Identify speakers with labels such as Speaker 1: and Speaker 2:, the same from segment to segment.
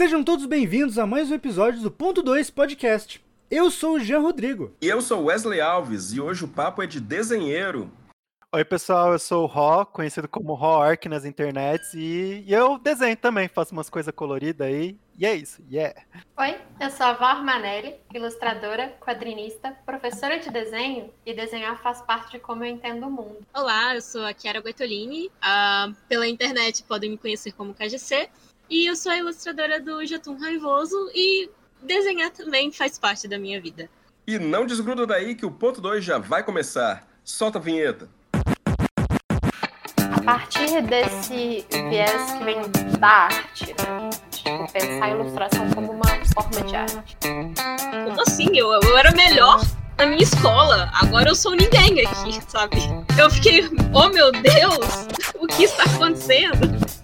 Speaker 1: Sejam todos bem-vindos a mais um episódio do Ponto 2 Podcast. Eu sou o Jean Rodrigo.
Speaker 2: E eu sou Wesley Alves e hoje o papo é de desenheiro.
Speaker 3: Oi, pessoal, eu sou o Ró, conhecido como Ró Arc nas internets, e, e, eu desenho também, faço umas coisas coloridas aí, e é isso, yeah.
Speaker 4: Oi, eu sou a Val Manelli, ilustradora, quadrinista, professora de desenho, e desenhar faz parte de como eu entendo o mundo.
Speaker 5: Olá, eu sou a Chiara Goitolini, uh, pela internet podem me conhecer como KGC, e eu sou a ilustradora do Jatun Raivoso, e desenhar também faz parte da minha vida.
Speaker 2: E não desgruda daí que o ponto 2 já vai começar. Solta a vinheta
Speaker 4: a partir desse viés que vem da arte, né? Tipo, pensar a ilustração como uma forma de arte.
Speaker 5: Como assim? Eu, eu era melhor na minha escola. Agora eu sou ninguém aqui, sabe? Eu fiquei, oh meu Deus, o que está acontecendo?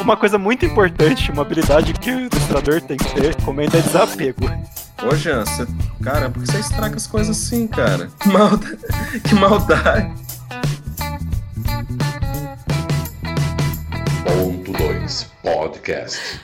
Speaker 3: Uma coisa muito importante, uma habilidade que o ilustrador tem que ter, comendo é desapego.
Speaker 2: Ô, Jean, você... cara, por que você estraga as coisas assim, cara? Que maldade. Que maldade.
Speaker 6: Ponto 2 Podcast.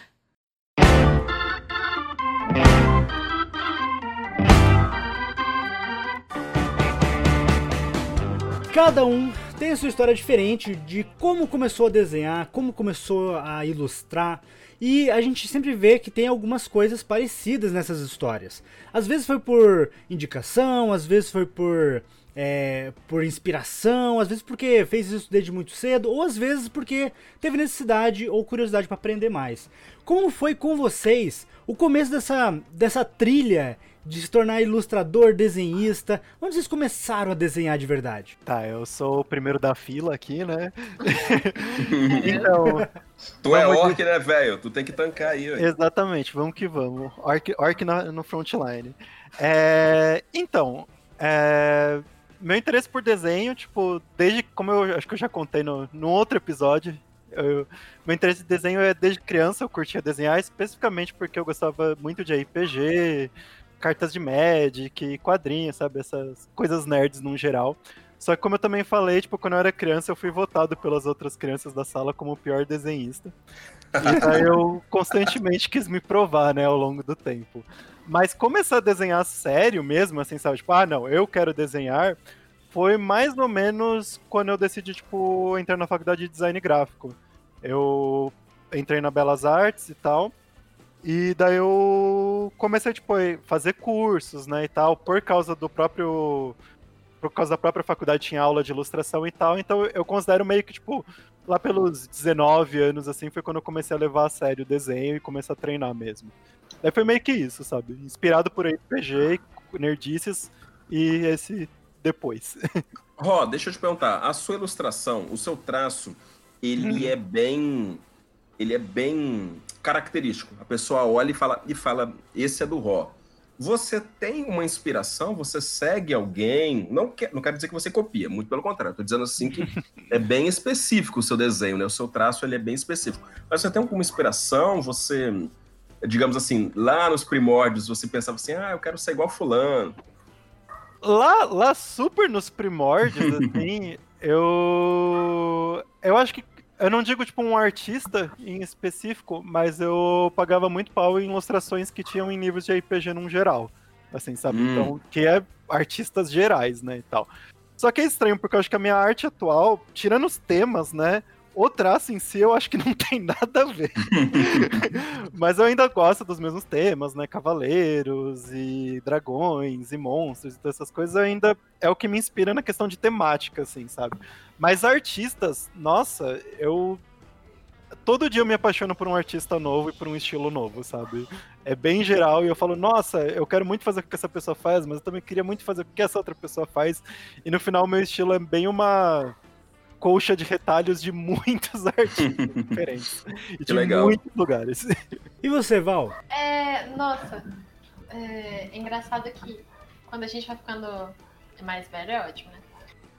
Speaker 1: Cada um tem a sua história diferente de como começou a desenhar, como começou a ilustrar. E a gente sempre vê que tem algumas coisas parecidas nessas histórias. Às vezes foi por indicação, às vezes foi por é, por inspiração, às vezes porque fez isso desde muito cedo, ou às vezes porque teve necessidade ou curiosidade para aprender mais. Como foi com vocês o começo dessa, dessa trilha de se tornar ilustrador, desenhista? Onde vocês começaram a desenhar de verdade?
Speaker 3: Tá, eu sou o primeiro da fila aqui, né? então.
Speaker 2: Tu é orc, de... né, velho? Tu tem que tancar aí. Véio.
Speaker 3: Exatamente, vamos que vamos. Orc, orc na, no frontline. É, então, é, meu interesse por desenho, tipo, desde como eu acho que eu já contei no, no outro episódio, eu, meu interesse em desenho é desde criança, eu curtia desenhar, especificamente porque eu gostava muito de RPG, cartas de Magic, quadrinhos, sabe? Essas coisas nerds no geral. Só que como eu também falei, tipo, quando eu era criança, eu fui votado pelas outras crianças da sala como o pior desenhista. E aí eu constantemente quis me provar, né, ao longo do tempo. Mas começar a desenhar sério mesmo, assim, sabe? Tipo, ah, não, eu quero desenhar. Foi mais ou menos quando eu decidi, tipo, entrar na faculdade de design gráfico. Eu entrei na Belas Artes e tal. E daí eu comecei, tipo, a fazer cursos, né, e tal, por causa do próprio por causa da própria faculdade tinha aula de ilustração e tal, então eu considero meio que, tipo, lá pelos 19 anos, assim, foi quando eu comecei a levar a sério o desenho e comecei a treinar mesmo. Daí foi meio que isso, sabe? Inspirado por RPG, nerdices e esse depois.
Speaker 2: Ró, deixa eu te perguntar, a sua ilustração, o seu traço, ele hum. é bem ele é bem característico. A pessoa olha e fala e fala, esse é do Ró. Você tem uma inspiração? Você segue alguém? Não, quer, não quero dizer que você copia, muito pelo contrário. Estou dizendo assim que é bem específico o seu desenho, né? O seu traço ele é bem específico. Mas você tem alguma inspiração? Você digamos assim, lá nos primórdios, você pensava assim, ah, eu quero ser igual fulano.
Speaker 3: Lá, lá super nos primórdios, assim, eu. Eu acho que. Eu não digo, tipo, um artista em específico, mas eu pagava muito pau em ilustrações que tinham em livros de RPG num geral. Assim, sabe? Hum. Então, que é artistas gerais, né, e tal. Só que é estranho, porque eu acho que a minha arte atual, tirando os temas, né, o traço em si eu acho que não tem nada a ver. Mas eu ainda gosto dos mesmos temas, né? Cavaleiros e dragões e monstros e todas essas coisas ainda é o que me inspira na questão de temática, assim, sabe? Mas artistas, nossa, eu todo dia eu me apaixono por um artista novo e por um estilo novo, sabe? É bem geral e eu falo, nossa, eu quero muito fazer o que essa pessoa faz, mas eu também queria muito fazer o que essa outra pessoa faz. E no final, meu estilo é bem uma colcha de retalhos de muitos artistas diferentes. E de legal. muitos lugares.
Speaker 1: E você, Val?
Speaker 4: É, nossa, é, é engraçado que quando a gente vai ficando mais velho é ótimo, né?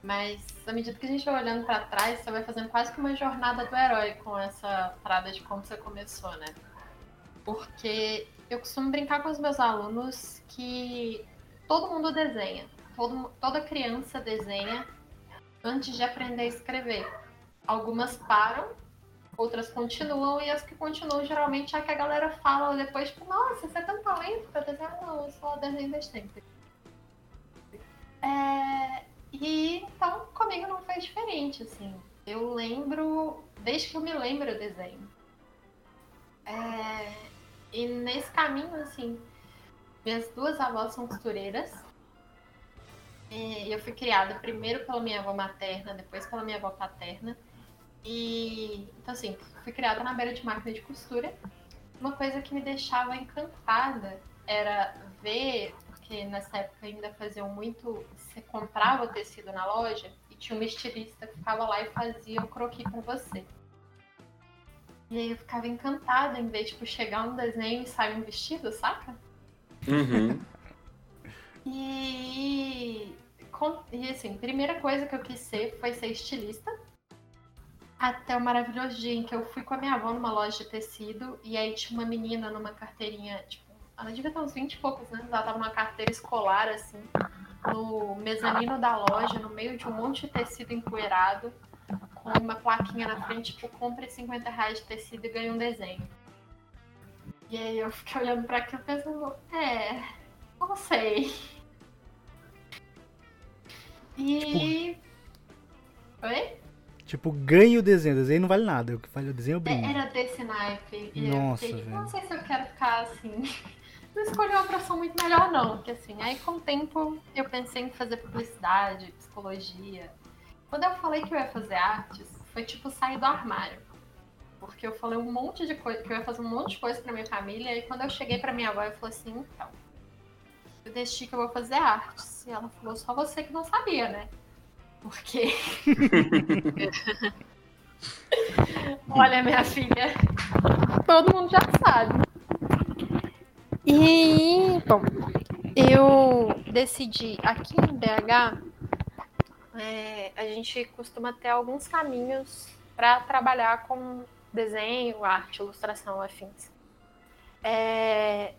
Speaker 4: Mas à medida que a gente vai olhando para trás, você vai fazendo quase que uma jornada do herói com essa parada de como você começou, né? Porque eu costumo brincar com os meus alunos que todo mundo desenha. Todo, toda criança desenha antes de aprender a escrever. Algumas param outras continuam, e as que continuam geralmente é que a galera fala depois, tipo, nossa, você tem talento pra desenhar? Não, eu só desenho sempre. É, e então comigo não foi diferente, assim. Eu lembro, desde que eu me lembro eu desenho. É, e nesse caminho, assim, minhas duas avós são costureiras. E eu fui criada primeiro pela minha avó materna, depois pela minha avó paterna. E então assim, fui criada na beira de máquina de costura. Uma coisa que me deixava encantada era ver, porque nessa época ainda faziam muito, você comprava o tecido na loja e tinha uma estilista que ficava lá e fazia o croquis com você. E aí eu ficava encantada em ver, tipo, chegar um desenho e sair um vestido, saca?
Speaker 2: Uhum.
Speaker 4: E, com- e assim, primeira coisa que eu quis ser foi ser estilista. Até o maravilhoso dia em que eu fui com a minha avó numa loja de tecido e aí tinha uma menina numa carteirinha, tipo, ela devia ter uns 20 e poucos anos, ela tava numa carteira escolar, assim, no mezanino da loja, no meio de um monte de tecido empoeirado, com uma plaquinha na frente, tipo, compre 50 reais de tecido e ganhe um desenho. E aí eu fiquei olhando pra aquilo pensando, é, não sei. E. Oi?
Speaker 1: Tipo, ganha o desenho. O desenho não vale nada. O que vale o desenho é o
Speaker 4: É,
Speaker 1: brinde.
Speaker 4: Era desse naipe. E
Speaker 1: Nossa,
Speaker 4: eu fiquei, tipo, não sei se eu quero ficar assim. Não escolhi uma profissão muito melhor, não. Porque assim, aí com o tempo eu pensei em fazer publicidade, psicologia. Quando eu falei que eu ia fazer artes, foi tipo sair do armário. Porque eu falei um monte de coisa, que eu ia fazer um monte de coisa pra minha família, e quando eu cheguei pra minha avó, eu falei assim, então, eu decidi que eu vou fazer artes. E ela falou, só você que não sabia, né? Porque. Olha, minha filha, todo mundo já sabe. E, bom, eu decidi aqui em BH, é, a gente costuma ter alguns caminhos para trabalhar com desenho, arte, ilustração, afins. É,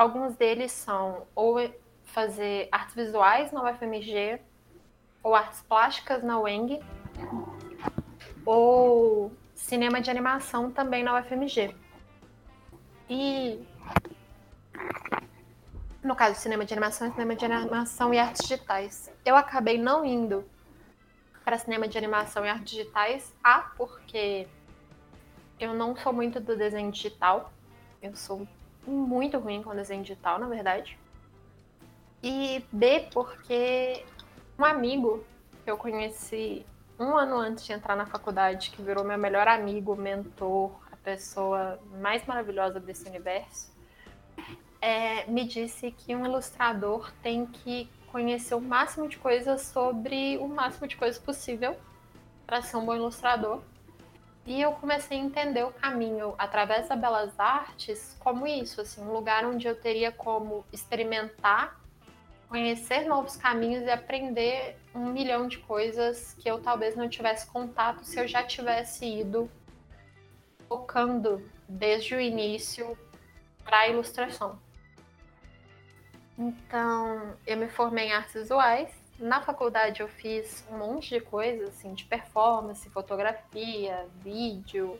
Speaker 4: alguns deles são ou fazer artes visuais na UFMG, ou artes plásticas na UENG, ou cinema de animação também na UFMG. E no caso, cinema de animação cinema de animação e artes digitais. Eu acabei não indo para cinema de animação e artes digitais, A, porque eu não sou muito do desenho digital. Eu sou muito ruim com desenho digital, na verdade. E B, porque um amigo que eu conheci um ano antes de entrar na faculdade, que virou meu melhor amigo, mentor, a pessoa mais maravilhosa desse universo, é, me disse que um ilustrador tem que conhecer o máximo de coisas sobre o máximo de coisas possível para ser um bom ilustrador. E eu comecei a entender o caminho através da Belas Artes como isso, assim, um lugar onde eu teria como experimentar, conhecer novos caminhos e aprender um milhão de coisas que eu talvez não tivesse contato se eu já tivesse ido focando desde o início para a ilustração. Então, eu me formei em artes visuais. Na faculdade eu fiz um monte de coisas, assim, de performance, fotografia, vídeo.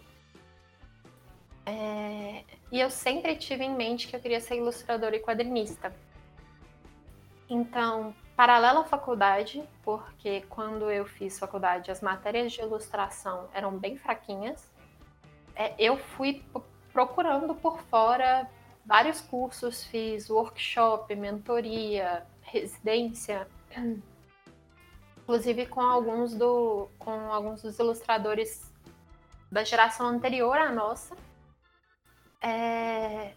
Speaker 4: É, E eu sempre tive em mente que eu queria ser ilustradora e quadrinista. Então, paralela à faculdade, porque quando eu fiz faculdade as matérias de ilustração eram bem fraquinhas, é, eu fui procurando por fora vários cursos, fiz workshop, mentoria, residência, inclusive com alguns do com alguns dos ilustradores da geração anterior à nossa. É,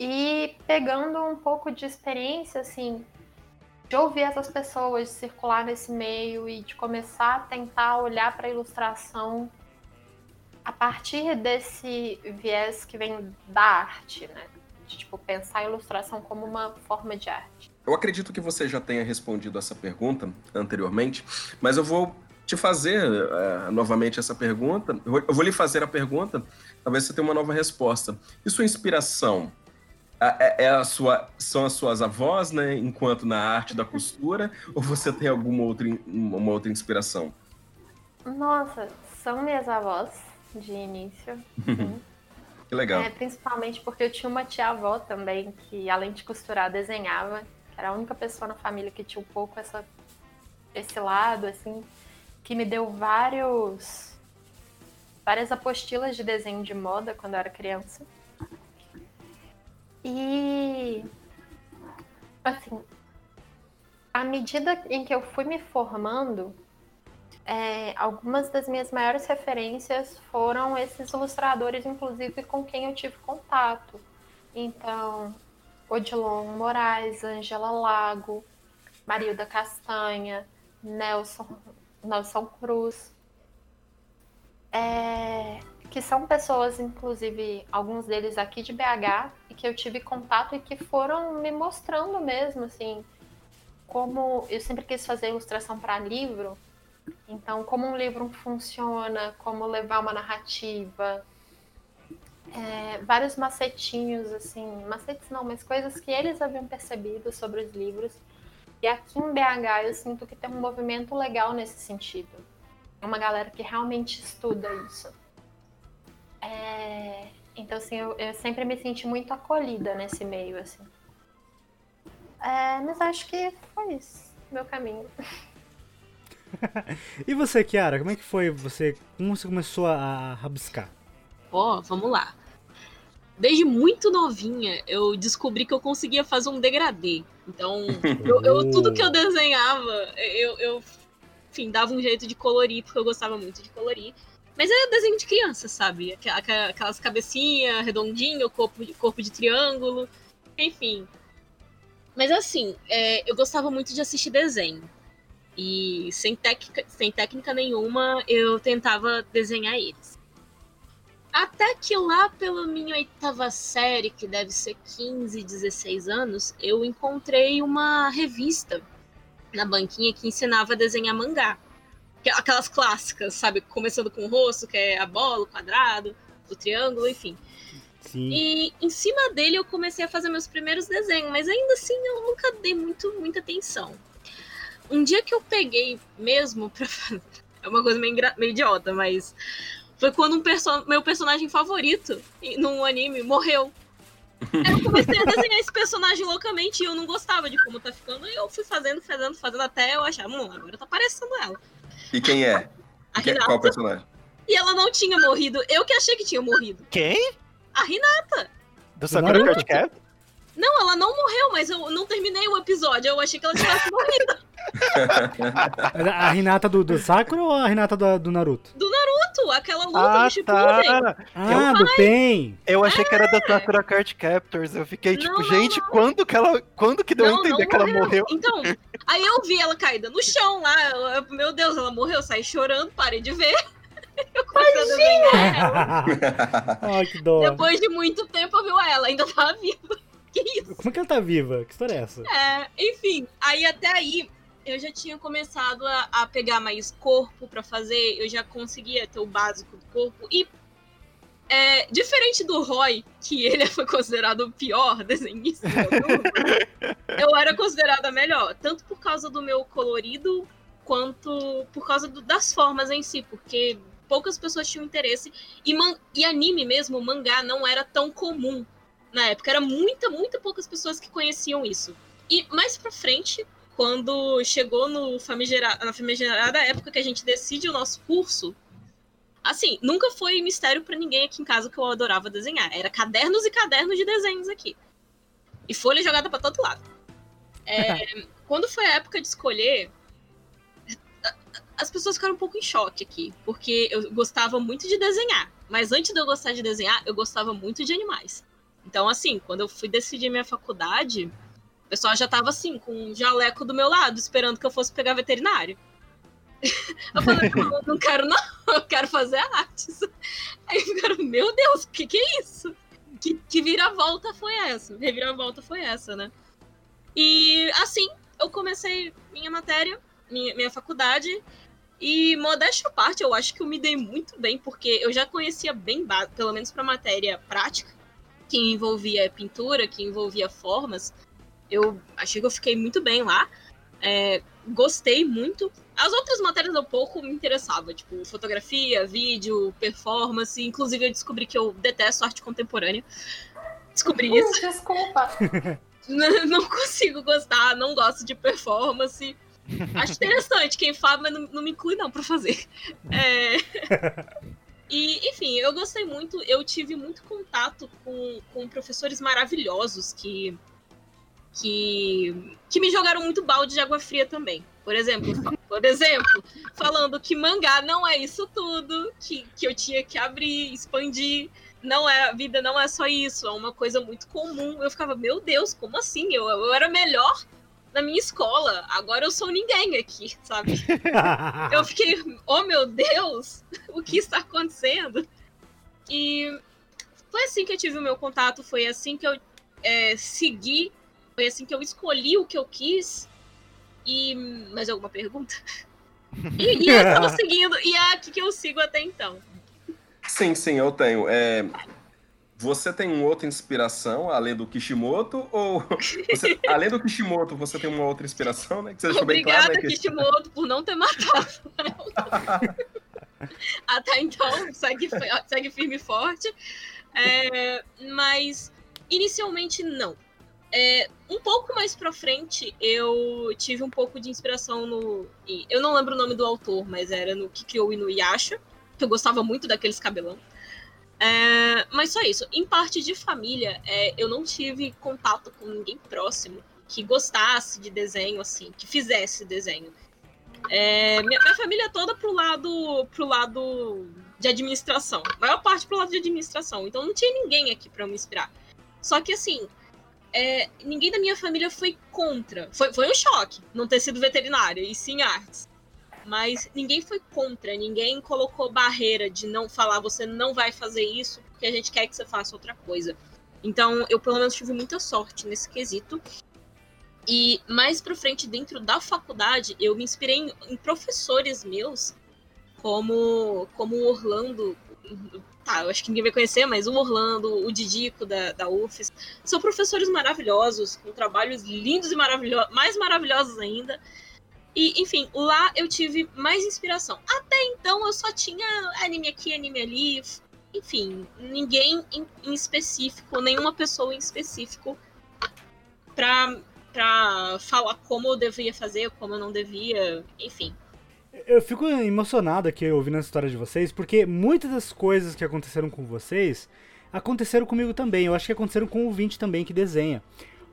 Speaker 4: e pegando um pouco de experiência, assim, de ouvir essas pessoas, circular nesse meio e de começar a tentar olhar para a ilustração a partir desse viés que vem da arte, né? De tipo, pensar a ilustração como uma forma de arte.
Speaker 2: Eu acredito que você já tenha respondido essa pergunta anteriormente, mas eu vou te fazer eh, novamente essa pergunta. Eu vou, lhe fazer a pergunta, talvez você tenha uma nova resposta. E sua inspiração? É, é a sua, são as suas avós, né, enquanto na arte da costura, ou você tem alguma outra, uma outra inspiração?
Speaker 4: Nossa, são minhas avós. de início.
Speaker 2: Que legal.
Speaker 4: É, principalmente porque eu tinha uma tia-avó também que, além de costurar, desenhava. Era a única pessoa na família que tinha um pouco essa, esse lado, assim, que me deu vários várias apostilas de desenho de moda quando eu era criança. E assim, à medida em que eu fui me formando, é, algumas das minhas maiores referências foram esses ilustradores, inclusive com quem eu tive contato. Então, Odilon Moraes, Angela Lago, Marilda Castanha, Nelson, Nelson Cruz. É, que são pessoas, inclusive, alguns deles aqui de BH, e que eu tive contato e que foram me mostrando mesmo, assim, como eu sempre quis fazer ilustração para livro, então, como um livro funciona, como levar uma narrativa, é, vários macetinhos, assim, macetes não, mas coisas que eles haviam percebido sobre os livros. E aqui em BH eu sinto que tem um movimento legal nesse sentido. Uma galera que realmente estuda isso. É, então, assim, eu, eu, sempre me senti muito acolhida nesse meio, assim. É, mas acho que foi isso, meu caminho.
Speaker 1: e você, Kiara, como é que foi você? Como você começou a rabiscar?
Speaker 5: Ó, oh, vamos lá. Desde muito novinha, eu descobri que eu conseguia fazer um degradê. Então, eu, eu tudo que eu desenhava, eu, eu, enfim, dava um jeito de colorir, porque eu gostava muito de colorir. Mas é desenho de criança, sabe? Aquelas cabecinhas redondinhas, corpo de, corpo de triângulo, enfim. Mas assim, é, eu gostava muito de assistir desenho. E sem, técnica, sem técnica nenhuma, eu tentava desenhar eles. Até que lá pela minha oitava série, que deve ser 15, 16 anos, eu encontrei uma revista na banquinha que ensinava a desenhar mangá. Aquelas clássicas, sabe? Começando com o rosto, que é a bola, o quadrado, o triângulo, enfim.
Speaker 1: Sim.
Speaker 5: E em cima dele eu comecei a fazer meus primeiros desenhos, mas ainda assim eu nunca dei muito, muita atenção. Um dia que eu peguei mesmo pra fazer. É uma coisa meio, meio idiota, mas. Foi quando um perso meu personagem favorito num anime morreu. eu comecei a desenhar esse personagem loucamente e eu não gostava de como tá ficando. E eu fui fazendo, fazendo, fazendo até eu achar, hum, agora tá aparecendo ela.
Speaker 2: E quem é?
Speaker 5: A
Speaker 2: quem,
Speaker 5: Renata.
Speaker 2: Qual personagem?
Speaker 5: E ela não tinha morrido. Eu que achei que tinha morrido.
Speaker 3: Quem?
Speaker 5: A Renata.
Speaker 3: Do Sakura Card Cap?
Speaker 5: Não, ela não morreu, mas eu não terminei o episódio. Eu achei que ela tivesse morrido.
Speaker 1: a Renata do, do Sakura ou a Renata do, do Naruto?
Speaker 5: Do Naruto, aquela luta
Speaker 3: ah,
Speaker 5: do Shippuden.
Speaker 3: Tá.
Speaker 1: Ah, do Pen.
Speaker 3: Eu achei que era da Sakura Card Captors. Eu fiquei tipo,
Speaker 5: Não, não,
Speaker 3: gente,
Speaker 5: não.
Speaker 3: quando que ela. Quando que deu a entender
Speaker 5: não
Speaker 3: que ela morreu?
Speaker 5: Então, aí eu vi ela caída no chão lá. eu- eu- meu Deus, ela morreu. Eu saí chorando, parei de ver. Eu.
Speaker 1: Ai, que dó.
Speaker 5: Depois de muito tempo eu vi ela, ainda tava viva. Que isso?
Speaker 1: Como é que ela tá viva? Que história é essa?
Speaker 5: É, enfim, aí até aí eu já tinha começado a, a pegar mais corpo pra fazer, eu já conseguia ter o básico do corpo. E é, diferente do Roy, que ele foi considerado o pior desenhista grupo, eu era considerada melhor, tanto por causa do meu colorido, quanto por causa do- das formas em si, porque poucas pessoas tinham interesse. E, man- e anime mesmo, mangá, não era tão comum na época. Era muita, muita poucas pessoas que conheciam isso. E mais pra frente, quando chegou no famigera- na famigerada época que a gente decide o nosso curso, assim, nunca foi mistério pra ninguém aqui em casa que eu adorava desenhar. Era cadernos e cadernos de desenhos aqui. E folha jogada pra todo lado. É, quando foi a época de escolher, as pessoas ficaram um pouco em choque aqui, porque eu gostava muito de desenhar. Mas antes de eu gostar de desenhar, eu gostava muito de animais. Então, assim, quando eu fui decidir minha faculdade, pessoal já tava assim, com um jaleco do meu lado, esperando que eu fosse pegar veterinário. Eu falei, não, não quero não, eu quero fazer artes. Aí ficaram, meu Deus, o que que é isso? Que, que viravolta foi essa? Reviravolta foi essa, né? E assim, eu comecei minha matéria, minha, minha faculdade, e modéstia à parte, eu acho que eu me dei muito bem, porque eu já conhecia bem, pelo menos pra matéria prática, que envolvia pintura, que envolvia formas. Eu achei que eu fiquei muito bem lá. É, gostei muito As outras matérias eu pouco me interessava, tipo fotografia, vídeo, performance. Inclusive eu descobri que eu detesto arte contemporânea. Descobri
Speaker 4: Uh,
Speaker 5: isso.
Speaker 4: desculpa.
Speaker 5: N- não consigo gostar, não gosto de performance. Acho interessante quem fala, mas não, não me inclui não pra fazer. É, E, enfim, eu gostei muito, eu tive muito contato com, com professores maravilhosos que, que, que me jogaram muito balde de água fria também. Por exemplo, por exemplo, falando que mangá não é isso tudo, que, que eu tinha que abrir, expandir, não é, a vida não é só isso, é uma coisa muito comum. Eu ficava, meu Deus, como assim? Eu, eu era melhor na minha escola, agora eu sou ninguém aqui, sabe? Eu fiquei, oh meu Deus, o que está acontecendo? E foi assim que eu tive o meu contato, foi assim que eu é, segui, foi assim que eu escolhi o que eu quis. E mais alguma pergunta? E, e eu tava seguindo, e é aqui que eu sigo até então.
Speaker 2: Sim, sim, eu tenho. É, Você tem uma outra inspiração além do Kishimoto? Ou você- além do Kishimoto, você tem uma outra inspiração, né? Que você deixou bem
Speaker 5: Obrigada,
Speaker 2: claro, né? Que...
Speaker 5: Kishimoto, por não ter matado. Até então, segue, segue firme e forte. É, mas, inicialmente, não. É, um pouco mais pra frente, eu tive um pouco de inspiração no. Eu não lembro o nome do autor, mas era no Kikyo e no Yasha, que eu gostava muito daqueles cabelão. É, mas só isso. Em parte de família, é, eu não tive contato com ninguém próximo que gostasse de desenho, assim, que fizesse desenho. É, minha, minha família toda pro lado, pro lado de administração. A maior parte pro lado de administração. Então não tinha ninguém aqui pra me inspirar. Só que assim, é, ninguém da minha família foi contra. Foi, foi um choque não ter sido veterinária e sim artes. Mas ninguém foi contra, ninguém colocou barreira de não falar você não vai fazer isso porque a gente quer que você faça outra coisa. Então eu pelo menos tive muita sorte nesse quesito. E mais pra frente, dentro da faculdade, eu me inspirei em, em professores meus, como, como o Orlando. Tá, eu acho que ninguém vai conhecer, mas o Orlando, o Didico da, da UFES. São professores maravilhosos, com trabalhos lindos e maravilhosos, mais maravilhosos ainda. E, enfim, lá eu tive mais inspiração. Até então eu só tinha anime aqui, anime ali. Enfim, ninguém em, em específico, nenhuma pessoa em específico pra, pra falar como eu devia fazer, como eu não devia, enfim.
Speaker 1: Eu fico emocionado aqui ouvindo a história de vocês, porque muitas das coisas que aconteceram com vocês aconteceram comigo também. Eu acho que aconteceram com o Vinte também, que desenha.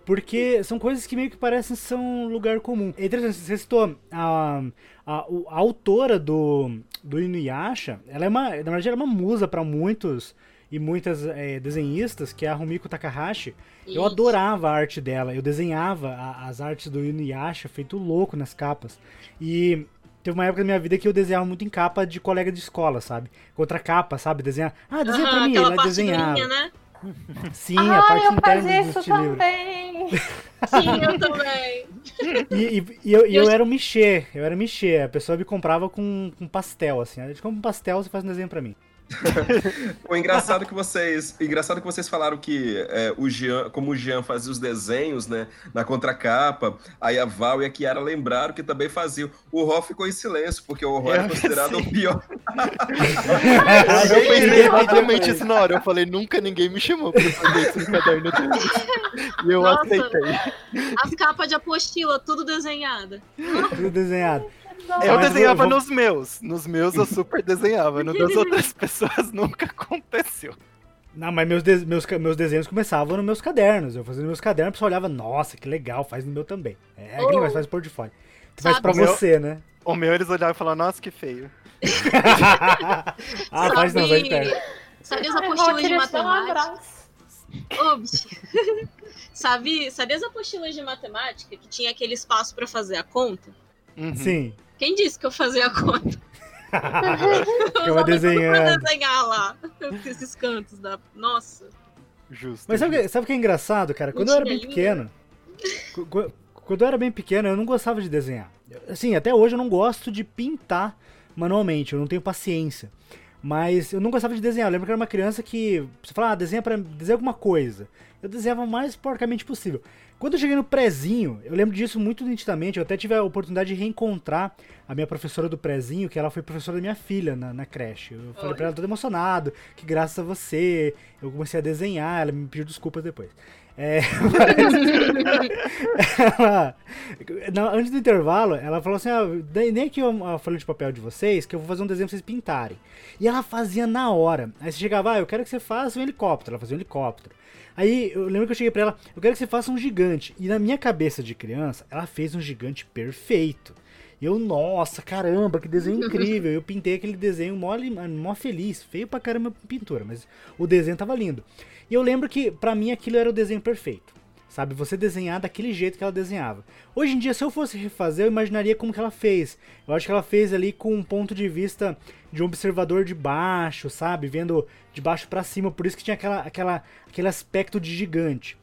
Speaker 1: Porque são coisas que meio que parecem ser um lugar comum. É interessante, você citou a, a, a autora do, do Inuyasha, ela é uma, na verdade, ela é uma musa para muitos e muitas eh, desenhistas, que é a Rumiko Takahashi. Eu
Speaker 5: Isso.
Speaker 1: adorava a arte dela, eu desenhava a- as artes do Inuyasha feito louco nas capas. E teve uma época da minha vida que eu desenhava muito em capa de colega de escola, sabe? Contra capa, sabe? Desenhar. Ah, desenha pra
Speaker 5: Aham,
Speaker 1: mim, ela
Speaker 5: parte
Speaker 1: desenhava.
Speaker 5: durinha, né?
Speaker 1: Sim, a
Speaker 4: ah,
Speaker 1: parte
Speaker 4: eu
Speaker 1: interna
Speaker 4: fazia isso também.
Speaker 5: Sim, eu também.
Speaker 1: E, e- e eu, e eu
Speaker 5: Eu-
Speaker 1: era um michê, eu era michê. A pessoa me comprava com, com pastel, assim. A gente compra um pastel, você faz um desenho pra mim.
Speaker 2: O engraçado que vocês, o engraçado que vocês falaram que é, o Jean, como o Jean fazia os desenhos, né, na contracapa, aí a Val e a Kiara lembraram que também faziam. O Ró ficou em silêncio, porque o Ró é considerado o pior.
Speaker 3: Eu pensei exatamente isso na hora. Eu falei, nunca ninguém me chamou pra fazer isso no caderno. E eu
Speaker 5: Nossa.
Speaker 3: aceitei.
Speaker 5: As capas de apostila, tudo desenhada.
Speaker 1: Tudo desenhado.
Speaker 3: Eu
Speaker 1: Mas
Speaker 3: desenhava
Speaker 1: eu vou-
Speaker 3: nos meus. Nos meus eu super desenhava. No das outras pessoas nunca aconteceu.
Speaker 1: Não, mas meus, de- meus, meus desenhos começavam nos meus cadernos. Eu fazia nos meus cadernos, a pessoa olhava, nossa, que legal, faz no meu também. É,
Speaker 5: Oh.
Speaker 1: gringo, mas faz portfólio. Tu faz
Speaker 5: Sabe-
Speaker 1: pra
Speaker 3: O meu-
Speaker 1: você, né?
Speaker 3: O meu eles olhavam e falavam, nossa, que feio.
Speaker 1: ah, faz não, faz perto.
Speaker 5: Sabe as apostilas de
Speaker 4: um
Speaker 5: matemática? Ô, bicho. sabe, sabe as apostilas de matemática que tinha aquele espaço pra fazer a conta?
Speaker 3: Uhum.
Speaker 1: Sim.
Speaker 5: Quem disse que eu fazia a conta? Eu
Speaker 1: desenhando.
Speaker 5: desenhar lá. Esses cantos da. Nossa.
Speaker 3: Justo.
Speaker 1: Mas sabe o que, sabe o que é engraçado, cara? Quando eu era bem pequeno, quando eu era bem pequeno, eu não gostava de desenhar. Assim, até hoje eu não gosto de pintar manualmente, eu não tenho paciência. Mas eu não gostava de desenhar. Eu lembro que eu era uma criança que. Você fala, ah, desenha pra desenhar alguma coisa. Eu desenhava o mais porcamente possível. Quando eu cheguei no prezinho, eu lembro disso muito nitidamente. Eu até tive a oportunidade de reencontrar a minha professora do prezinho, que ela foi professora da minha filha na, na creche. Eu falei pra ela todo emocionado, que graças a você eu comecei a desenhar. Ela me pediu desculpas depois. É, mas ela, antes do intervalo, ela falou assim: ah, nem aqui a folha de papel de vocês, que eu vou fazer um desenho pra vocês pintarem. E ela fazia na hora. Aí você chegava, ah, eu quero que você faça um helicóptero. Ela fazia um helicóptero. Aí eu lembro que eu cheguei pra ela, eu quero que você faça um gigante. E na minha cabeça de criança, ela fez um gigante perfeito. E eu, nossa, caramba, que desenho incrível. Eu pintei aquele desenho mó, mó feliz. Feio pra caramba pintura, mas o desenho tava lindo. E eu lembro que pra mim aquilo era o desenho perfeito. Sabe, você desenhar daquele jeito que ela desenhava. Hoje em dia, se eu fosse refazer, eu imaginaria como que ela fez. Eu acho que ela fez ali com um ponto de vista de um observador de baixo, sabe? Vendo de baixo pra cima, por isso que tinha aquela, aquela, aquele aspecto de gigante.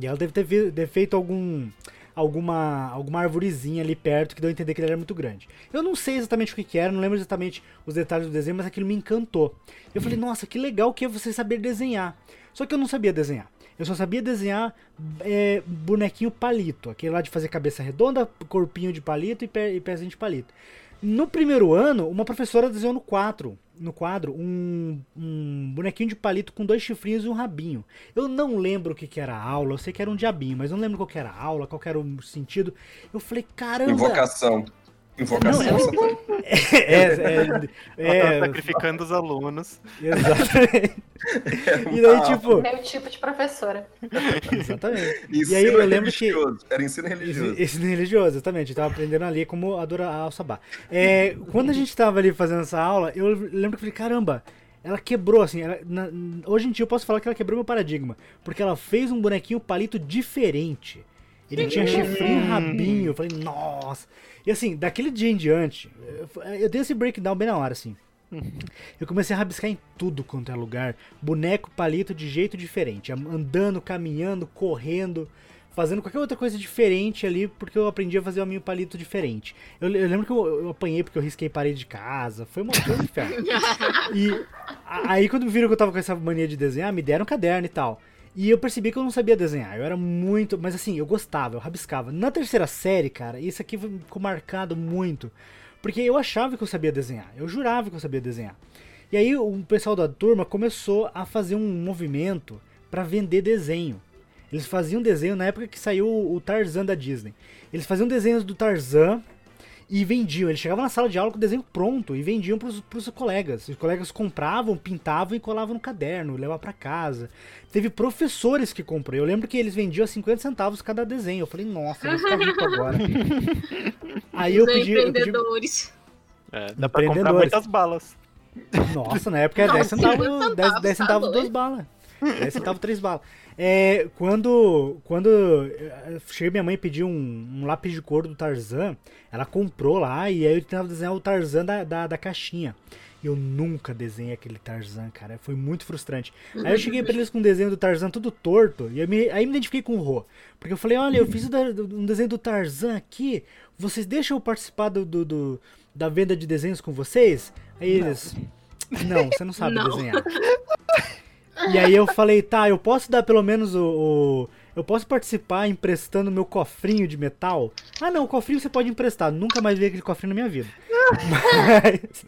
Speaker 1: E ela deve ter, ter feito algum alguma alguma arvorezinha ali perto que deu a entender que ele era muito grande. Eu não sei exatamente o que, que era, não lembro exatamente os detalhes do desenho, mas aquilo me encantou. Eu falei, nossa, que legal que é você saber desenhar. Só que eu não sabia desenhar. Eu só sabia desenhar é, bonequinho palito, aquele lá de fazer cabeça redonda, corpinho de palito e, pé, e pezinho de palito. No primeiro ano, uma professora desenhou no quadro, no quadro um, um bonequinho de palito com dois chifrinhos e um rabinho. Eu não lembro o que, que era a aula, eu sei que era um diabinho, mas não lembro qual que era a aula, qual era o sentido. Eu falei, caramba!
Speaker 2: Invocação. Invocação,
Speaker 1: Não,
Speaker 2: foi.
Speaker 1: É, é,
Speaker 3: Ela
Speaker 1: é,
Speaker 3: tá sacrificando os alunos.
Speaker 1: exatamente. E daí, tipo,
Speaker 4: Meu tipo de professora.
Speaker 1: exatamente.
Speaker 2: Ensino
Speaker 1: E aí eu lembro que
Speaker 2: religioso. Era ensino religioso.
Speaker 1: Esse religioso, exatamente. Eu tava aprendendo ali como adorar ao sabá. É, quando a gente tava ali fazendo essa aula, eu lembro que eu falei, caramba, ela quebrou, assim. ela- na- hoje em dia eu posso falar que ela quebrou meu paradigma. Porque ela fez um bonequinho palito diferente. Ele tinha chifrinho e rabinho. Eu falei, nossa. E assim, daquele dia em diante, eu, dei esse breakdown bem na hora, assim. Eu comecei a rabiscar em tudo quanto é lugar. Boneco, palito de jeito diferente. Andando, caminhando, correndo, fazendo qualquer outra coisa diferente ali, porque eu aprendi a fazer o meu palito diferente. Eu, eu lembro que eu, eu apanhei porque eu risquei parede de casa. Foi uma coisa de inferno. E a- aí quando viram que eu tava com essa mania de desenhar, me deram um caderno e tal. E eu percebi que eu não sabia desenhar. Eu era muito. Mas assim, eu gostava, eu rabiscava. Na terceira série, cara, isso aqui ficou marcado muito. Porque eu achava que eu sabia desenhar. Eu jurava que eu sabia desenhar. E aí o pessoal da turma começou a fazer um movimento pra vender desenho. Eles faziam desenho na época que saiu o Tarzan da Disney. Eles faziam desenhos do Tarzan e vendiam. Eles chegavam na sala de aula com o desenho pronto e vendiam pros, pros colegas. Os colegas compravam, pintavam e colavam no caderno, levavam pra casa. Teve professores que comprou. Eu lembro que eles vendiam a 50 centavos cada desenho. Eu falei, nossa, eu vou ficar rico agora. Aí eu pedi, eu pedi.
Speaker 5: empreendedores.
Speaker 3: É, dá pra comprar
Speaker 1: Empreendedores.
Speaker 3: muitas balas.
Speaker 1: Nossa, na época era
Speaker 5: Não,
Speaker 1: 10 centavos,
Speaker 5: 50
Speaker 1: 10,
Speaker 5: centavos,
Speaker 1: 10
Speaker 5: tá
Speaker 1: centavos duas balas. 10 centavos, três balas. É, quando quando eh, cheguei minha mãe pediu um, um lápis de cor do Tarzan, ela comprou lá e aí eu tentava desenhar o Tarzan da, da, da caixinha. E eu nunca desenhei aquele Tarzan, cara. Foi muito frustrante. Aí eu cheguei pra eles com um desenho do Tarzan tudo torto. E eu me, aí me identifiquei com o Rô. Porque eu falei, olha, eu fiz um desenho do Tarzan aqui. Vocês deixam eu participar do, do- do- da venda de desenhos com vocês? Aí eles. Não, você não sabe
Speaker 5: Não.
Speaker 1: desenhar. E aí eu falei, tá, eu posso dar pelo menos o. o- eu posso participar emprestando meu cofrinho de metal? Ah não, o cofrinho você pode emprestar. Nunca mais vi aquele cofrinho na minha vida. Mas.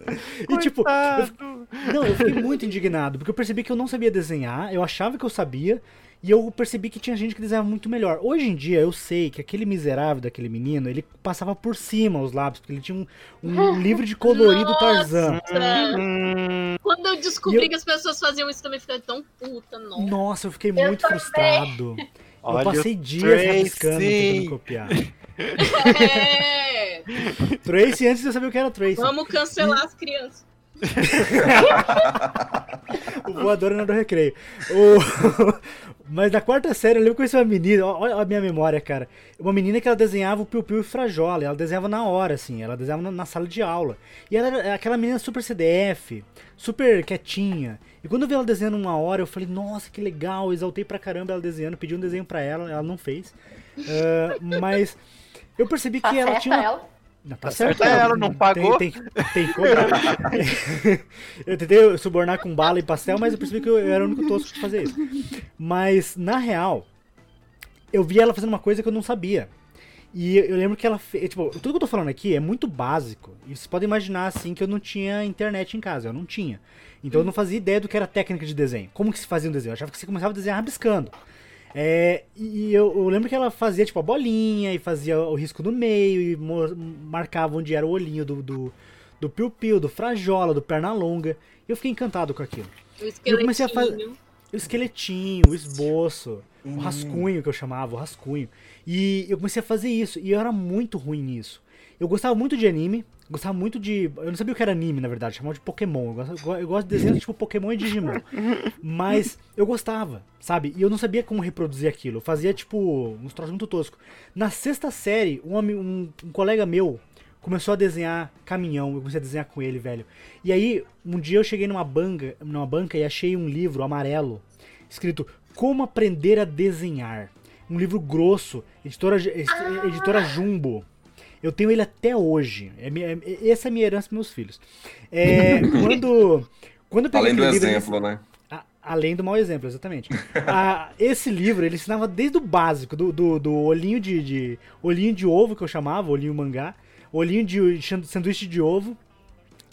Speaker 1: E tipo, eu, não, eu fiquei muito indignado, porque eu percebi que eu não sabia desenhar, eu achava que eu sabia, e eu percebi que tinha gente que desenhava muito melhor. Hoje em dia eu sei que aquele miserável daquele menino, ele passava por cima os lápis, porque ele tinha um, um livro de colorido Tarzan.
Speaker 3: Hum,
Speaker 5: Quando eu descobri
Speaker 1: eu-
Speaker 5: que as pessoas faziam isso também, fiquei tão puta, não.
Speaker 1: Nossa, eu fiquei
Speaker 4: Eu
Speaker 1: muito
Speaker 4: também.
Speaker 1: frustrado.
Speaker 3: Olha
Speaker 1: eu passei dias
Speaker 3: Tracy.
Speaker 1: rabiscando, tentando copiar.
Speaker 5: É,
Speaker 1: Tracy antes de eu saber o que era Tracy.
Speaker 5: vamos cancelar as crianças.
Speaker 1: O voador na do recreio. O... Mas na quarta série eu lembro que eu conheci uma menina, olha a minha memória, cara. Uma menina que ela desenhava o Piu Piu e Frajola, ela desenhava na hora, assim, ela desenhava na, na sala de aula. E ela era aquela menina super CDF, super quietinha. E quando eu vi ela desenhando uma hora, eu falei, nossa, que legal, exaltei pra caramba ela desenhando, pedi um desenho pra ela, ela não fez. Ah, mas eu percebi que ela tinha uma
Speaker 4: ela?
Speaker 1: Não, tá,
Speaker 3: Tá
Speaker 1: certo.
Speaker 3: certo, ela não pagou.
Speaker 1: Tem, tem, tem que cobrar. eu tentei subornar com bala e pastel, mas eu percebi que eu, eu era o único tosco de fazer isso. Mas, na real, eu vi ela fazendo uma coisa que eu não sabia. E eu lembro que ela fez. Tipo, tudo que eu tô falando aqui é muito básico. E vocês podem imaginar assim que eu não tinha internet em casa. Eu não tinha. Então eu não fazia ideia do que era técnica de desenho. Como que se fazia um desenho? Eu achava que você começava a desenhar rabiscando. É, e eu, eu lembro que ela fazia tipo a bolinha e fazia o risco no meio e mo- marcava onde era o olhinho do, do, do piu-piu, do frajola, do perna longa. E eu fiquei encantado com aquilo.
Speaker 5: O
Speaker 1: eu comecei a fazer-. O esqueletinho, o esboço, o rascunho que eu chamava, o rascunho. E eu comecei a fazer isso, e eu era muito ruim nisso. Eu gostava muito de anime, gostava muito de. Eu não sabia o que era anime, na verdade, chamava de Pokémon. Eu gosto, eu gosto de desenhos tipo Pokémon e Digimon. Mas eu gostava, sabe? E eu não sabia como reproduzir aquilo. Eu fazia, tipo, uns troços muito toscos. Na sexta série, um, um, um colega meu começou a desenhar caminhão. Eu comecei a desenhar com ele, velho. E aí, um dia eu cheguei numa banca, numa banca e achei um livro amarelo escrito Como Aprender a Desenhar. Um livro grosso, editora, editora Jumbo. Eu tenho ele até hoje. É minha- é- essa é a minha herança para meus filhos. É, quando, quando eu peguei
Speaker 2: Além do
Speaker 1: livro,
Speaker 2: exemplo, né?
Speaker 1: a- além do mau exemplo, exatamente. Ah, esse livro, ele ensinava desde o básico, do, do, do olhinho de, de- olhinho de ovo, que eu chamava, olhinho mangá, olhinho de sanduíche de ovo,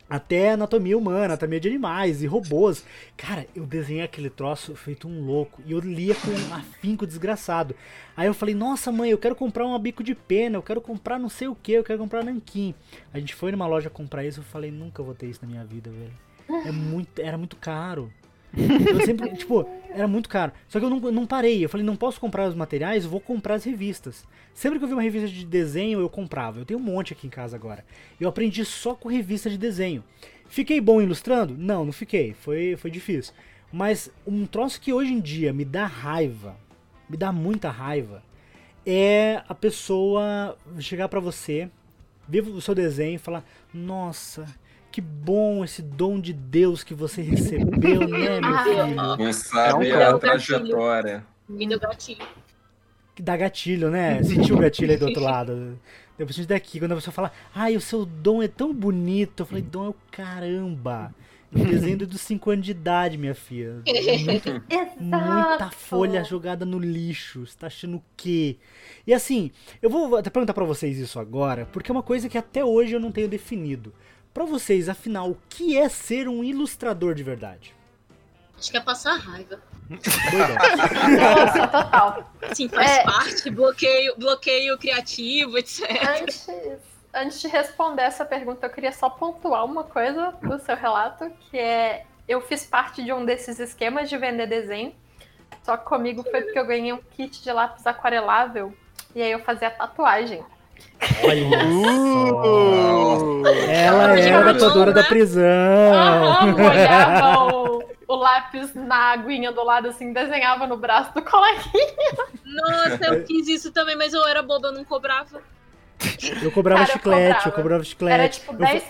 Speaker 1: até anatomia humana, anatomia de animais e robôs. Cara, eu desenhei aquele troço feito um louco. E eu lia com um afinco desgraçado. Aí eu falei, nossa mãe, eu quero comprar um bico de pena, eu quero comprar não sei o que, eu quero comprar nanquim. A gente foi numa loja comprar isso, eu falei, nunca vou ter isso na minha vida, velho. É muito, era muito caro. Eu sempre, tipo, era muito caro. Só que eu não, não parei. Eu falei, não posso comprar os materiais, vou comprar as revistas. Sempre que eu vi uma revista de desenho, eu comprava. Eu tenho um monte aqui em casa agora. Eu aprendi só com revista de desenho. Fiquei bom ilustrando? Não, não fiquei. Foi, foi difícil. Mas um troço que hoje em dia me dá raiva, me dá muita raiva, é a pessoa chegar pra você, ver o seu desenho e falar: Nossa, que bom esse dom de Deus que você recebeu, né, meu
Speaker 4: Ah,
Speaker 1: filho?
Speaker 2: Não sabe
Speaker 3: É um
Speaker 2: a
Speaker 5: gatilho.
Speaker 2: trajetória.
Speaker 5: Me deu gatilho.
Speaker 1: Que dá gatilho, né? Sentiu o gatilho aí do outro lado. Depois gente daqui, quando a pessoa fala, ai, o seu dom é tão bonito. Eu falei, dom é o caramba. Eu desenho desde os 5 anos de idade, minha filha. É muito- muita folha jogada no lixo. Você tá achando o quê? E assim, eu vou até perguntar pra vocês isso agora, porque é uma coisa que até hoje eu não tenho definido. Pra vocês, afinal, o que é ser um ilustrador de verdade?
Speaker 5: Acho que é passar raiva.
Speaker 4: Nossa, total.
Speaker 5: Sim, faz
Speaker 4: É.
Speaker 5: parte, bloqueio, bloqueio criativo, etc.
Speaker 4: Antes, antes de responder essa pergunta, eu queria só pontuar uma coisa do seu relato, que é eu fiz parte de um desses esquemas de vender desenho. Só que comigo foi porque eu ganhei um kit de lápis aquarelável e aí eu fazia tatuagem.
Speaker 1: Olha.
Speaker 3: Uh!
Speaker 1: Ela
Speaker 5: Ela
Speaker 1: era a
Speaker 5: tinha
Speaker 1: tatuadora
Speaker 5: mão,
Speaker 1: da prisão.
Speaker 4: Aham, molhava o, o lápis na aguinha do lado, assim, desenhava no braço do coleguinha.
Speaker 5: Nossa, eu fiz isso também, mas eu era boba, eu não cobrava.
Speaker 1: Eu cobrava
Speaker 4: Cara, eu
Speaker 1: chiclete, eu
Speaker 4: cobrava.
Speaker 1: cobrava chiclete.
Speaker 4: Era tipo
Speaker 1: Eu
Speaker 4: 10,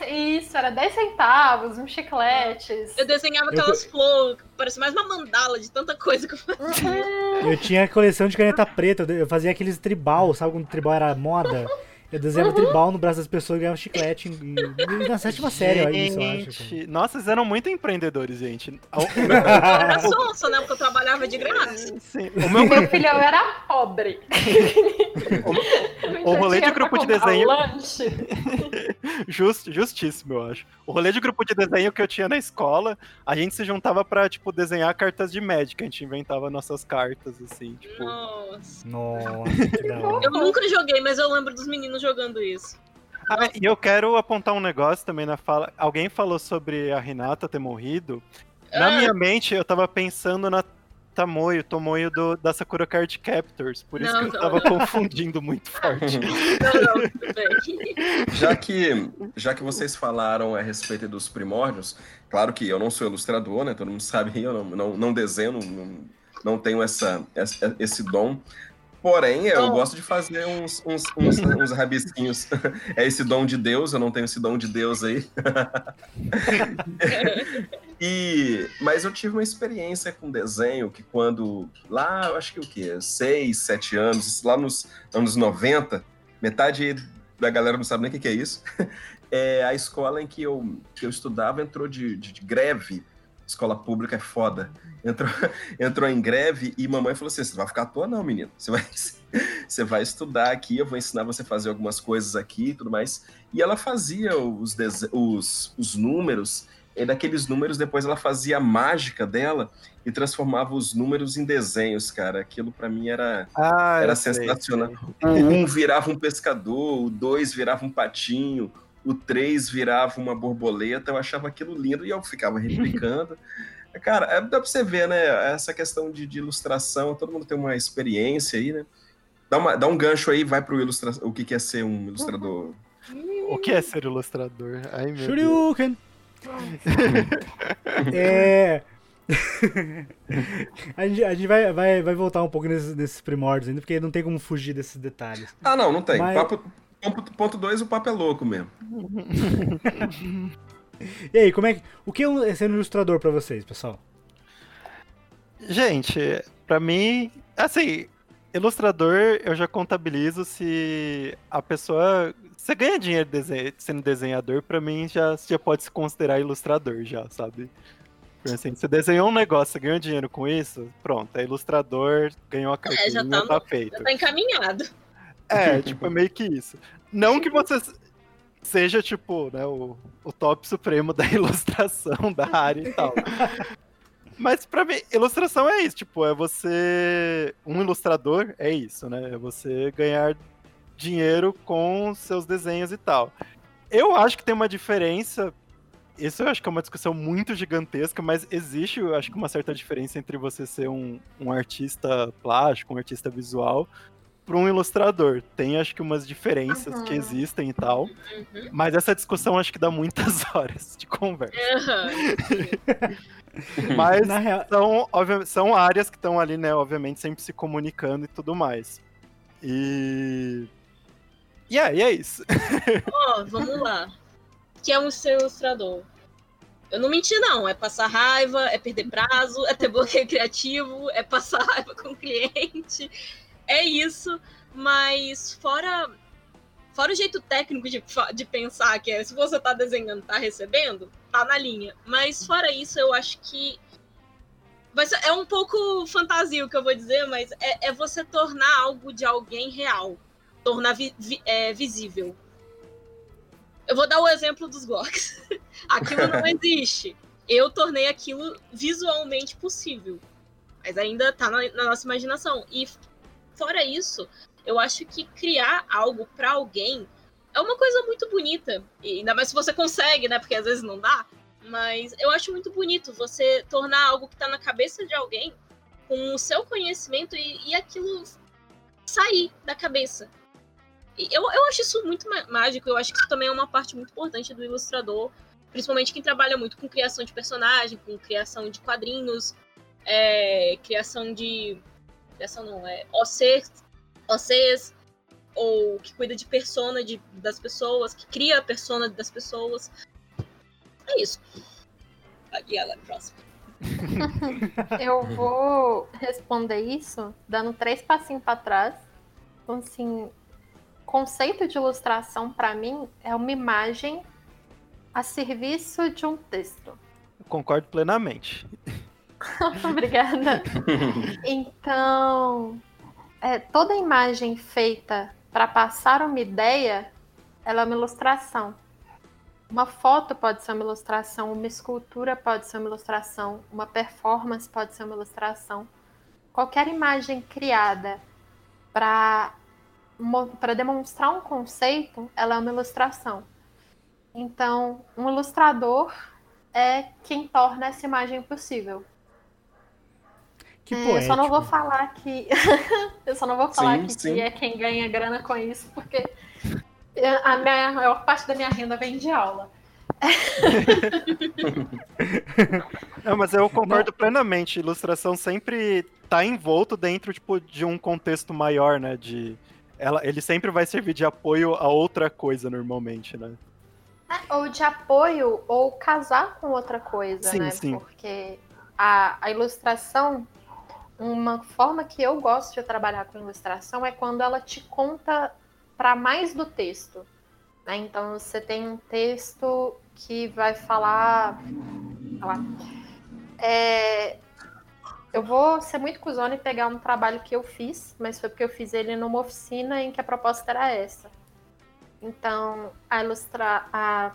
Speaker 4: isso, era 10 centavos, uns chicletes.
Speaker 5: Eu desenhava
Speaker 1: Eu
Speaker 5: aquelas flores, parecia mais uma mandala de tanta coisa que eu fazia.
Speaker 4: Uhum.
Speaker 1: Eu tinha coleção de caneta preta, eu fazia aqueles tribal, sabe quando tribal era moda? Eu desenhava
Speaker 4: Uhum.
Speaker 1: tribal no braço das pessoas e ganhava chiclete em- em- na sétima série, olha isso, eu acho.
Speaker 3: nossa, vocês eram muito empreendedores, gente. O,
Speaker 5: Eu era sonsa, né? Porque eu trabalhava de graça.
Speaker 3: sim, o meu
Speaker 4: Meu filho, eu era pobre.
Speaker 3: o rolê de grupo de desenho-. Just, justíssimo, eu acho. O rolê de grupo de desenho que eu tinha na escola, a gente se juntava pra, tipo, desenhar cartas de Magic. A gente inventava nossas cartas, assim, tipo.
Speaker 5: Nossa.
Speaker 1: Nossa.
Speaker 5: Eu nunca joguei, mas eu lembro dos meninos jogando isso.
Speaker 3: Ah, e eu quero apontar um negócio também na fala. Alguém falou sobre a Renata ter morrido. Na
Speaker 5: Ah.
Speaker 3: minha mente, eu tava pensando na Tamoio, Tomoyo do, da Sakura Card Captors. Por isso
Speaker 5: Não,
Speaker 3: que eu
Speaker 5: não,
Speaker 3: tava
Speaker 5: não.
Speaker 3: confundindo muito forte.
Speaker 5: Não, não, tudo bem.
Speaker 2: Já que, já que vocês falaram a respeito dos primórdios, claro que eu não sou ilustrador, né? Todo mundo sabe, eu não, não, não desenho, não, não tenho essa, essa- esse dom. Porém, eu
Speaker 5: Dom.
Speaker 2: gosto de fazer uns, uns, uns, uns rabisquinhos. É esse dom de Deus, eu não tenho esse dom de Deus aí. E, mas eu tive uma experiência com desenho que quando, lá, eu acho que o quê? Seis, sete anos, lá nos anos 90, metade a galera não sabe nem o que, que é isso. É, a escola em que eu, que eu estudava entrou de, de, de greve. Escola pública é foda. Entrou, entrou em greve e mamãe falou assim: você vai ficar à toa, não, menino. Você vai, você vai estudar aqui, eu vou ensinar você a fazer algumas coisas aqui e tudo mais. E ela fazia os, os, os números, e daqueles números, depois ela fazia a mágica dela e transformava os números em desenhos, cara. Aquilo para mim era,
Speaker 3: Ah,
Speaker 2: era
Speaker 3: eu sei,
Speaker 2: sensacional.
Speaker 3: sei.
Speaker 2: O um virava um pescador, o dois virava um patinho, o três virava uma borboleta. Eu achava aquilo lindo e eu ficava replicando. Cara, é, dá pra você ver, né? Essa questão de, de ilustração, todo mundo tem uma experiência aí, né? Dá, uma- dá um gancho aí, vai pro ilustra... o que, que é ser um ilustrador.
Speaker 3: O que é ser ilustrador? Ai, meu.
Speaker 1: Shoryuken! é. a gente, a gente vai, vai, vai voltar um pouco nesses, nesses primórdios ainda, porque não tem como fugir desses detalhes.
Speaker 2: Ah, não, não tem.
Speaker 1: Mas-
Speaker 2: Papo, ponto- ponto dois, o papo é louco mesmo.
Speaker 1: E aí, como é que. O que é ser um ilustrador pra vocês, pessoal?
Speaker 3: Gente, pra mim, assim, ilustrador eu já contabilizo se a pessoa. Você ganha dinheiro desen- sendo desenhador, pra mim já, já pode se considerar ilustrador, já, sabe? Porque, Assim, você desenhou um negócio, você ganhou dinheiro com isso, pronto, é ilustrador, ganhou a carteirinha,
Speaker 5: já tá
Speaker 3: tá,
Speaker 5: no-
Speaker 3: feito.
Speaker 5: Já tá encaminhado.
Speaker 3: É, tipo, é meio que isso. Não que você seja, tipo, né, o, o top supremo da ilustração da área e tal. Mas pra mim, ilustração é isso, tipo, é você. Um ilustrador é isso, né? É você ganhar dinheiro com seus desenhos e tal. Eu acho que tem uma diferença. Isso eu acho que é uma discussão muito gigantesca, mas existe, eu acho que uma certa diferença entre você ser um, um artista plástico, um artista visual, para um ilustrador. Tem acho que umas diferenças
Speaker 4: Uhum.
Speaker 3: que existem e tal,
Speaker 5: Uhum.
Speaker 3: mas essa discussão acho que dá muitas horas de conversa.
Speaker 5: Aham.
Speaker 3: Mas
Speaker 1: Na real.
Speaker 3: são, são áreas que estão ali, né, obviamente, sempre se comunicando e tudo mais. E. E é, e é isso.
Speaker 5: Ó, vamos lá. O que é um ser ilustrador? Eu não menti, não. É passar raiva, é perder prazo, é ter bloqueio criativo, é passar raiva com o cliente. É isso. Mas fora. Fora o jeito técnico de, de pensar que é se você tá desenhando, tá recebendo, tá na linha. Mas fora isso, eu acho que. ser- é um pouco fantasia o que eu vou dizer, mas é, é você tornar algo de alguém real. Tornar vi- vi- é, visível. Eu vou dar o exemplo dos Glocks. aquilo não existe. Eu tornei aquilo visualmente possível. Mas ainda tá na, na nossa imaginação. E fora isso, eu acho que criar algo pra alguém é uma coisa muito bonita. E ainda mais se você consegue, né? Porque às vezes não dá. Mas eu acho muito bonito você tornar algo que tá na cabeça de alguém com o seu conhecimento e, e aquilo sair da cabeça. E Eu, eu acho isso muito mágico, eu acho que isso também é uma parte muito importante do ilustrador, principalmente quem trabalha muito com criação de personagem, com criação de quadrinhos, é, criação de. Criação não, é OCs, OCs, ou que cuida de persona de, das pessoas, que cria a persona das pessoas. É isso. E agora, próximo.
Speaker 4: Eu vou responder isso dando três passinhos para trás. Então, assim, conceito de ilustração para mim é uma imagem a serviço de um texto.
Speaker 3: Concordo plenamente.
Speaker 4: Obrigada. Então, é, toda imagem feita para passar uma ideia, ela é uma ilustração. Uma foto pode ser uma ilustração, uma escultura pode ser uma ilustração, uma performance pode ser uma ilustração. Qualquer imagem criada para para demonstrar um conceito, ela é uma ilustração. Então, um ilustrador é quem torna essa imagem possível.
Speaker 1: Que
Speaker 4: É, eu só não vou falar que. eu só não vou falar
Speaker 2: Sim,
Speaker 4: que,
Speaker 2: sim.
Speaker 4: que é quem ganha grana com isso, porque a minha- a maior parte da minha renda vem de aula.
Speaker 3: Não, mas eu concordo plenamente. Ilustração sempre tá envolto dentro tipo, de um contexto maior, né? De ela, ele sempre vai servir de apoio a outra coisa normalmente, né?
Speaker 4: É, Ou de apoio, ou casar com outra coisa,
Speaker 3: Sim,
Speaker 4: né?
Speaker 3: sim.
Speaker 4: Porque a, a ilustração, uma forma que eu gosto de trabalhar com ilustração é quando ela te conta para mais do texto. Né? Então você tem um texto que vai falar. Lá, é, eu vou ser muito cuzona e pegar um trabalho que eu fiz, mas foi porque eu fiz ele numa oficina em que a proposta era essa. Então, a ilustrar a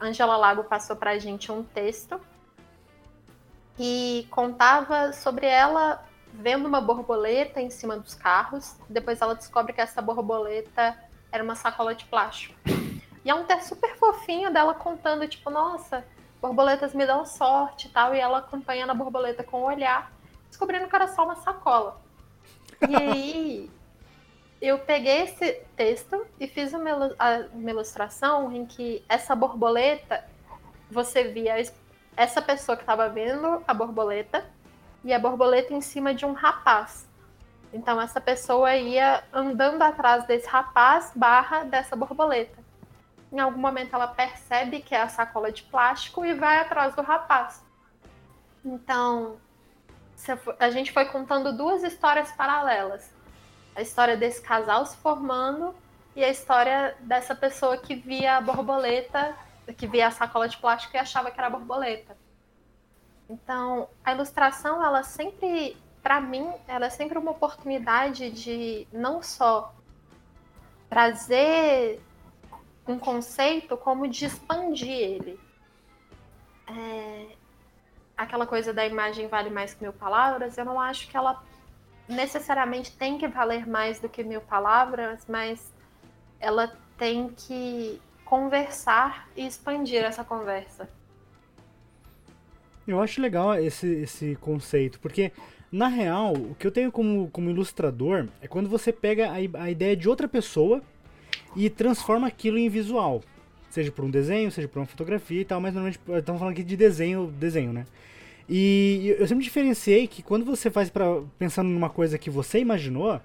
Speaker 4: Angela Lago passou para a gente um texto e contava sobre ela vendo uma borboleta em cima dos carros. Depois ela descobre que essa borboleta era uma sacola de plástico. E é um texto super fofinho dela contando, tipo, nossa, borboletas me dão sorte e tal. E ela acompanhando a borboleta com o olhar, descobrindo que era só uma sacola. E aí eu peguei esse texto e fiz uma, uma ilustração em que essa borboleta, você via essa pessoa que estava vendo a borboleta e a borboleta em cima de um rapaz. Então essa pessoa ia andando atrás desse rapaz barra dessa borboleta. Em algum momento ela percebe que é a sacola de plástico e vai atrás do rapaz. Então a gente foi contando duas histórias paralelas. A história desse casal se formando e a história dessa pessoa que via a borboleta, que via a sacola de plástico e achava que era borboleta. Então, a ilustração, ela sempre, para mim, ela é sempre uma oportunidade de não só trazer um conceito, como de expandir ele. É... Aquela coisa da imagem vale mais que mil palavras, eu não acho que ela necessariamente tem que valer mais do que mil palavras, mas ela tem que conversar e expandir essa conversa.
Speaker 1: Eu acho legal esse, esse conceito, porque na real, o que eu tenho como, como ilustrador é quando você pega a, a ideia de outra pessoa e transforma aquilo em visual. Seja por um desenho, seja por uma fotografia e tal, mas normalmente estamos falando aqui de desenho, desenho, né? E eu sempre diferenciei que quando você faz para pensando numa coisa que você imaginou,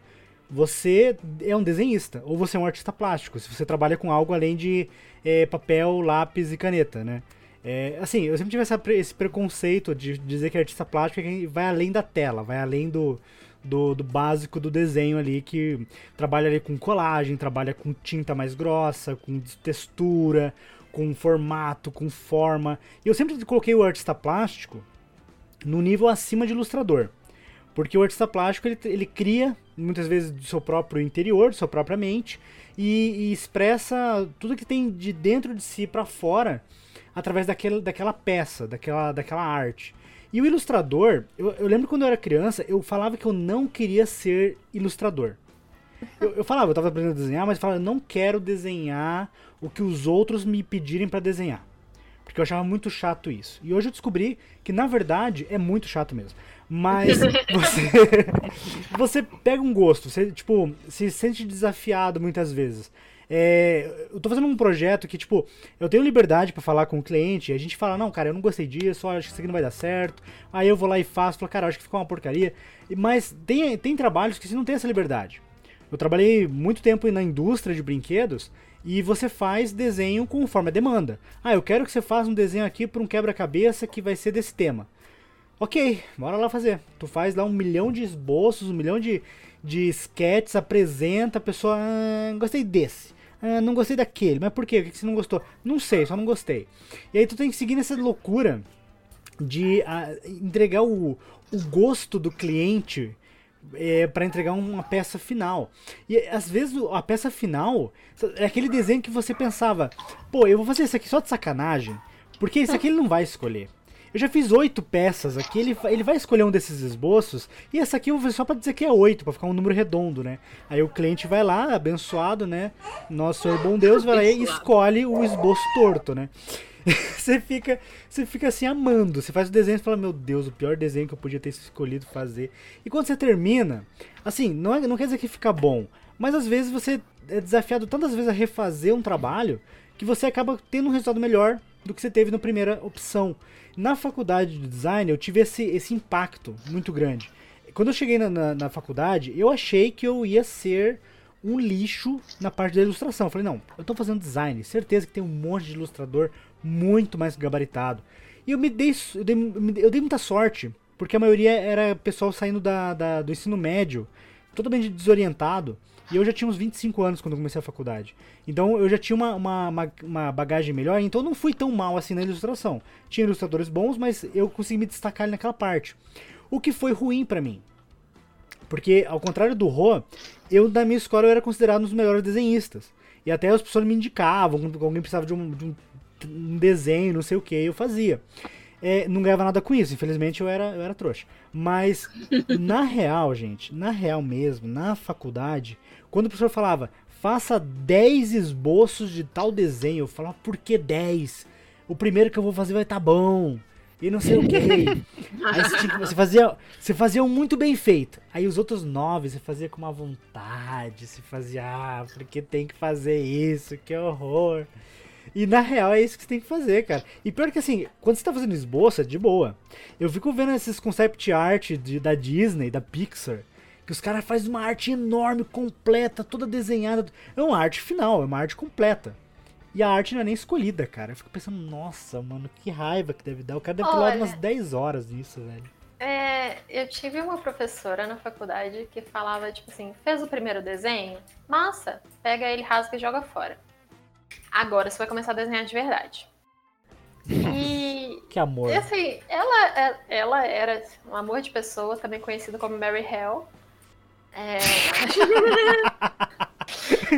Speaker 1: você é um desenhista ou você é um artista plástico. Se você trabalha com algo além de é, papel, lápis e caneta, né? É, assim, eu sempre tive essa, esse preconceito de dizer que artista plástico é quem vai além da tela, vai além do, do, do, básico do desenho ali, que trabalha ali com colagem, trabalha com tinta mais grossa, com textura, com formato, com forma. E eu sempre coloquei o artista plástico no nível acima de ilustrador. Porque o artista plástico ele, ele cria muitas vezes do seu próprio interior, de sua própria mente, e, e expressa tudo que tem de dentro de si para fora através daquele, daquela peça, daquela, daquela arte. E o ilustrador, eu, eu, lembro quando eu era criança, eu falava que eu não queria ser ilustrador. Eu, eu falava, eu estava aprendendo a desenhar, mas eu falava, eu não quero desenhar o que os outros me pedirem para desenhar. Porque eu achava muito chato isso. E hoje eu descobri que, na verdade, é muito chato mesmo. Mas você, você pega um gosto, você, tipo, se sente desafiado muitas vezes. É, eu tô fazendo um projeto que, tipo, eu tenho liberdade para falar com o cliente, a gente fala, não, cara, eu não gostei disso, acho que isso aqui não vai dar certo. Aí eu vou lá e faço, falo, cara, acho que ficou uma porcaria. Mas tem, tem trabalhos que você não tem essa liberdade. Eu trabalhei muito tempo na indústria de brinquedos e você faz desenho conforme a demanda. Ah, eu quero que você faça um desenho aqui para um quebra-cabeça que vai ser desse tema. Ok, bora lá fazer. Tu faz lá um milhão de esboços, um milhão de, de sketches, apresenta, a pessoa, ah, gostei desse. Ah, não gostei daquele, mas por quê? O que você não gostou? Não sei, só não gostei. E aí tu tem que seguir nessa loucura de ah, entregar o, o gosto do cliente é, para entregar uma peça final. E às vezes a peça final é aquele desenho que você pensava, pô, eu vou fazer isso aqui só de sacanagem, porque isso aqui ele não vai escolher. Eu já fiz oito peças aqui, ele, ele vai escolher um desses esboços, e essa aqui eu vou fazer só pra dizer que é oito, pra ficar um número redondo, né? Aí o cliente vai lá, abençoado, né? Nosso Senhor bom Deus vai lá e escolhe o esboço torto, né? você fica você fica assim amando. Você faz o desenho e fala, meu Deus, o pior desenho que eu podia ter escolhido fazer. E quando você termina, assim, não, é, não quer dizer que fica bom, mas às vezes você é desafiado tantas vezes a refazer um trabalho que você acaba tendo um resultado melhor do que você teve na primeira opção. Na faculdade de design, eu tive esse, esse impacto muito grande. Quando eu cheguei na, na, na faculdade, eu achei que eu ia ser um lixo na parte da ilustração. Eu falei, não, eu estou fazendo design, certeza que tem um monte de ilustrador muito mais gabaritado. E eu me dei, eu dei, eu dei muita sorte, porque a maioria era pessoal saindo da, da, do ensino médio, totalmente desorientado. E eu já tinha uns 25 anos quando comecei a faculdade. Então eu já tinha uma, uma, uma, bagagem melhor, então eu não fui tão mal assim na ilustração. Tinha ilustradores bons, mas eu consegui me destacar naquela parte. O que foi ruim pra mim. Porque, ao contrário do Rô, eu na minha escola eu era considerado um dos melhores desenhistas. E até as pessoas me indicavam, alguém precisava de um, de um- um desenho, não sei o que, eu fazia. É, não ganhava nada com isso, infelizmente eu era, eu era trouxa. Mas, na real, gente, na real mesmo, na faculdade, quando o professor falava, faça 10 esboços de tal desenho, eu falava, por que 10? O primeiro que eu vou fazer vai estar bom. E não sei o que. Aí você, tinha você fazia, você fazia um muito bem feito. Aí os outros nove você fazia com uma vontade. Você fazia, ah, porque tem que fazer isso, que horror. E na real é isso que você tem que fazer, cara. E pior que assim, quando você tá fazendo esboço, é de boa. Eu fico vendo esses concept art de, da Disney, da Pixar, que os caras fazem uma arte enorme, completa, toda desenhada. É uma arte final, é uma arte completa. E a arte não é nem escolhida, cara. Eu fico pensando, nossa, mano, que raiva que deve dar. O cara deve ter
Speaker 4: Olha.
Speaker 1: umas 10 horas nisso, velho.
Speaker 4: É, eu tive uma professora na faculdade que falava, tipo assim, fez o primeiro desenho? Massa, pega ele, rasga e joga fora. Agora você vai começar a desenhar de verdade. E,
Speaker 1: Que amor.
Speaker 4: e, assim, ela, ela era um amor de pessoa, também conhecida como Mary Hell. É,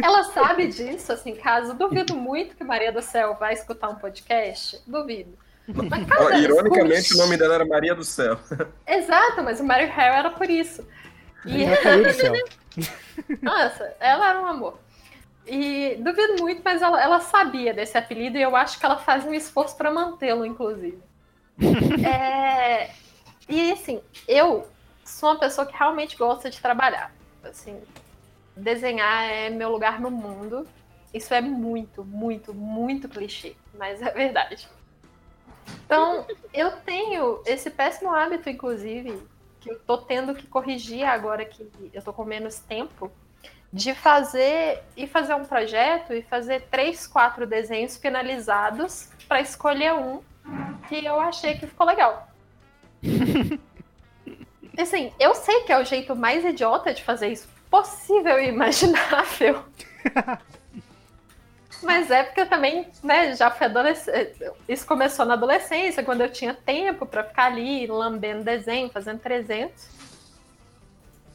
Speaker 4: ela sabe disso, assim, caso duvido muito que Maria do Céu vai escutar um podcast, duvido. Mas cada
Speaker 2: ironicamente,
Speaker 4: escute-
Speaker 2: o nome dela era Maria do Céu.
Speaker 4: Exato, mas o Mary Hell era por isso. E, nossa, ela era um amor. E duvido muito, mas ela, ela sabia desse apelido e eu acho que ela faz um esforço para mantê-lo, inclusive. É, E assim, eu sou uma pessoa que realmente gosta de trabalhar. Assim, desenhar é meu lugar no mundo. Isso é muito, muito, muito clichê, mas é verdade. Então, eu tenho esse péssimo hábito, inclusive, que eu tô tendo que corrigir agora que eu tô com menos tempo, de fazer e fazer um projeto e fazer três, quatro desenhos finalizados para escolher um que eu achei que ficou legal. Assim, eu sei que é o jeito mais idiota de fazer isso possível e imaginável. Mas é porque eu também, né, já fui adolescente. Isso começou na adolescência, quando eu tinha tempo pra ficar ali lambendo desenho, fazendo 300.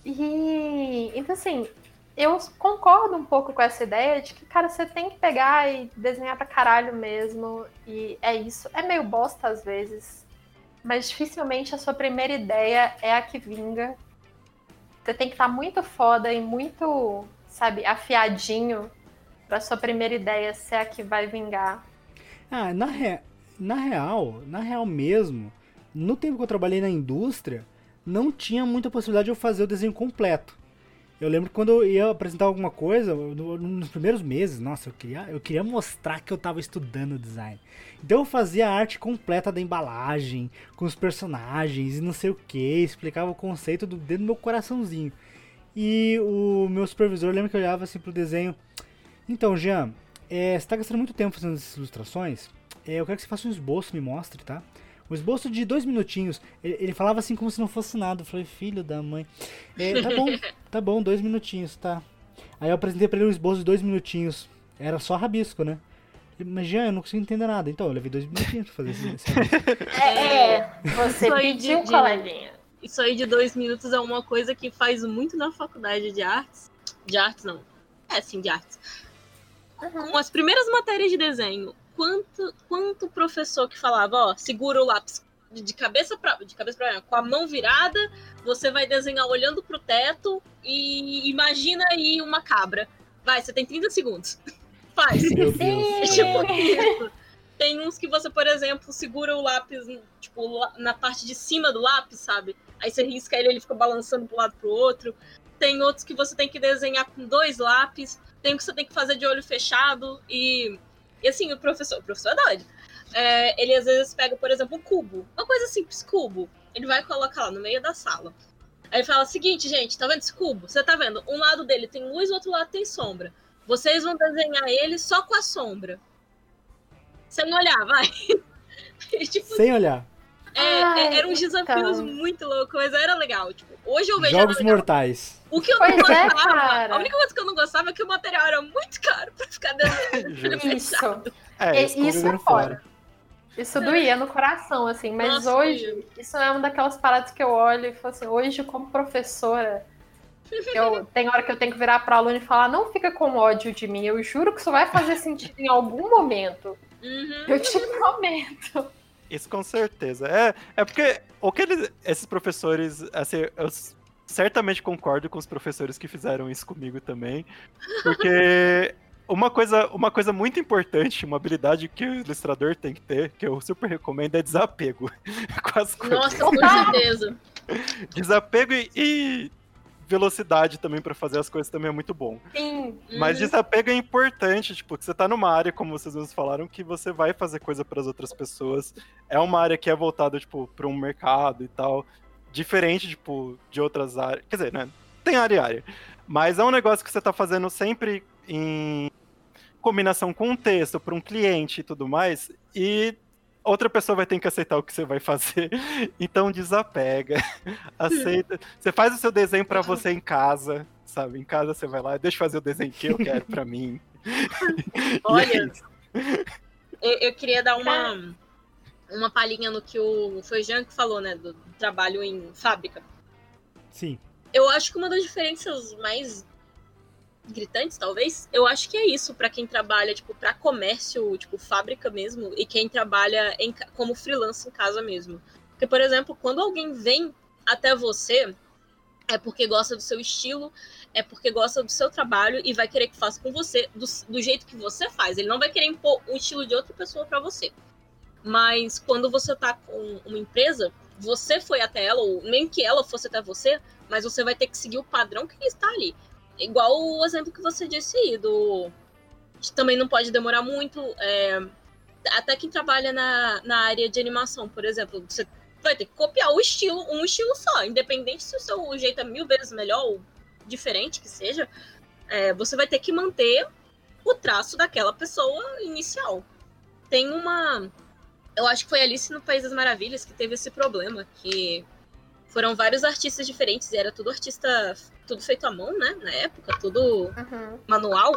Speaker 4: E então assim, eu concordo um pouco com essa ideia de que, cara, você tem que pegar e desenhar pra caralho mesmo. E é isso. É meio bosta às vezes. Mas dificilmente a sua primeira ideia é a que vinga. Você tem que estar muito foda e muito, sabe, afiadinho pra sua primeira ideia ser a que vai vingar.
Speaker 1: Ah, na, rea- na real, na real mesmo, no tempo que eu trabalhei na indústria, não tinha muita possibilidade de eu fazer o desenho completo. Eu lembro que quando eu ia apresentar alguma coisa, no- nos primeiros meses, nossa, eu queria, eu queria mostrar que eu tava estudando design. Então eu fazia a arte completa da embalagem, com os personagens e não sei o que, explicava o conceito do dentro do meu coraçãozinho. E o meu supervisor lembra que eu olhava assim pro desenho. Então, Jean, é, você tá gastando muito tempo fazendo essas ilustrações? É, eu quero que você faça um esboço, me mostre, tá? Um esboço de dois minutinhos. Ele, ele falava assim como se não fosse nada. Eu falei, filho da mãe. É, tá bom, tá bom, dois minutinhos, tá. Aí eu apresentei pra ele um esboço de dois minutinhos. Era só rabisco, né? Mas Jean, eu não consigo entender nada. Então, eu levei dois minutinhos pra fazer esse, esse rabisco.
Speaker 4: É, você
Speaker 5: Isso aí
Speaker 4: pediu,
Speaker 5: de-
Speaker 4: coleguinha.
Speaker 5: Isso aí de dois minutos é uma coisa que faz muito na faculdade de artes. De artes, não. É, sim, de artes. Com as primeiras matérias de desenho, quanto, quanto professor que falava, ó, segura o lápis de de cabeça pra, de cabeça pra com a mão virada, você vai desenhar olhando pro teto e imagina aí uma cabra. Vai, você tem 30 segundos. Faz. É tipo isso. Tem uns que você, por exemplo, segura o lápis, tipo, na parte de cima do lápis, sabe? Aí você risca ele, ele fica balançando pro lado pro outro. Tem outros que você tem que desenhar com dois lápis. Tem que você tem que fazer de olho fechado. E, e assim, o professor, o professor é doido. É, ele às vezes pega, por exemplo, um cubo. Uma coisa simples, cubo. Ele vai colocar lá no meio da sala. Aí fala: seguinte, gente, tá vendo esse cubo? Você tá vendo? Um lado dele tem luz, o outro lado tem sombra. Vocês vão desenhar ele só com a sombra. Sem olhar, vai. E, tipo,
Speaker 1: Sem olhar.
Speaker 5: É,
Speaker 4: Ai,
Speaker 5: é, eram uns desafios
Speaker 4: então.
Speaker 5: muito loucos, mas era legal. Tipo, hoje eu vejo.
Speaker 1: Jogos mortais.
Speaker 5: O que eu não
Speaker 4: Pois é,
Speaker 5: gostava,
Speaker 4: cara.
Speaker 5: a única coisa que eu não gostava é que o material era muito caro pra ficar desenhando.
Speaker 4: Isso.
Speaker 3: É,
Speaker 4: É,
Speaker 3: isso
Speaker 4: isso é fora. Isso doía no coração, assim, mas
Speaker 5: Nossa,
Speaker 4: hoje, isso é uma daquelas paradas que eu olho e falo assim, hoje, como professora, eu tem hora que eu tenho que virar para aluno e falar, não fica com ódio de mim, eu juro que isso vai fazer sentido em algum momento.
Speaker 5: Uhum.
Speaker 4: Eu te prometo.
Speaker 3: Isso com certeza. É, é porque o que eles, esses professores, assim, eu certamente concordo com os professores que fizeram isso comigo também, porque uma coisa, uma coisa muito importante, uma habilidade que o ilustrador tem que ter, que eu super recomendo, é desapego com as coisas.
Speaker 5: Nossa, com certeza.
Speaker 3: Desapego e, e velocidade também pra fazer as coisas também é muito bom.
Speaker 4: Sim.
Speaker 3: Mas
Speaker 5: Uhum.
Speaker 3: desapego é importante, tipo, que você tá numa área, como vocês mesmos falaram, que você vai fazer coisa para as outras pessoas. É uma área que é voltada, tipo, para um mercado e tal. Diferente, tipo, de outras áreas. Quer dizer, né? Tem área e área. Mas é um negócio que você tá fazendo sempre em combinação com um texto, para um cliente e tudo mais. E outra pessoa vai ter que aceitar o que você vai fazer. Então desapega. Aceita. Você faz o seu desenho para você em casa, sabe? Em casa você vai lá, deixa eu fazer o desenho que eu quero para mim. É
Speaker 5: Olha, eu, eu queria dar uma, uma palhinha no que o foi o Jean que falou, né? Do trabalho em fábrica.
Speaker 1: Sim.
Speaker 5: Eu acho que uma das diferenças mais gritantes, talvez, eu acho que é isso pra quem trabalha, tipo, para comércio, tipo, fábrica mesmo, e quem trabalha em como freelance em casa mesmo. Porque, por exemplo, quando alguém vem até você, é porque gosta do seu estilo, é porque gosta do seu trabalho e vai querer que faça com você do, do jeito que você faz. Ele não vai querer impor o estilo de outra pessoa pra você. Mas quando você tá com uma empresa, você foi até ela, ou nem que ela fosse até você, mas você vai ter que seguir o padrão que está ali. Igual o exemplo que você disse aí, do. Também não pode demorar muito. é, Até quem trabalha na, na área de animação, por exemplo, você vai ter que copiar o estilo, um estilo só, independente se o seu jeito é mil vezes melhor ou diferente que seja, é, você vai ter que manter o traço daquela pessoa inicial. Tem uma. Eu acho que foi Alice no País das Maravilhas que teve esse problema, que foram vários artistas diferentes, e era tudo artista, tudo feito à mão, né? Na época, tudo
Speaker 4: Uhum.
Speaker 5: manual.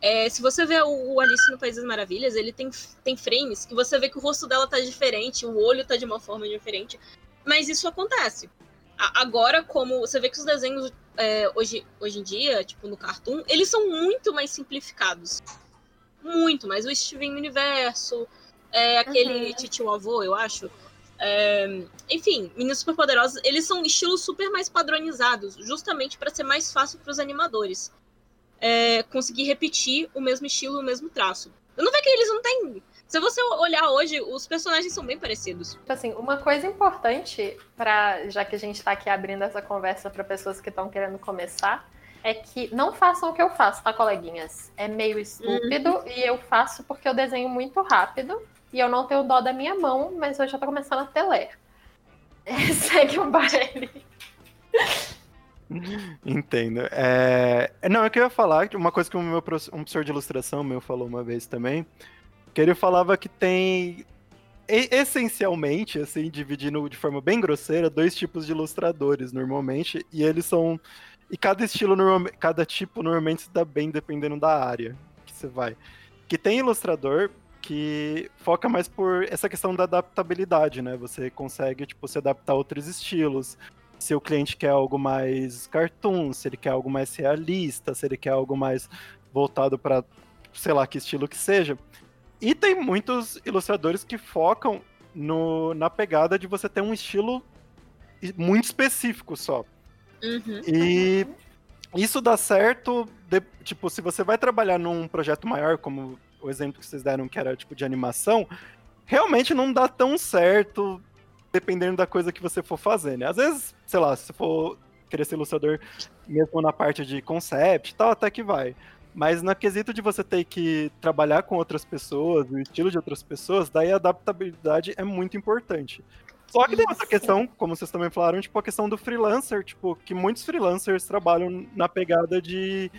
Speaker 5: É, se você vê o, Alice no País das Maravilhas, ele tem, tem frames que você vê que o rosto dela tá diferente, o olho tá de uma forma diferente. Mas isso acontece. A- agora, como você vê que os desenhos é, hoje, hoje em dia, tipo no Cartoon, eles são muito mais simplificados. Muito mais. O Steven Universo, é, aquele
Speaker 4: Uhum.
Speaker 5: Titio Avô, eu acho. É, enfim, Meninos Superpoderosos, eles são estilos super mais padronizados, justamente para ser mais fácil para os animadores é, conseguir repetir o mesmo estilo, o mesmo traço. Eu não vejo que eles não têm. Se você olhar hoje, os personagens são bem parecidos.
Speaker 4: Tipo assim, uma coisa importante para já que a gente tá aqui abrindo essa conversa para pessoas que estão querendo começar, é que não façam o que eu faço, tá, coleguinhas? É meio estúpido e eu faço porque eu desenho muito rápido e eu não tenho dó da minha mão, mas eu já tô começando a ter ler. Segue o baile.
Speaker 3: Entendo. É... Não, eu queria falar uma coisa que o meu um professor de ilustração meu falou uma vez também, que ele falava que tem essencialmente, assim, dividindo de forma bem grosseira, dois tipos de ilustradores normalmente, e eles são e cada estilo cada tipo normalmente se dá bem dependendo da área que você vai. Que tem ilustrador que foca mais por essa questão da adaptabilidade, né? Você consegue tipo se adaptar a outros estilos, se o cliente quer algo mais cartoon, se ele quer algo mais realista, se ele quer algo mais voltado para, sei lá, que estilo que seja. E tem muitos ilustradores que focam no, na pegada de você ter um estilo muito específico só.
Speaker 5: Uhum.
Speaker 3: E isso dá certo, de- tipo, se você vai trabalhar num projeto maior, como o exemplo que vocês deram, que era tipo de animação, realmente não dá tão certo dependendo da coisa que você for fazer, né? Às vezes, sei lá, se for querer ser ilustrador mesmo na parte de concept e tal, até que vai. Mas na quesito de você ter que trabalhar com outras pessoas, o estilo de outras pessoas, daí a adaptabilidade é muito importante. Só que tem essa questão, como vocês também falaram, tipo, a questão do freelancer, tipo, que muitos freelancers trabalham na pegada de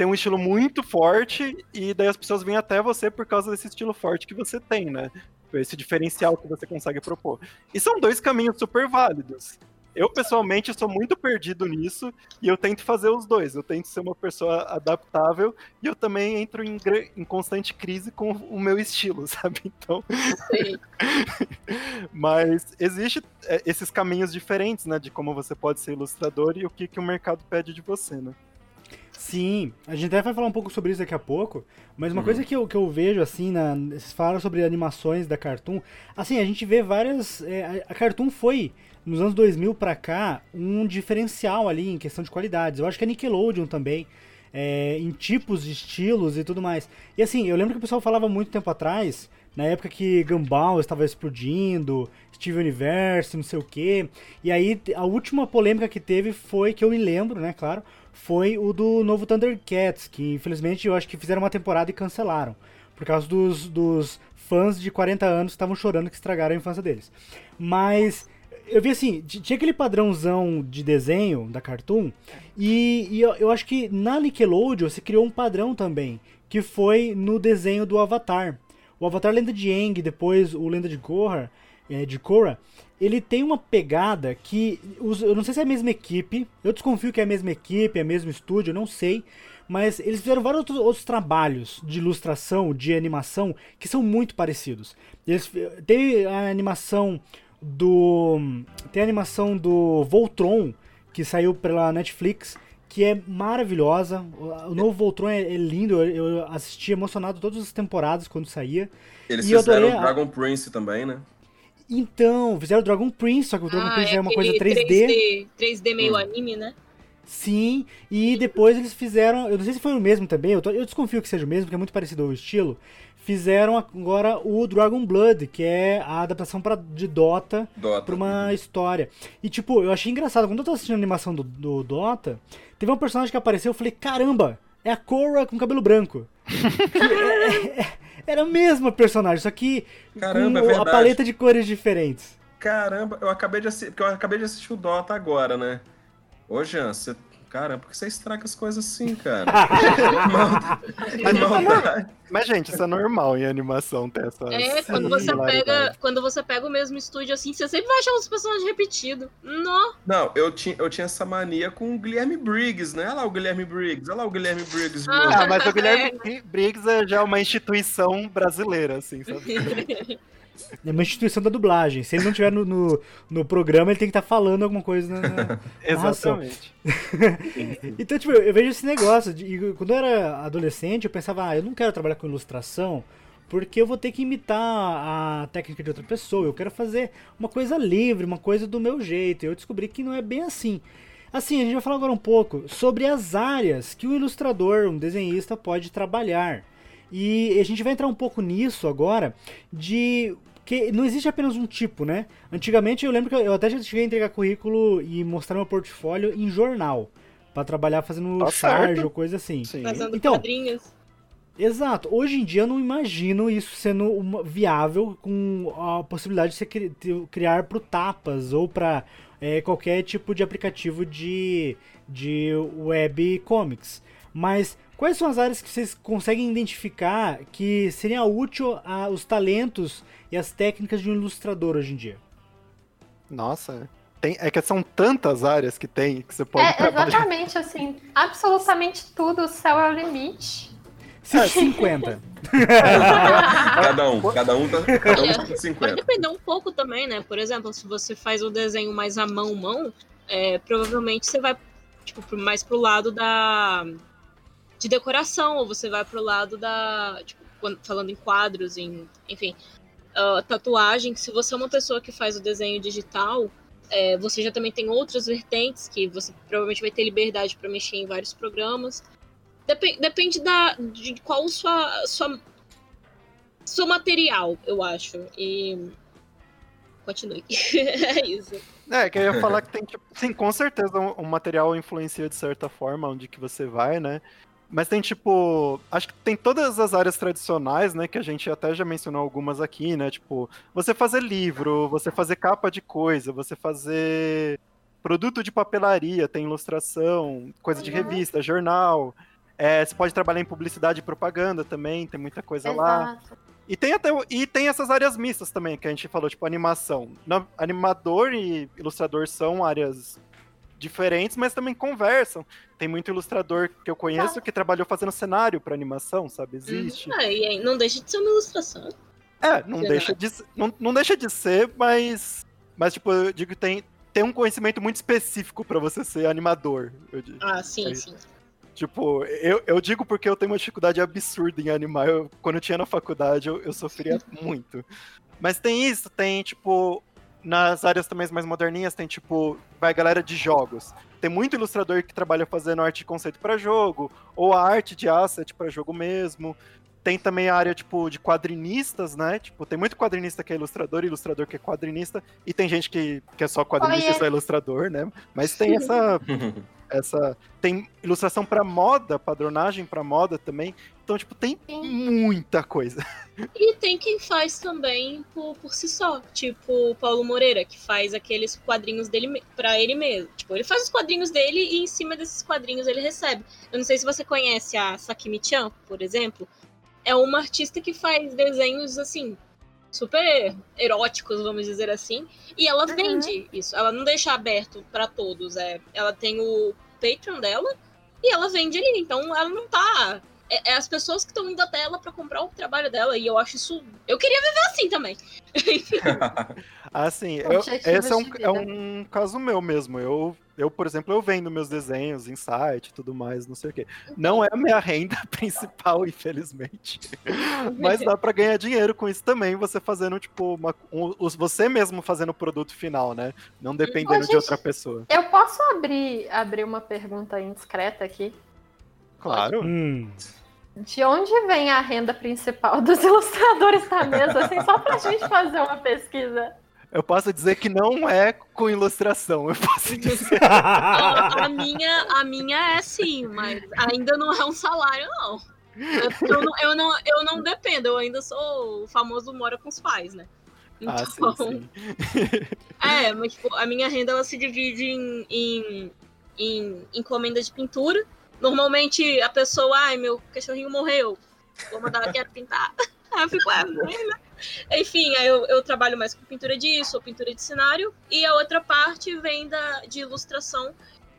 Speaker 3: ter um estilo muito forte e daí as pessoas vêm até você por causa desse estilo forte que você tem, né? esse diferencial que você consegue propor. E são dois caminhos super válidos. Eu, pessoalmente, sou muito perdido nisso e eu tento fazer os dois. Eu tento ser uma pessoa adaptável e eu também entro em, em constante crise com o meu estilo, sabe? Então. Mas existe é, esses caminhos diferentes, né? De como você pode ser ilustrador e o que, que o mercado pede de você, né?
Speaker 1: Sim, a gente até vai falar um pouco sobre isso daqui a pouco, mas uma uhum. coisa que eu, que eu vejo, assim, na, vocês falam sobre animações da Cartoon, assim, a gente vê várias, é, a Cartoon foi, nos anos 2000 pra cá, um diferencial ali em questão de qualidades, eu acho que a Nickelodeon também, é, em tipos de estilos e tudo mais, e assim, eu lembro que o pessoal falava muito tempo atrás, na época que Gumball estava explodindo, Steve Universe, não sei o que. E aí a última polêmica que teve foi, que eu me lembro, né, claro, foi o do novo Thundercats, que infelizmente eu acho que fizeram uma temporada e cancelaram. Por causa dos, dos fãs de 40 anos que estavam chorando que estragaram a infância deles. Mas eu vi assim, tinha aquele padrãozão de desenho da Cartoon, e, e eu, eu, acho que na Nickelodeon você criou um padrão também, que foi no desenho do Avatar. O Avatar Lenda de Aang, depois o Lenda de Korra, é, de Korra, ele tem uma pegada que. Os, eu não sei se é a mesma equipe, eu desconfio que é a mesma equipe, é o mesmo estúdio, eu não sei. Mas eles fizeram vários outros, outros, trabalhos de ilustração, de animação, que são muito parecidos. Eles, tem a animação do. Tem a animação do Voltron, que saiu pela Netflix, que é maravilhosa. O, novo Voltron é, é lindo, eu, eu, assisti emocionado todas as temporadas quando saía.
Speaker 2: Eles e fizeram o Dragon. Prince também, né?
Speaker 1: Então, fizeram o Dragon Prince, só que o Dragon ah, Prince é, é uma coisa 3D.
Speaker 5: 3D, 3D meio hum. anime, né?
Speaker 1: Sim, e depois eles fizeram, eu não sei se foi o mesmo também, eu, tô, eu desconfio que seja o mesmo, porque é muito parecido o estilo. Fizeram agora o Dragon Blood, que é a adaptação pra, de Dota, Dota. pra uma história. E tipo, eu achei engraçado, quando eu tava assistindo a animação do, do Dota, teve um personagem que apareceu, eu falei, caramba, é a Korra com cabelo branco. é, é, era a mesma personagem, só que
Speaker 2: Caramba,
Speaker 1: com
Speaker 2: é
Speaker 1: a paleta de cores diferentes.
Speaker 2: Caramba, eu acabei de assistir, eu acabei de assistir o Dota agora, né? Ô, Jean, você Caramba, por que você estraga as coisas assim, cara?
Speaker 3: maldade. Mas, gente, isso é normal em animação ter essa.
Speaker 5: É, quando você, pega, quando você pega o mesmo estúdio assim, você sempre vai achar os personagens repetidos. Não.
Speaker 2: Não, eu tinha, eu tinha essa mania com o Guilherme Briggs, né? Olha lá o Guilherme Briggs, olha lá o Guilherme Briggs.
Speaker 3: Ah, mas o Guilherme é. Briggs é já uma instituição brasileira, assim, sabe?
Speaker 1: É uma instituição da dublagem. Se ele não estiver no, no, no, programa, ele tem que estar tá falando alguma coisa na, na
Speaker 3: Exatamente.
Speaker 1: então, tipo, eu vejo esse negócio. De, quando eu era adolescente, eu pensava, ah, eu não quero trabalhar com ilustração porque eu vou ter que imitar a técnica de outra pessoa. Eu quero fazer uma coisa livre, uma coisa do meu jeito. Eu descobri que não é bem assim. Assim, a gente vai falar agora um pouco sobre as áreas que um ilustrador, um desenhista pode trabalhar. E a gente vai entrar um pouco nisso agora, de que não existe apenas um tipo, né? Antigamente eu lembro que eu até já cheguei a entregar currículo e mostrar meu portfólio em jornal. para trabalhar fazendo tá charge ou coisa assim.
Speaker 5: Sim. Fazendo então, quadrinhos.
Speaker 1: Exato. Hoje em dia eu não imagino isso sendo uma, viável com a possibilidade de você criar para tapas ou para é, qualquer tipo de aplicativo de, de web comics. Mas quais são as áreas que vocês conseguem identificar que seria útil aos talentos e as técnicas de um ilustrador hoje em dia?
Speaker 3: Nossa, tem, é que são tantas áreas que tem que você pode é,
Speaker 4: trabalhar. Exatamente, assim, absolutamente tudo, o céu é o limite.
Speaker 1: 50.
Speaker 2: cada um, cada um tá, cada um tá 50.
Speaker 5: Pode depender um pouco também, né? Por exemplo, se você faz o desenho mais à mão, mão, é, provavelmente você vai tipo, mais pro lado da de decoração, ou você vai pro lado da, tipo, falando em quadros, em, enfim, uh, tatuagem, que se você é uma pessoa que faz o desenho digital, é, você já também tem outras vertentes que você provavelmente vai ter liberdade para mexer em vários programas. Dep depende da, de qual sua, sua seu material, eu acho. E continue. é isso.
Speaker 3: É, que eu ia falar que tem, tipo, sim, com certeza o material influencia de certa forma onde que você vai, né? Mas tem tipo. Acho que tem todas as áreas tradicionais, né? Que a gente até já mencionou algumas aqui, né? Tipo, você fazer livro, você fazer capa de coisa, você fazer produto de papelaria, tem ilustração, coisa de revista, jornal. É, você pode trabalhar em publicidade e propaganda também, tem muita coisa Exato. lá. E tem até e tem essas áreas mistas também que a gente falou, tipo animação. Na- animador e ilustrador são áreas diferentes, mas também conversam. Tem muito ilustrador que eu conheço que trabalhou fazendo cenário para animação, sabe? Existe.
Speaker 5: Ah, e aí, não deixa de ser uma ilustração.
Speaker 3: É, não deixa de ser- não, não deixa de ser, mas mas tipo, eu digo que tem tem um conhecimento muito específico para você ser animador. Eu digo.
Speaker 5: Ah, sim,
Speaker 3: É.
Speaker 5: sim.
Speaker 3: Tipo, eu, eu digo porque eu tenho uma dificuldade absurda em animar. Eu- quando eu tinha na faculdade, eu, eu sofria muito. Mas tem isso, tem, tipo, nas áreas também mais moderninhas, tem, tipo, vai galera de jogos. Tem muito ilustrador que trabalha fazendo arte de conceito para jogo, ou a arte de asset para jogo mesmo. Tem também a área, tipo, de quadrinistas, né? Tipo, tem muito quadrinista que é ilustrador, ilustrador que é quadrinista, e tem gente que, que é só quadrinista e só ilustrador, né? Mas tem essa essa tem ilustração pra moda, padronagem pra moda também. Então, tipo, tem muita coisa.
Speaker 5: E tem quem faz também por, por si só. Tipo o Paulo Moreira, que faz aqueles quadrinhos dele pra ele mesmo. Tipo, ele faz os quadrinhos dele e em cima desses quadrinhos ele recebe. Eu não sei se você conhece a Sakimi-chan, por exemplo. É uma artista que faz desenhos assim. Super eróticos, vamos dizer assim. E ela
Speaker 4: Uhum.
Speaker 5: vende isso. Ela não deixa aberto pra todos. É, ela tem o Patreon dela e ela vende ali. Então ela não tá é, é as pessoas que estão indo até ela pra comprar o trabalho dela. E eu acho isso. Eu queria viver assim também.
Speaker 3: Assim, eu, esse é um, é um caso meu mesmo. Eu, eu, por exemplo, eu vendo meus desenhos em site e tudo mais, não sei o quê. Não é a minha renda principal, infelizmente. Mas dá pra ganhar dinheiro com isso também, você fazendo, tipo, uma- um- os- você mesmo fazendo o produto final, né? Não dependendo
Speaker 4: Ô,
Speaker 3: de
Speaker 4: gente,
Speaker 3: outra pessoa.
Speaker 4: Eu posso abrir, abrir uma pergunta indiscreta aqui?
Speaker 3: Claro.
Speaker 1: Hum.
Speaker 4: De onde vem a renda principal dos ilustradores da mesa? Assim, só pra gente fazer uma pesquisa.
Speaker 3: Eu posso dizer que não é com ilustração. Eu posso dizer.
Speaker 5: a, a minha, a minha é sim, mas ainda não é um salário, não. Eu não, eu, não, eu não dependo, eu ainda sou o famoso mora com os pais, né?
Speaker 3: Ah, sim,
Speaker 5: Então,
Speaker 3: sim.
Speaker 5: É, mas tipo, a minha renda ela se divide em, em, em encomenda de pintura. Normalmente a pessoa, ai, meu cachorrinho morreu. Vou mandar, quero pintar. Aí eu fico, é, né? Enfim, aí eu, eu trabalho mais com pintura disso, ou pintura de cenário. E a outra parte vem da, de ilustração,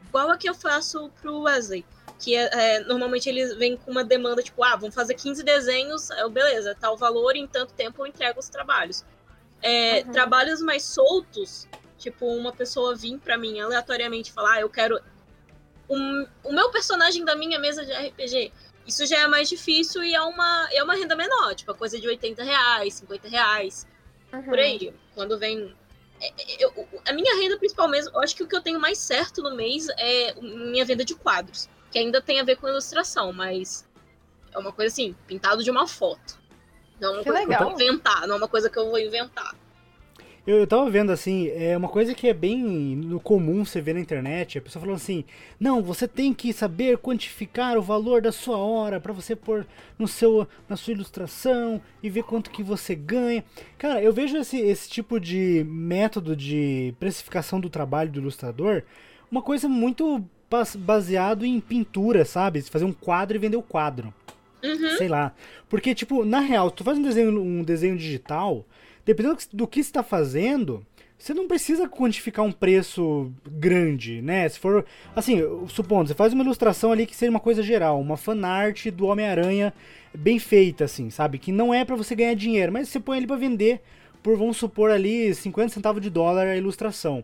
Speaker 5: igual a que eu faço pro Wesley. Que é, é, normalmente eles vêm com uma demanda, tipo, ah, vamos fazer 15 desenhos, eu, beleza, tal valor, em tanto tempo eu entrego os trabalhos. É,
Speaker 4: Uhum.
Speaker 5: Trabalhos mais soltos, tipo, uma pessoa vir pra mim aleatoriamente falar, ah, eu quero um- o meu personagem da minha mesa de RPG. Isso já é mais difícil e é uma, é uma renda menor, tipo, a coisa de 80 reais, 50 reais, por aí. Quando vem. é, é, eu- a minha renda principal mesmo, eu acho que o que eu tenho mais certo no mês é minha venda de quadros, que ainda tem a ver com ilustração, mas é uma coisa assim, pintado de uma foto. Não é uma
Speaker 4: Que
Speaker 5: coisa que eu
Speaker 4: legal.
Speaker 5: vou inventar, não é uma coisa que eu vou inventar.
Speaker 1: Eu, eu tava vendo assim, é uma coisa que é bem no comum você ver na internet, a pessoa falando assim: "Não, você tem que saber quantificar o valor da sua hora pra você pôr no seu na sua ilustração e ver quanto que você ganha". Cara, eu vejo esse, esse tipo de método de precificação do trabalho do ilustrador uma coisa muito bas- baseado em pintura, sabe? Fazer um quadro e vender o quadro
Speaker 5: Uhum.
Speaker 1: sei lá. Porque, tipo, na real, tu faz um desenho, um desenho digital, dependendo do que você tá fazendo, você não precisa quantificar um preço grande, né? Se for, assim, supondo, você faz uma ilustração ali que seja uma coisa geral, uma fanart do Homem-Aranha bem feita, assim, sabe? Que não é pra você ganhar dinheiro, mas você põe ele pra vender por, vamos supor ali, 50 centavos de dólar a ilustração.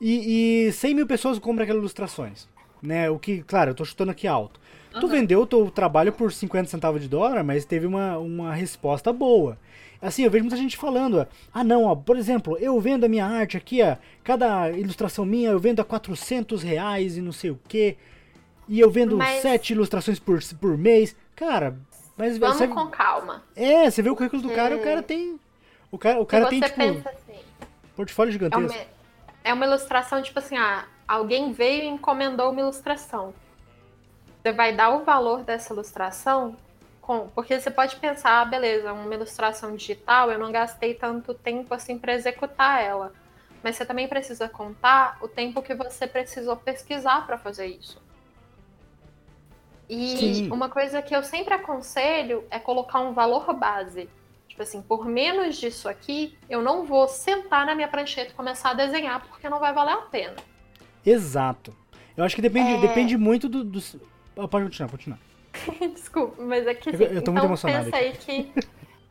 Speaker 1: E, e 100 mil pessoas compram aquelas ilustrações, né? O que, claro, eu tô chutando aqui alto. Tu vendeu o teu trabalho por 50 centavos de dólar, mas teve uma, uma resposta boa. Assim, eu vejo muita gente falando, ó, ah não, ó, por exemplo, eu vendo a minha arte aqui, ó, cada ilustração minha eu vendo a 400 reais e não sei o que, e eu vendo
Speaker 4: Mas-
Speaker 1: sete ilustrações por, por mês. Cara, mas
Speaker 4: Vamos
Speaker 1: você,
Speaker 4: com calma.
Speaker 1: é, você vê o currículo do cara e o cara tem... O cara, o cara tem, tipo,
Speaker 4: pensa assim,
Speaker 1: portfólio
Speaker 4: é
Speaker 1: gigantesco.
Speaker 4: uma, é uma ilustração, tipo assim, ah, alguém veio e encomendou uma ilustração. Você vai dar o valor dessa ilustração com. Porque você pode pensar, ah, beleza, uma ilustração digital, eu não gastei tanto tempo assim para executar ela. Mas você também precisa contar o tempo que você precisou pesquisar para fazer isso. E
Speaker 1: Sim.
Speaker 4: uma coisa que eu sempre aconselho é colocar um valor base. Tipo assim, por menos disso aqui, eu não vou sentar na minha prancheta e começar a desenhar, porque não vai valer a pena.
Speaker 1: Exato. Eu acho que depende,
Speaker 4: É.
Speaker 1: depende muito do. do... Pode continuar, pode continuar.
Speaker 4: Desculpa, mas é que assim,
Speaker 1: eu tô muito
Speaker 4: então
Speaker 1: emocionado
Speaker 4: pensa aí que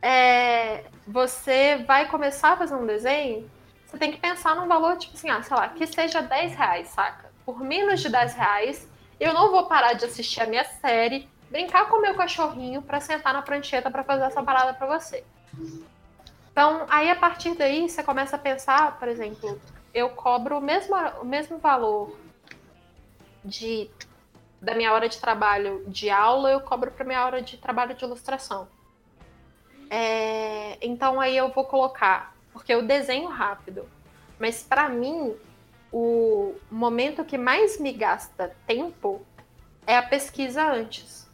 Speaker 4: é, você vai começar a fazer um desenho, você tem que pensar num valor, tipo assim, ah, sei lá, que seja 10 reais, saca? Por menos de 10 reais, eu não vou parar de assistir a minha série, brincar com o meu cachorrinho pra sentar na prancheta pra fazer essa parada pra você. Então, aí a partir daí, você começa a pensar, por exemplo, eu cobro o mesmo, o mesmo valor de da minha hora de trabalho de aula, eu cobro para minha hora de trabalho de ilustração. É, então aí eu vou colocar, porque eu desenho rápido, mas para mim o momento que mais me gasta tempo é a pesquisa antes.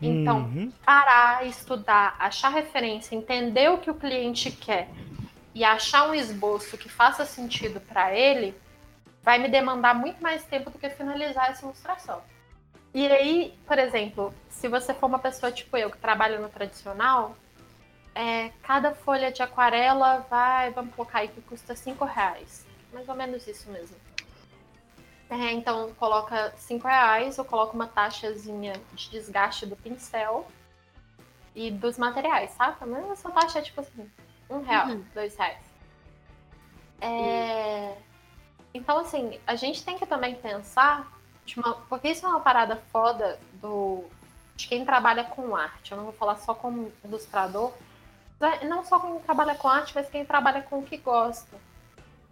Speaker 4: Então,
Speaker 1: Uhum.
Speaker 4: parar, estudar, achar referência, entender o que o cliente quer e achar um esboço que faça sentido para ele, vai me demandar muito mais tempo do que finalizar essa ilustração. E aí, por exemplo, se você for uma pessoa tipo eu, que trabalha no tradicional, é, cada folha de aquarela vai, vamos colocar aí que custa 5 reais. Mais ou menos isso mesmo. É, então, coloca 5 reais, eu coloco uma taxazinha de desgaste do pincel e dos materiais, saca? Mas essa taxa é tipo assim, um real,
Speaker 5: Uhum.
Speaker 4: dois reais. É... Então, assim, a gente tem que também pensar, porque isso é uma parada foda do... de quem trabalha com arte. Eu não vou falar só como ilustrador, mas não só quem trabalha com arte, mas quem trabalha com o que gosta.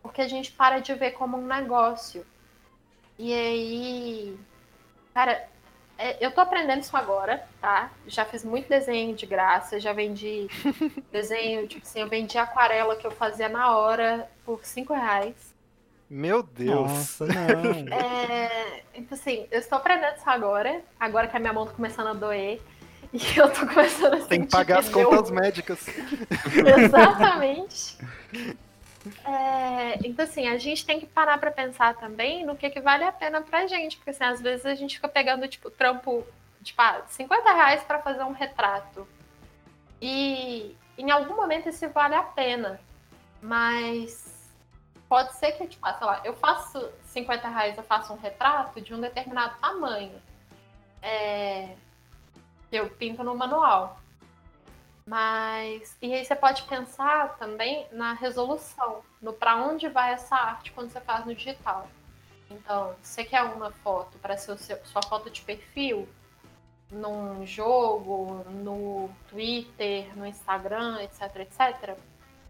Speaker 4: Porque a gente para de ver como um negócio. E aí, cara, é, eu tô aprendendo isso agora, tá? Já fiz muito desenho de graça, já vendi desenho, tipo assim, eu vendi aquarela que eu fazia na hora por 5 reais.
Speaker 3: Meu Deus.
Speaker 1: Nossa, não.
Speaker 4: É, então assim, eu estou aprendendo isso agora, agora que a minha mão tá começando a doer. E eu tô começando a
Speaker 3: Tem que pagar as
Speaker 4: meu-
Speaker 3: contas médicas.
Speaker 4: Exatamente. É, então, assim, a gente tem que parar pra pensar também no que, que vale a pena pra gente. Porque, assim, às vezes a gente fica pegando, tipo, trampo, tipo, ah, 50 reais pra fazer um retrato. E em algum momento isso vale a pena. Mas pode ser que, tipo, ah, sei lá, eu faço 50 reais, eu faço um retrato de um determinado tamanho. É, eu pinto no manual. Mas. E aí você pode pensar também na resolução, no para onde vai essa arte quando você faz no digital. Então, você quer uma foto para ser sua foto de perfil num jogo, no Twitter, no Instagram, etc, etc.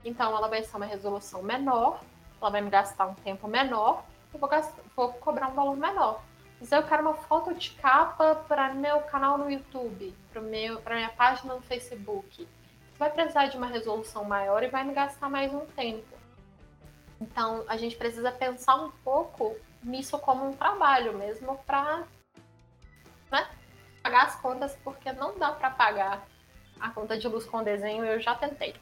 Speaker 4: Então, ela vai ser uma resolução menor, ela vai me gastar um tempo menor, eu vou, gastar- vou cobrar um valor menor. Mas eu quero uma foto de capa para meu canal no YouTube, para minha página no Facebook. Vai precisar de uma resolução maior e vai me gastar mais um tempo. Então, a gente precisa pensar um pouco nisso como um trabalho mesmo para né, pagar as contas, porque não dá para pagar a conta de luz com desenho, eu já tentei.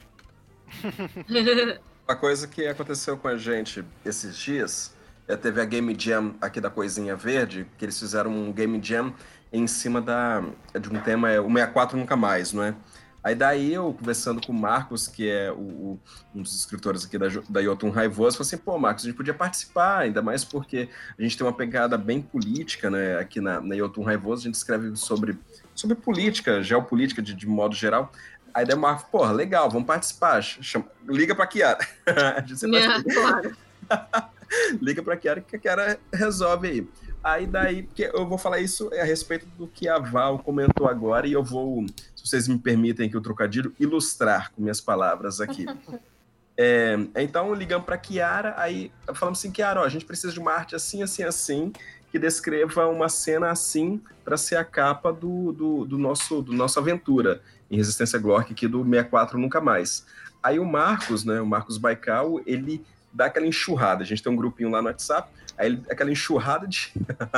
Speaker 2: Uma coisa que aconteceu com a gente esses dias, é, teve a Game Jam aqui da Coisinha Verde, que eles fizeram um Game Jam em cima da, de um tema, é o 64 Nunca Mais, não é? Aí daí eu, conversando com o Marcos, que é o, o- um dos escritores aqui da, da Yotun Raivoso, falei assim, pô, Marcos, a gente podia participar, ainda mais porque a gente tem uma pegada bem política, né? Aqui na, na Yotun Raivoso, a gente escreve sobre, sobre política, geopolítica de, de modo geral. Aí daí o Marcos, porra, legal, vamos participar. Chama- liga pra Kiara.
Speaker 5: É, claro.
Speaker 2: liga pra Kiara que a Kiara resolve aí. Aí daí, porque eu vou falar isso a respeito do que a Val comentou agora e eu vou, se vocês me permitem que o trocadilho, ilustrar com minhas palavras aqui. É, então, ligamos pra Kiara, aí falamos assim, Kiara, ó, a gente precisa de uma arte assim, assim, assim, que descreva uma cena assim para ser a capa do, do, do nosso do nossa aventura em Resistência Glork aqui do 64 Nunca Mais. Aí o Marcos, né, o Marcos Baikal, ele dá aquela enxurrada. A gente tem um grupinho lá no WhatsApp, aí ele, aquela enxurrada de,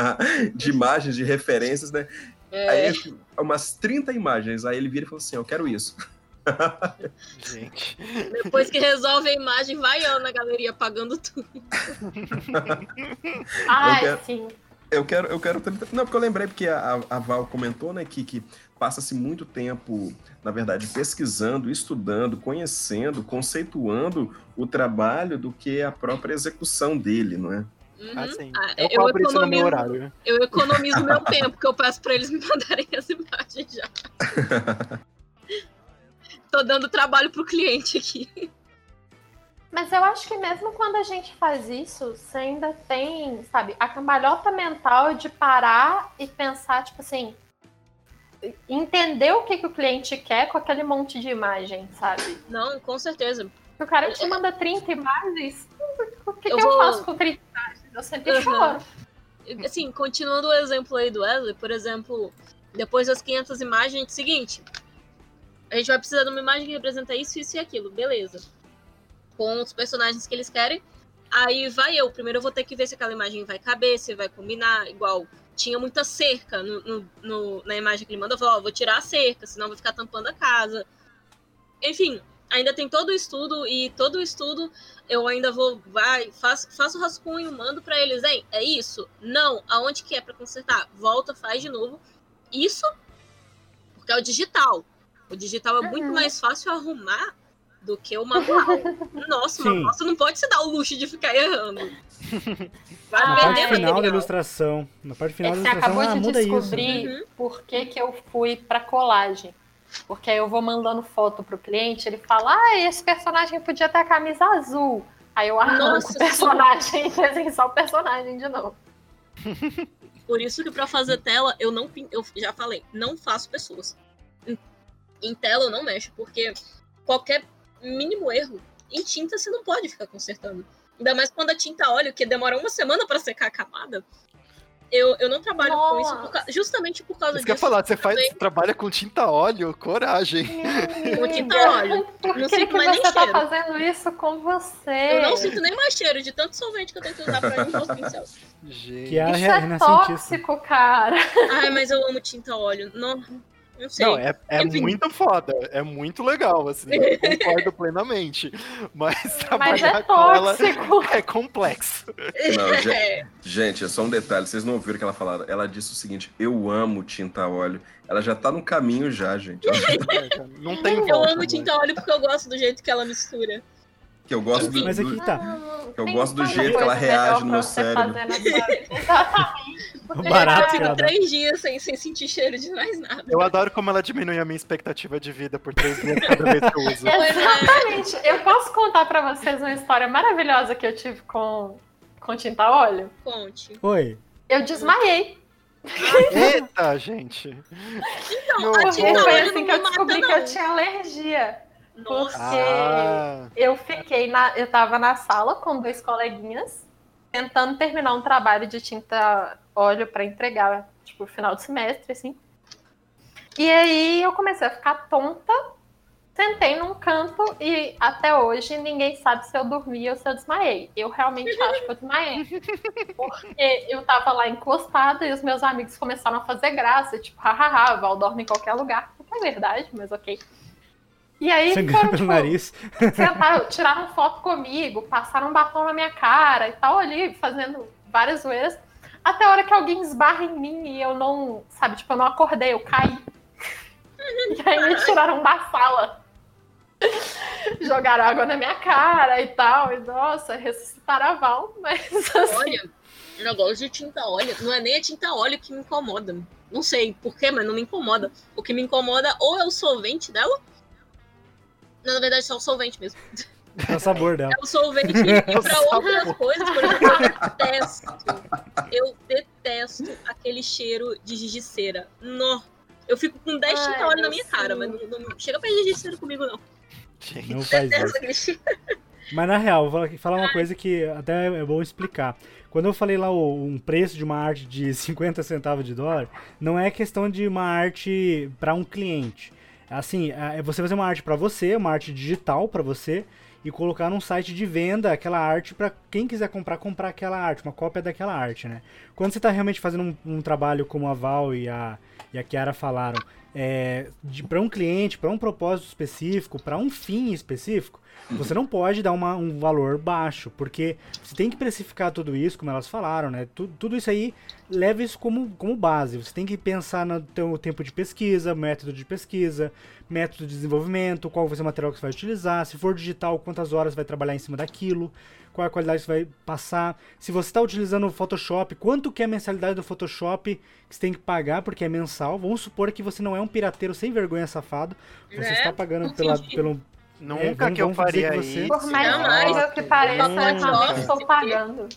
Speaker 2: de imagens, de referências, né?
Speaker 5: É,
Speaker 2: Aí umas 30 imagens, aí ele vira e fala assim, eu quero isso.
Speaker 3: Gente.
Speaker 5: depois que resolve a imagem, vai eu na galeria pagando tudo.
Speaker 4: Ai,
Speaker 2: quero-
Speaker 4: sim.
Speaker 2: Eu quero, eu quero. Não, porque eu lembrei porque a, a Val comentou, né, que, que passa-se muito tempo, na verdade, pesquisando, estudando, conhecendo, conceituando o trabalho do que a própria execução dele, não é?
Speaker 5: Uhum.
Speaker 3: Assim,
Speaker 5: Ah,
Speaker 3: eu,
Speaker 5: eu
Speaker 3: cobro isso no meu
Speaker 5: economizo-
Speaker 3: horário.
Speaker 5: Eu economizo meu tempo, que eu peço pra eles me mandarem as imagens já. Tô dando trabalho pro cliente aqui.
Speaker 4: Mas eu acho que mesmo quando a gente faz isso, você ainda tem, sabe, a cambalhota mental de parar e pensar, tipo assim, entender o que, que o cliente quer com aquele monte de imagem, sabe?
Speaker 5: Não, com certeza.
Speaker 4: O cara te manda 30 imagens, o que,
Speaker 5: Eu
Speaker 4: que eu
Speaker 5: vou-
Speaker 4: faço com 30 imagens? Eu sempre
Speaker 5: Uhum.
Speaker 4: choro.
Speaker 5: Assim, continuando o exemplo aí do Wesley, por exemplo, depois das 500 imagens, seguinte, a gente vai precisar de uma imagem que representa isso, isso e aquilo, beleza. Com os personagens que eles querem, aí vai eu. Primeiro eu vou ter que ver se aquela imagem vai caber, se vai combinar, igual tinha muita cerca no, no- no- na imagem que ele mandou, falei, ó, vou tirar a cerca, senão vai ficar tampando a casa. Enfim, ainda tem todo o estudo e todo o estudo eu ainda vou, vai, faço, faço rascunho, mando pra eles, hein, é isso? Não, aonde que é pra consertar? Volta, faz de novo. Isso porque é o digital. O digital é muito
Speaker 4: Uhum.
Speaker 5: mais fácil arrumar do que o manual. Nossa, o
Speaker 1: Sim.
Speaker 5: manual você não pode se dar o luxo de ficar errando. Vai
Speaker 1: Na
Speaker 5: perder
Speaker 1: parte final da ilustração. Na parte final
Speaker 4: É
Speaker 1: da
Speaker 4: você
Speaker 1: ilustração,
Speaker 4: acabou
Speaker 1: ah,
Speaker 4: de
Speaker 1: muda isso.
Speaker 4: descobrir
Speaker 5: Uhum.
Speaker 4: por que, que eu fui pra colagem. Porque aí eu vou mandando foto pro cliente, ele fala, ah, esse personagem podia ter a camisa azul. Aí eu arranco
Speaker 5: Nossa
Speaker 4: o personagem e desenho só o personagem de novo.
Speaker 5: Por isso que pra fazer tela, eu não eu já falei, não faço pessoas. Em, em tela eu não mexo, porque qualquer mínimo erro em tinta você não pode ficar consertando. Ainda mais quando a tinta a óleo, que demora uma semana pra secar a camada. Eu, eu não trabalho com isso por ca- justamente por causa
Speaker 3: ia
Speaker 5: disso.
Speaker 3: falar, você, faz, você trabalha com tinta óleo, coragem.
Speaker 5: Com tinta
Speaker 4: Amiga,
Speaker 5: óleo.
Speaker 4: Por
Speaker 5: Não
Speaker 4: que,
Speaker 5: sinto
Speaker 4: que
Speaker 5: mais nem
Speaker 4: você tá
Speaker 5: cheiro.
Speaker 4: fazendo isso com você?
Speaker 5: Eu não sinto nem mais cheiro de tanto solvente que eu tenho que usar pra limpar os pincéis.
Speaker 3: Gente.
Speaker 1: Que é a
Speaker 4: Isso é
Speaker 1: renascentista.
Speaker 4: tóxico, cara.
Speaker 5: Ai, mas eu amo tinta óleo. Não, não sei.
Speaker 3: Não, é, é muito foda, é muito legal, assim, eu concordo plenamente. Mas
Speaker 4: Mas
Speaker 3: trabalhar
Speaker 4: é
Speaker 3: com ela é complexo.
Speaker 2: Não, gente,
Speaker 5: É.
Speaker 2: gente, é só um detalhe, vocês não ouviram o que ela falaram. Ela disse o seguinte: eu amo tinta a óleo. Ela já tá no caminho já, gente. Ela já-
Speaker 3: Não tem volta.
Speaker 5: Eu amo
Speaker 3: né?
Speaker 5: tinta óleo porque eu gosto do jeito que ela mistura.
Speaker 2: Que eu gosto do,
Speaker 1: Mas aqui
Speaker 2: do-
Speaker 1: tá.
Speaker 2: Eu
Speaker 4: Tem
Speaker 2: gosto do jeito que ela reage no meu
Speaker 4: você
Speaker 2: cérebro.
Speaker 4: Exatamente.
Speaker 5: Eu
Speaker 1: barato que
Speaker 5: fico três dias sem, sem sentir cheiro de mais nada.
Speaker 3: Eu adoro como ela diminui a minha expectativa de vida por três dias cada vez que eu uso.
Speaker 5: É.
Speaker 4: Exatamente. Eu posso contar pra vocês uma história maravilhosa que eu tive com, com tinta óleo?
Speaker 5: Conte.
Speaker 1: Oi.
Speaker 4: Eu desmaiei.
Speaker 3: Eita, gente.
Speaker 5: Então, a tinta óleo
Speaker 4: foi
Speaker 5: não
Speaker 4: assim que eu
Speaker 5: mata,
Speaker 4: descobri que eu tinha alergia.
Speaker 5: Nossa.
Speaker 3: Ah,
Speaker 4: Eu fiquei na. Eu tava na sala com dois coleguinhas, tentando terminar um trabalho de tinta óleo pra entregar, tipo, final de semestre, assim. E aí eu comecei a ficar tonta, sentei num canto e até hoje ninguém sabe se eu dormi ou se eu desmaiei. Eu realmente acho que eu desmaiei. Porque eu tava lá encostada e os meus amigos começaram a fazer graça, tipo, hahaha, Val dorme em qualquer lugar. Não é verdade, mas ok. E aí
Speaker 1: Sangrando
Speaker 4: foram,
Speaker 1: pelo
Speaker 4: tipo,
Speaker 1: nariz.
Speaker 4: sentaram, tiraram foto comigo, passaram um batom na minha cara e tal, ali, fazendo várias zoeiras. Até a hora que alguém esbarra em mim e eu não, sabe, tipo, eu não acordei, eu caí. E aí me tiraram da sala. Jogaram água na minha cara e tal. E nossa, ressuscitaram a Val, mas assim,
Speaker 5: Olha, o negócio de tinta óleo, não é nem a tinta óleo que me incomoda. Não sei porquê, mas não me incomoda. O que me incomoda ou é o solvente dela. Não, na verdade, só o solvente mesmo.
Speaker 1: É o sabor dela.
Speaker 5: É o solvente
Speaker 3: o
Speaker 5: pra outras coisas, por exemplo, eu detesto. Eu detesto aquele cheiro de gigiceira. Nó. Eu fico com 10
Speaker 4: Ai,
Speaker 5: tinta óleo na minha cara, mas não, não chega pra gigiceira comigo, não.
Speaker 3: gente.
Speaker 1: Não faz
Speaker 5: Detesto
Speaker 1: isso.
Speaker 5: aquele cheiro.
Speaker 1: Mas na real, vou falar- falar uma coisa que até é bom explicar. Quando eu falei lá o- um preço de uma arte de 50 centavos de dólar, não é questão de uma arte para um cliente. Assim, é você fazer uma arte para você, uma arte digital para você e colocar num site de venda aquela arte para quem quiser comprar, comprar aquela arte, uma cópia daquela arte, né? Quando você tá realmente fazendo um, um trabalho como a Val e a, e a Kiara falaram, é, para um cliente, para um propósito específico, para um fim específico, você não pode dar uma, um valor baixo, porque você tem que precificar tudo isso, como elas falaram, né? Tudo, tudo isso aí leva isso como, como base. Você tem que pensar no teu tempo de pesquisa, método de pesquisa, método de desenvolvimento, qual vai ser o material que você vai utilizar, se for digital, quantas horas você vai trabalhar em cima daquilo, qual a qualidade que você vai passar. Se você está utilizando o Photoshop, quanto que é a mensalidade do Photoshop que você tem que pagar, porque é mensal. Vamos supor que você não é um pirateiro sem vergonha safado, você
Speaker 5: É,
Speaker 1: está pagando pela, pelo,
Speaker 3: Nunca
Speaker 1: vamos-
Speaker 3: que eu faria
Speaker 1: que você-
Speaker 3: isso.
Speaker 4: Por mais incrível que pareça, eu realmente estou pagando.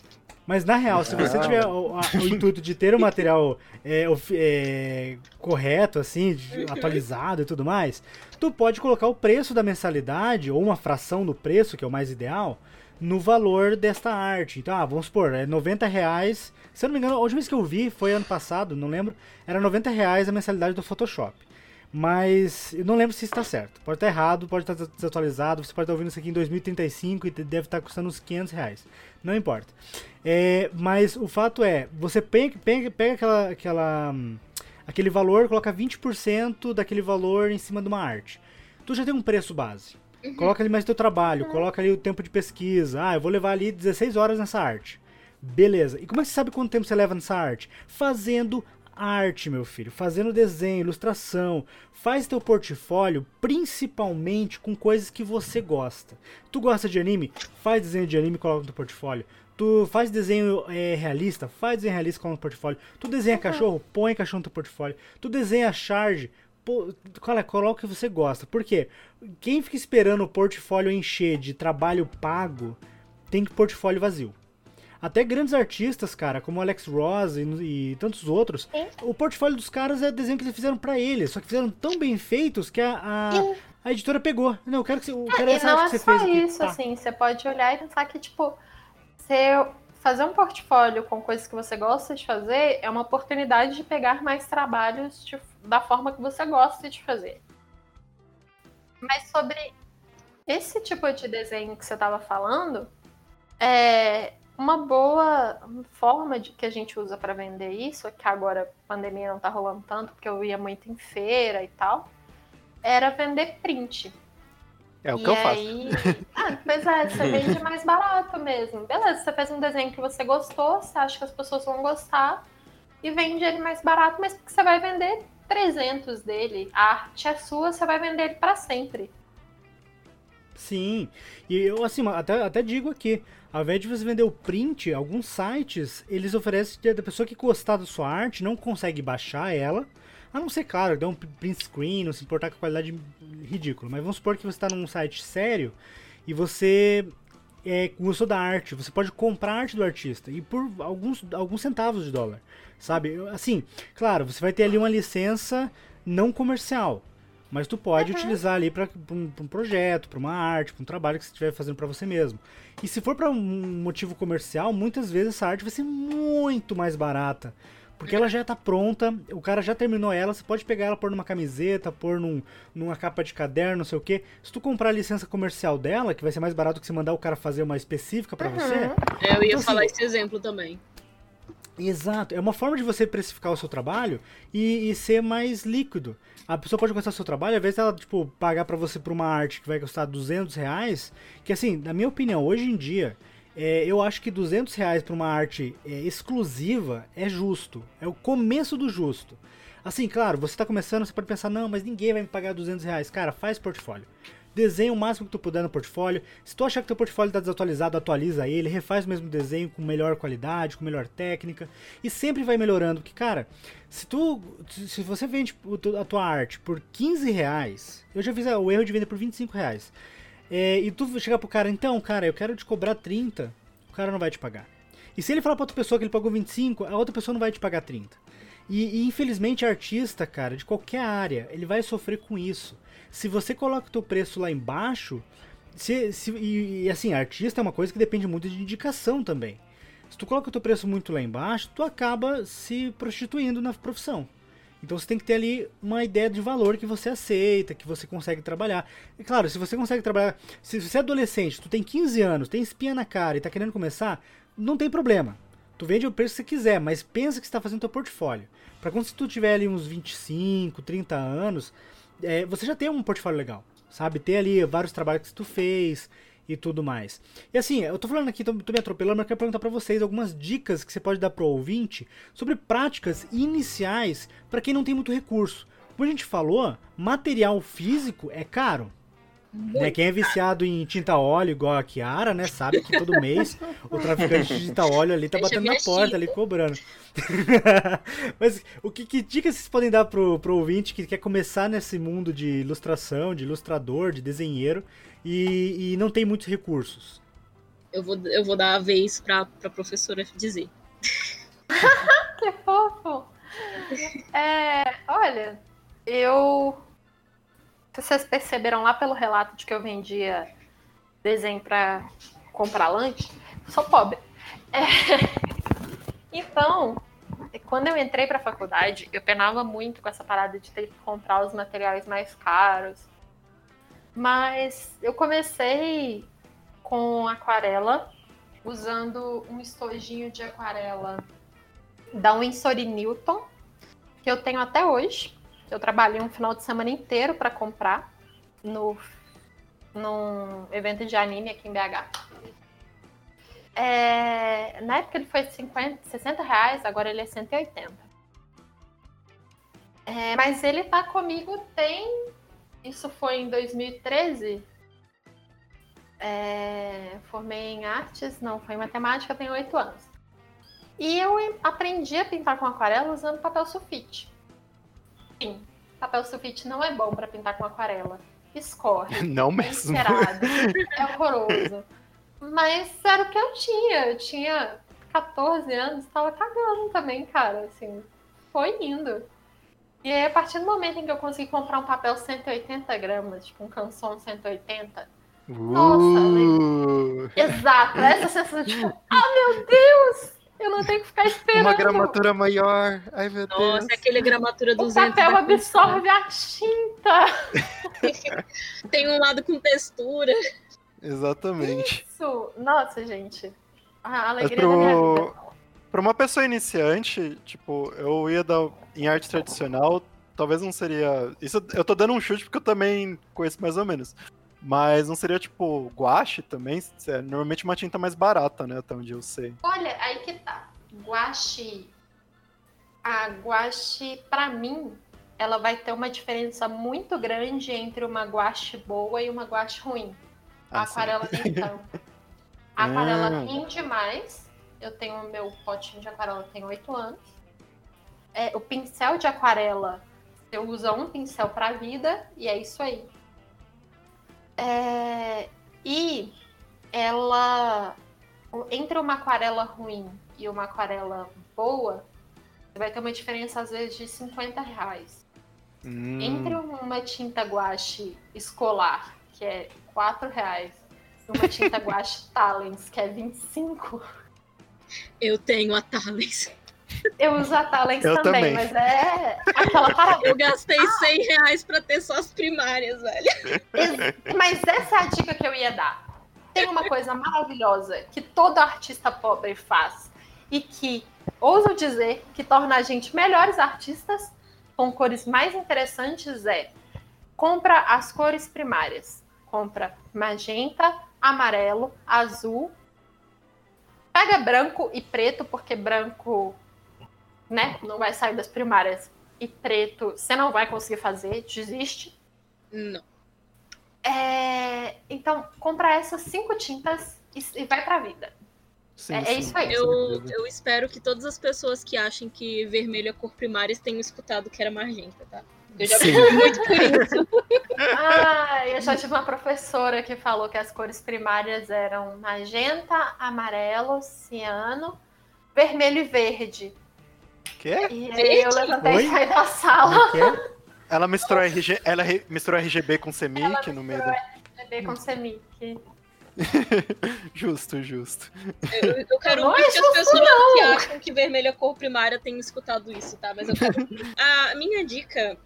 Speaker 1: Mas na real, se você
Speaker 3: Não.
Speaker 1: tiver o, a- o intuito de ter o material é, é, correto, assim, de- atualizado e tudo mais, tu pode colocar o preço da mensalidade, ou uma fração do preço, que é o mais ideal, no valor desta arte. Então, ah, vamos supor, é 90 reais. Se eu não me engano, a última vez que eu vi foi ano passado, não lembro, era 90 reais a mensalidade do Photoshop. Mas eu não lembro se está certo. Pode estar errado, pode estar desatualizado. Você pode estar ouvindo isso aqui em 2035 e deve estar custando uns 500 reais. Não importa. É, mas o fato é, você pega, pega, pega aquela, aquela, hum, aquele valor, coloca 20% daquele valor em cima de uma arte. Tu já tem um preço base. Coloca ali mais teu trabalho, coloca ali o tempo de pesquisa. Ah, eu vou levar ali 16 horas nessa arte. Beleza. E como é que você sabe quanto tempo você leva nessa arte? Fazendo arte, meu filho. Fazendo desenho, ilustração. Faz teu portfólio principalmente com coisas que você gosta. Tu gosta de anime? Faz desenho de anime e coloca no teu portfólio. Tu faz desenho é, realista? Faz desenho realista e coloca no portfólio. Tu desenha cachorro? Põe cachorro no teu portfólio. Tu desenha charge? Cara, coloca o que você gosta. Por quê? Quem fica esperando o portfólio encher de trabalho pago tem que portfólio vazio. Até grandes artistas, cara, como Alex Ross e, e tantos outros,
Speaker 4: Sim.
Speaker 1: o portfólio dos caras é desenho que eles fizeram pra eles, só que fizeram tão bem feitos que a, a, a editora pegou. Não, eu quero que você, eu quero
Speaker 4: E
Speaker 1: essa
Speaker 4: não
Speaker 1: arte
Speaker 4: é
Speaker 1: que você
Speaker 4: só
Speaker 1: fez aqui.
Speaker 4: isso,
Speaker 1: Tá.
Speaker 4: assim, você pode olhar e pensar que, tipo, você fazer um portfólio com coisas que você gosta de fazer é uma oportunidade de pegar mais trabalhos de- da forma que você gosta de fazer. Mas sobre esse tipo de desenho que você estava falando, é uma boa forma de que a gente usa para vender isso, que agora a pandemia não tá rolando tanto, porque eu ia muito em feira e tal, era vender print.
Speaker 3: É o que
Speaker 4: E
Speaker 3: eu faço.
Speaker 4: aí- Ah, pois é, você vende mais barato mesmo. Beleza, você fez um desenho que você gostou, você acha que as pessoas vão gostar e vende ele mais barato, mas porque você vai vender 300 dele. A arte é sua, você vai vender ele para sempre.
Speaker 1: Sim, e eu assim, até, até digo aqui, ao invés de você vender o print, alguns sites, eles oferecem que a pessoa que gostar da sua arte não consegue baixar ela, a não ser, claro, dar um print screen, não se importar com a qualidade ridícula, mas vamos supor que você está num site sério e você é, gostou da arte, você pode comprar a arte do artista e por alguns, alguns centavos de dólar, sabe? Assim, claro, você vai ter ali uma licença não comercial, mas tu pode utilizar ali para um, um projeto, para uma arte, para um trabalho que você estiver fazendo para você mesmo. E se for para um motivo comercial, muitas vezes essa arte vai ser muito mais barata. Porque ela já está pronta, o cara já terminou ela, você pode pegar ela, pôr numa camiseta, pôr num, numa capa de caderno, não sei o que. Se tu comprar a licença comercial dela, que vai ser mais barato que você mandar o cara fazer uma específica para você,
Speaker 5: Eu ia
Speaker 1: Então,
Speaker 5: falar
Speaker 1: assim,
Speaker 5: esse exemplo também.
Speaker 1: Exato, é uma forma de você precificar o seu trabalho e, e ser mais líquido. A pessoa pode gostar do seu trabalho, ao invés dela, tipo, pagar pra você por uma arte que vai custar 200 reais, que assim, na minha opinião, hoje em dia, é, eu acho que 200 reais pra uma arte é, exclusiva é justo, é o começo do justo. Assim, claro, você tá começando, você pode pensar, não, mas ninguém vai me pagar 200 reais. Cara, faz portfólio. Desenha o máximo que tu puder no portfólio. Se tu achar que teu portfólio está desatualizado, atualiza ele, refaz o mesmo desenho com melhor qualidade, com melhor técnica. E sempre vai melhorando. Porque, cara, se tu. Se você vende a tua arte por 15 reais, eu já fiz o erro de vender por 25 reais. É, e tu chegar pro cara, então, cara, eu quero te cobrar 30, o cara não vai te pagar. E se ele falar pra outra pessoa que ele pagou 25, a outra pessoa não vai te pagar 30. E, e, infelizmente artista, cara, de qualquer área, ele vai sofrer com isso. Se você coloca o teu preço lá embaixo, se, se- e, e, assim, artista é uma coisa que depende muito de indicação também. Se tu coloca o teu preço muito lá embaixo, tu acaba se prostituindo na profissão. Então você tem que ter ali uma ideia de valor que você aceita, que você consegue trabalhar. E claro, se você consegue trabalhar. Se você é adolescente, tu tem 15 anos, tem espinha na cara e tá querendo começar, não tem problema. tu vende o preço que você quiser, mas pensa que está fazendo teu portfólio. Para quando tu tiver ali uns 25, 30 anos, é, você já tem um portfólio legal, sabe? Ter ali vários trabalhos que tu fez e tudo mais. E assim, eu tô falando aqui, tô, tô me atropelando, mas eu quero perguntar para vocês algumas dicas que você pode dar pro ouvinte sobre práticas iniciais para quem não tem muito recurso. Como a gente falou, material físico é caro. Né, quem é viciado em tinta óleo, igual a Kiara, né? Sabe que todo mês o traficante de tinta óleo ali tá
Speaker 5: Deixa
Speaker 1: batendo na porta
Speaker 5: tinta.
Speaker 1: ali, cobrando. Mas o que, que dicas vocês podem dar pro, pro ouvinte que quer começar nesse mundo de ilustração, de ilustrador, de desenheiro e, e não tem muitos recursos?
Speaker 5: Eu vou, eu vou dar a vez pra, pra professora dizer.
Speaker 4: Que fofo! É, olha, eu. Vocês perceberam lá pelo relato de que eu vendia desenho pra comprar lanche, sou pobre. É, Então, quando eu entrei pra faculdade, eu penava muito com essa parada de ter que comprar os materiais mais caros. Mas eu comecei com aquarela, usando um estojinho de aquarela da Winsor Newton, que eu tenho até hoje. Eu trabalhei um final de semana inteiro para comprar no num evento de anime aqui em BH. É, na época ele foi 50, 60 reais, agora ele é 180. É, mas ele tá comigo tem. Isso foi em 2013. É, formei em artes, não, foi em matemática, tenho 8 anos. E eu aprendi a pintar com aquarela usando papel sulfite. Sim, papel sulfite não é bom para pintar com aquarela. Escorre,
Speaker 3: Não
Speaker 4: é
Speaker 3: mesmo.
Speaker 4: encerado, é horroroso. Mas era o que eu tinha. Eu tinha 14 anos, tava cagando também, cara. Assim, foi indo. E aí, a partir do momento em que eu consegui comprar um papel 180 gramas, tipo um canção 180, Nossa,
Speaker 3: Uh,
Speaker 4: exato, essa sensação de tipo, ah meu Deus! Eu não tenho que ficar esperando.
Speaker 3: uma gramatura maior. Ai, meu
Speaker 5: Nossa,
Speaker 3: Deus.
Speaker 5: aquele gramatura
Speaker 4: O
Speaker 5: 200.
Speaker 4: papel
Speaker 5: da
Speaker 4: absorve a tinta.
Speaker 5: Tem um lado com textura.
Speaker 3: Exatamente.
Speaker 4: Isso! Nossa, gente. A alegria da minha vida.
Speaker 3: pro, pra uma pessoa iniciante, tipo, eu ia dar em arte tradicional, talvez não seria. Isso eu tô dando um chute porque eu também conheço mais ou menos. Mas não seria tipo guache também? É normalmente uma tinta mais barata, né? Até onde eu sei.
Speaker 4: Olha, aí que tá. Guache. A guache, pra mim, ela vai ter uma diferença muito grande entre uma guache boa e uma guache ruim. A
Speaker 3: Ah, sim.
Speaker 4: aquarela nem tanto. A aquarela
Speaker 3: Ah.
Speaker 4: rende mais. Eu tenho o meu potinho de aquarela tem 8 anos. É, o pincel de aquarela, você usa um pincel pra vida e é isso aí. É, e ela entre uma aquarela ruim e uma aquarela boa, você vai ter uma diferença às vezes de 50 reais.
Speaker 3: Hum,
Speaker 4: Entre uma tinta guache escolar, que é 4 reais, e uma tinta guache Talens, que é 25,
Speaker 5: Eu tenho a Thales.
Speaker 4: Eu uso a Talens
Speaker 3: Eu
Speaker 4: também,
Speaker 3: também.
Speaker 4: mas é aquela parada.
Speaker 5: Eu gastei 100 reais pra ter só as primárias, velho.
Speaker 4: Mas essa é a dica que eu ia dar. Tem uma coisa maravilhosa que todo artista pobre faz e que, ouso dizer, que torna a gente melhores artistas com cores mais interessantes é compra as cores primárias. Compra magenta, amarelo, azul. Pega branco e preto, porque branco, né, não vai sair das primárias. E preto, você não vai conseguir fazer, desiste.
Speaker 5: Não.
Speaker 4: É, então, compra essas cinco tintas e, e vai pra vida.
Speaker 3: sim,
Speaker 4: é- é
Speaker 3: sim,
Speaker 4: isso aí.
Speaker 5: Eu, eu espero que todas as pessoas que acham que vermelho é cor primária tenham escutado que era magenta, tá? Eu já
Speaker 3: Sim.
Speaker 5: fui muito por isso.
Speaker 4: Ah, eu já tive uma professora que falou que as cores primárias eram magenta, amarelo, ciano, vermelho e verde.
Speaker 3: Quê?
Speaker 4: E aí eu levantei
Speaker 1: Oi?
Speaker 4: e saí da sala.
Speaker 1: É?
Speaker 3: Ela misturou, RG, ela re- misturou RGB com Semic no meio da.
Speaker 4: Bebê com semic.
Speaker 3: Justo, justo.
Speaker 5: Eu, eu quero
Speaker 4: Não é
Speaker 5: que as pessoas que acham que vermelho é cor primária tenham escutado isso, tá? Mas eu quero. A minha dica.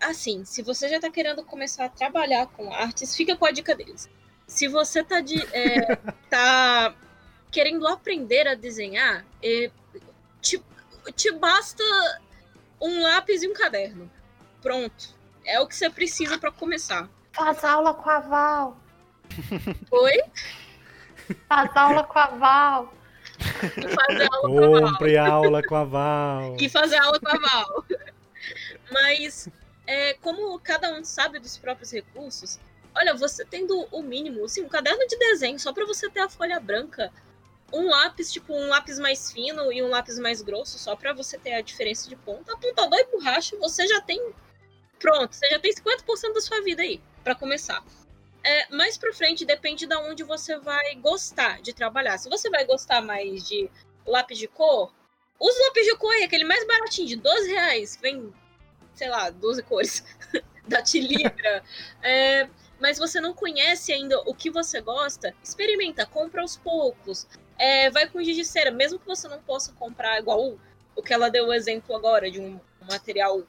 Speaker 5: Assim, se você já tá querendo começar a trabalhar com artes, fica com a dica deles. Se você tá de. é, tá querendo aprender a desenhar, é, te, te basta um lápis e um caderno. Pronto. É o que você precisa para começar.
Speaker 4: Faz aula com a Val.
Speaker 5: Oi?
Speaker 4: Faz aula com a Val.
Speaker 5: E fazer aula com a Val.
Speaker 1: Compre aula com a Val.
Speaker 5: E fazer aula com a Val. Mas, é, como cada um sabe dos próprios recursos, olha, você tendo o mínimo, assim, um caderno de desenho, só para você ter a folha branca, um lápis, tipo, um lápis mais fino e um lápis mais grosso, só para você ter a diferença de ponta, apontador e borracha, você já tem. Pronto, você já tem 50% da sua vida aí, para começar. É, mais pra frente depende de onde você vai gostar de trabalhar. Se você vai gostar mais de lápis de cor, usa o lápis de cor aí, aquele mais baratinho, de 12 reais, que vem, sei lá, 12 cores da Tilibra. É, mas você não conhece ainda o que você gosta, experimenta, compra aos poucos. É, vai com giz de cera, mesmo que você não possa comprar igual o, que ela deu o exemplo agora, de um, um material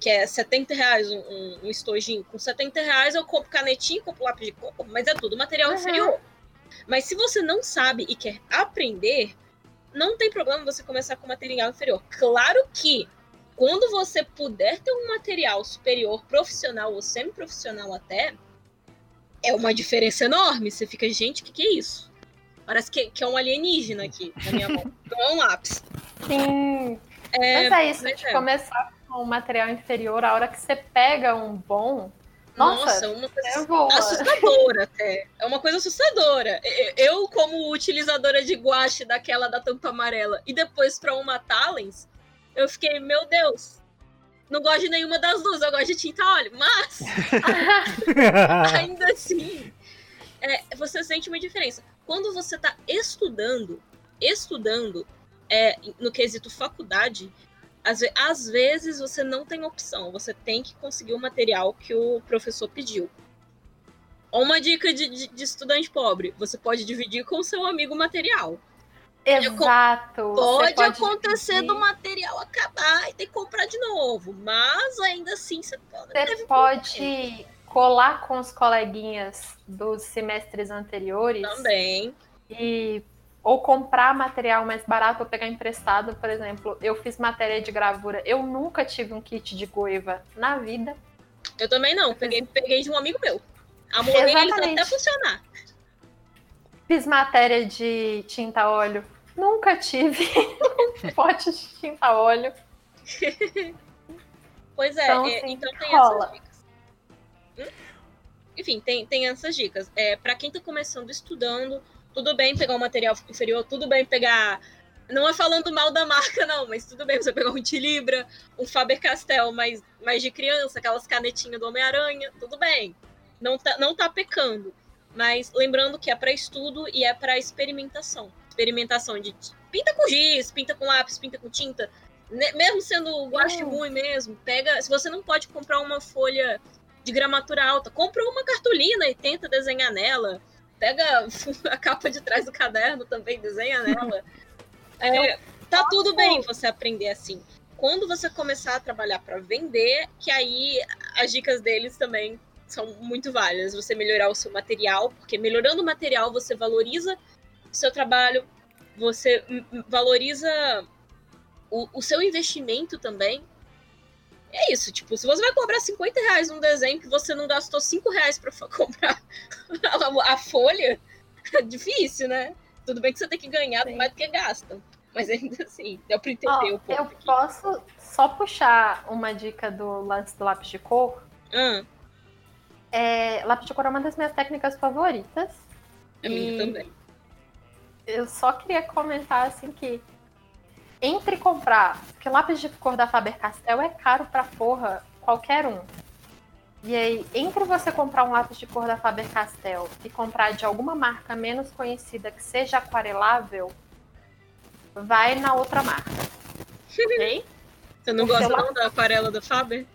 Speaker 5: que é 70 reais um, um, um estojinho. Com 70 reais eu compro canetinha, compro lápis de cor, mas é tudo material
Speaker 4: Uhum.
Speaker 5: inferior. Mas se você não sabe e quer aprender, não tem problema você começar com material inferior. Claro que quando você puder ter um material superior, profissional ou semi-profissional até, é uma diferença enorme. Você fica, gente, o que, que é isso? Parece que, que é um alienígena aqui na minha mão. Não é um lápis.
Speaker 4: Sim.
Speaker 5: É,
Speaker 4: mas é isso,
Speaker 5: mas
Speaker 4: de
Speaker 5: é.
Speaker 4: começar com um material inferior, a hora que você pega um bom. Nossa,
Speaker 5: nossa, uma coisa
Speaker 4: voa.
Speaker 5: assustadora até. É uma coisa assustadora. Eu, como utilizadora de guache daquela da tampa amarela e depois pra uma Talens, eu fiquei, meu Deus, não gosto de nenhuma das duas, eu gosto de tinta óleo, mas ainda assim, é, você sente uma diferença. Quando você tá estudando, estudando é, no quesito faculdade, às, às vezes você não tem opção, você tem que conseguir o material que o professor pediu. Uma dica de, de- de estudante pobre: você pode dividir com o seu amigo o material.
Speaker 4: Exato. você
Speaker 5: Pode, acontecer
Speaker 4: dividir.
Speaker 5: do material acabar e ter que comprar de novo, mas ainda assim você pode.
Speaker 4: Você pode colar com os coleguinhas dos semestres anteriores
Speaker 5: Também.
Speaker 4: e ou comprar material mais barato ou pegar emprestado, por exemplo. Eu fiz matéria de gravura. Eu nunca tive um kit de goiva na vida.
Speaker 5: Eu também não. Peguei, peguei de um amigo meu. Eles
Speaker 4: Exatamente.
Speaker 5: até funcionar.
Speaker 4: Fiz matéria de tinta óleo. Nunca tive um pote de tinta óleo.
Speaker 5: Pois é,
Speaker 4: Então,
Speaker 5: é,
Speaker 4: assim,
Speaker 5: então tem
Speaker 4: rola.
Speaker 5: essas dicas. Enfim, tem, tem essas dicas. É, para quem tá começando estudando, tudo bem pegar um material inferior, tudo bem pegar. Não é falando mal da marca, não, mas tudo bem você pegar um Tilibra, um Faber-Castell mais, mais de criança, aquelas canetinhas do Homem-Aranha, tudo bem. Não tá, não tá pecando. Mas lembrando que é para estudo e é para experimentação. Experimentação de pinta com giz, pinta com lápis, pinta com tinta. Mesmo sendo guache
Speaker 4: Hum.
Speaker 5: ruim mesmo, pega. Se você não pode comprar uma folha de gramatura alta, compra uma cartolina e tenta desenhar nela. Pega a capa de trás do caderno também, desenha nela. É, tá tudo bem você aprender assim. Quando você começar a trabalhar para vender, que aí as dicas deles também são muito válidas. Você melhorar o seu material, porque melhorando o material você valoriza o seu trabalho, você valoriza o, o seu investimento também. É isso, tipo, se você vai cobrar 50 reais num desenho que você não gastou 5 reais pra comprar a, a folha, é difícil, né? Tudo bem que você tem que ganhar
Speaker 4: Sim.
Speaker 5: mais do que gasta. Mas ainda assim, deu pra entender o ponto
Speaker 4: eu
Speaker 5: aqui.
Speaker 4: posso só puxar uma dica do lance do lápis de cor.
Speaker 5: Ah,
Speaker 4: É, lápis de cor é uma das minhas técnicas favoritas.
Speaker 5: a minha
Speaker 4: E-
Speaker 5: também.
Speaker 4: Eu só queria comentar assim que entre comprar, porque lápis de cor da Faber-Castell é caro pra porra, qualquer um. E aí, entre você comprar um lápis de cor da Faber-Castell e comprar de alguma marca menos conhecida que seja aquarelável, vai na outra marca. ok?
Speaker 5: Você não gosta
Speaker 4: seu
Speaker 5: não da aquarela da Faber?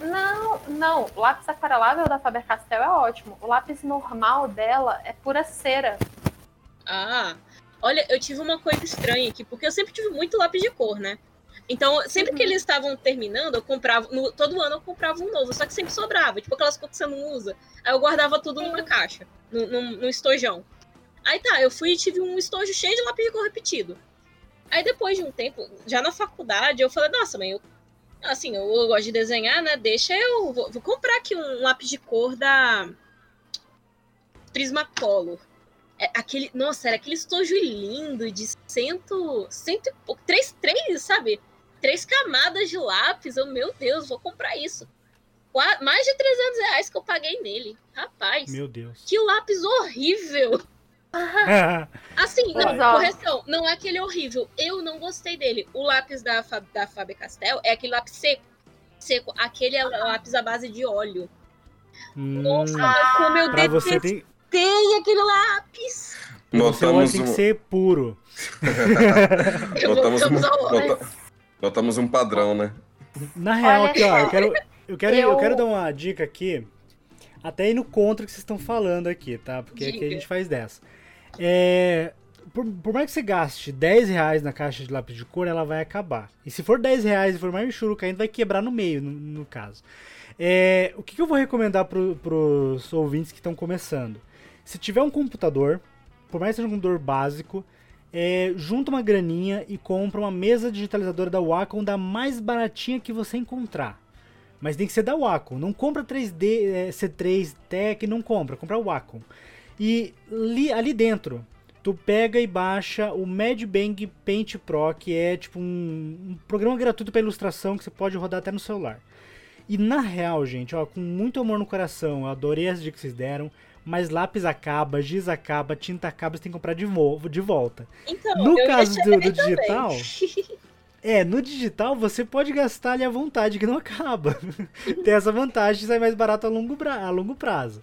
Speaker 4: Não, não. O lápis aquarelável da Faber-Castell é ótimo. O lápis normal dela é pura cera.
Speaker 5: Ah, olha, eu tive uma coisa estranha aqui, porque eu sempre tive muito lápis de cor, né? Então, sempre que
Speaker 4: Uhum.
Speaker 5: eles estavam terminando, eu comprava. no- todo ano eu comprava um novo, só que sempre sobrava, tipo aquelas cores que você não usa. Aí eu guardava tudo numa caixa, num, num, num estojão. Aí tá, eu fui e tive um estojo cheio de lápis de cor repetido. Aí depois de um tempo, já na faculdade, eu falei, nossa, mãe, eu, assim, eu, eu gosto de desenhar, né? Deixa eu. Vou, vou comprar aqui um lápis de cor da Prismacolor. É, aquele, nossa, era aquele estojo lindo de cento, cento e pouco, três, três, sabe? Três camadas de lápis. Eu, meu Deus, vou comprar isso. Qua- mais de 300 reais que eu paguei nele. Rapaz,
Speaker 1: Meu Deus.
Speaker 5: que lápis horrível. Assim, não, correção, não é aquele horrível. Eu não gostei dele. O lápis da, da Faber Castell é aquele lápis seco. Seco. Aquele é lápis à base de óleo.
Speaker 1: Hum,
Speaker 5: Nossa, como eu
Speaker 1: pra você
Speaker 5: detestei
Speaker 1: tem,
Speaker 5: aquele lápis.
Speaker 2: Notamos
Speaker 1: tem que
Speaker 2: um,
Speaker 1: ser puro.
Speaker 2: notamos, um, nota- notamos um padrão, né?
Speaker 1: Na real, aqui, ó, eu quero, eu, quero, eu...
Speaker 4: Eu-
Speaker 1: quero dar uma dica aqui, até indo contra o que vocês estão falando aqui, tá? Porque aqui a gente faz dessa. É, por, por mais que você gaste 10 reais na caixa de lápis de cor, ela vai acabar. E se for 10 reais e for mais churu caindo, vai quebrar no meio, no, no caso. É, o que, que eu vou recomendar pro, pros ouvintes que estão começando? Se tiver um computador, por mais que seja um computador básico, é, junta uma graninha e compra uma mesa digitalizadora da Wacom da mais baratinha que você encontrar. Mas tem que ser da Wacom. Não compra 3D, é, C3 Tech, não compra. Compra Wacom. E li- ali dentro, tu pega e baixa o Mad Bang Paint Pro, que é tipo um, um programa gratuito para ilustração que você pode rodar até no celular. E na real, gente, ó, com muito amor no coração, eu adorei as dicas que vocês deram, mas lápis acaba, giz acaba, tinta acaba, você tem que comprar de, vo de volta.
Speaker 5: Então,
Speaker 1: No caso do, do digital, é, no digital você pode gastar ali à vontade, que não acaba. Tem essa vantagem de sair mais barato a longo, a longo prazo.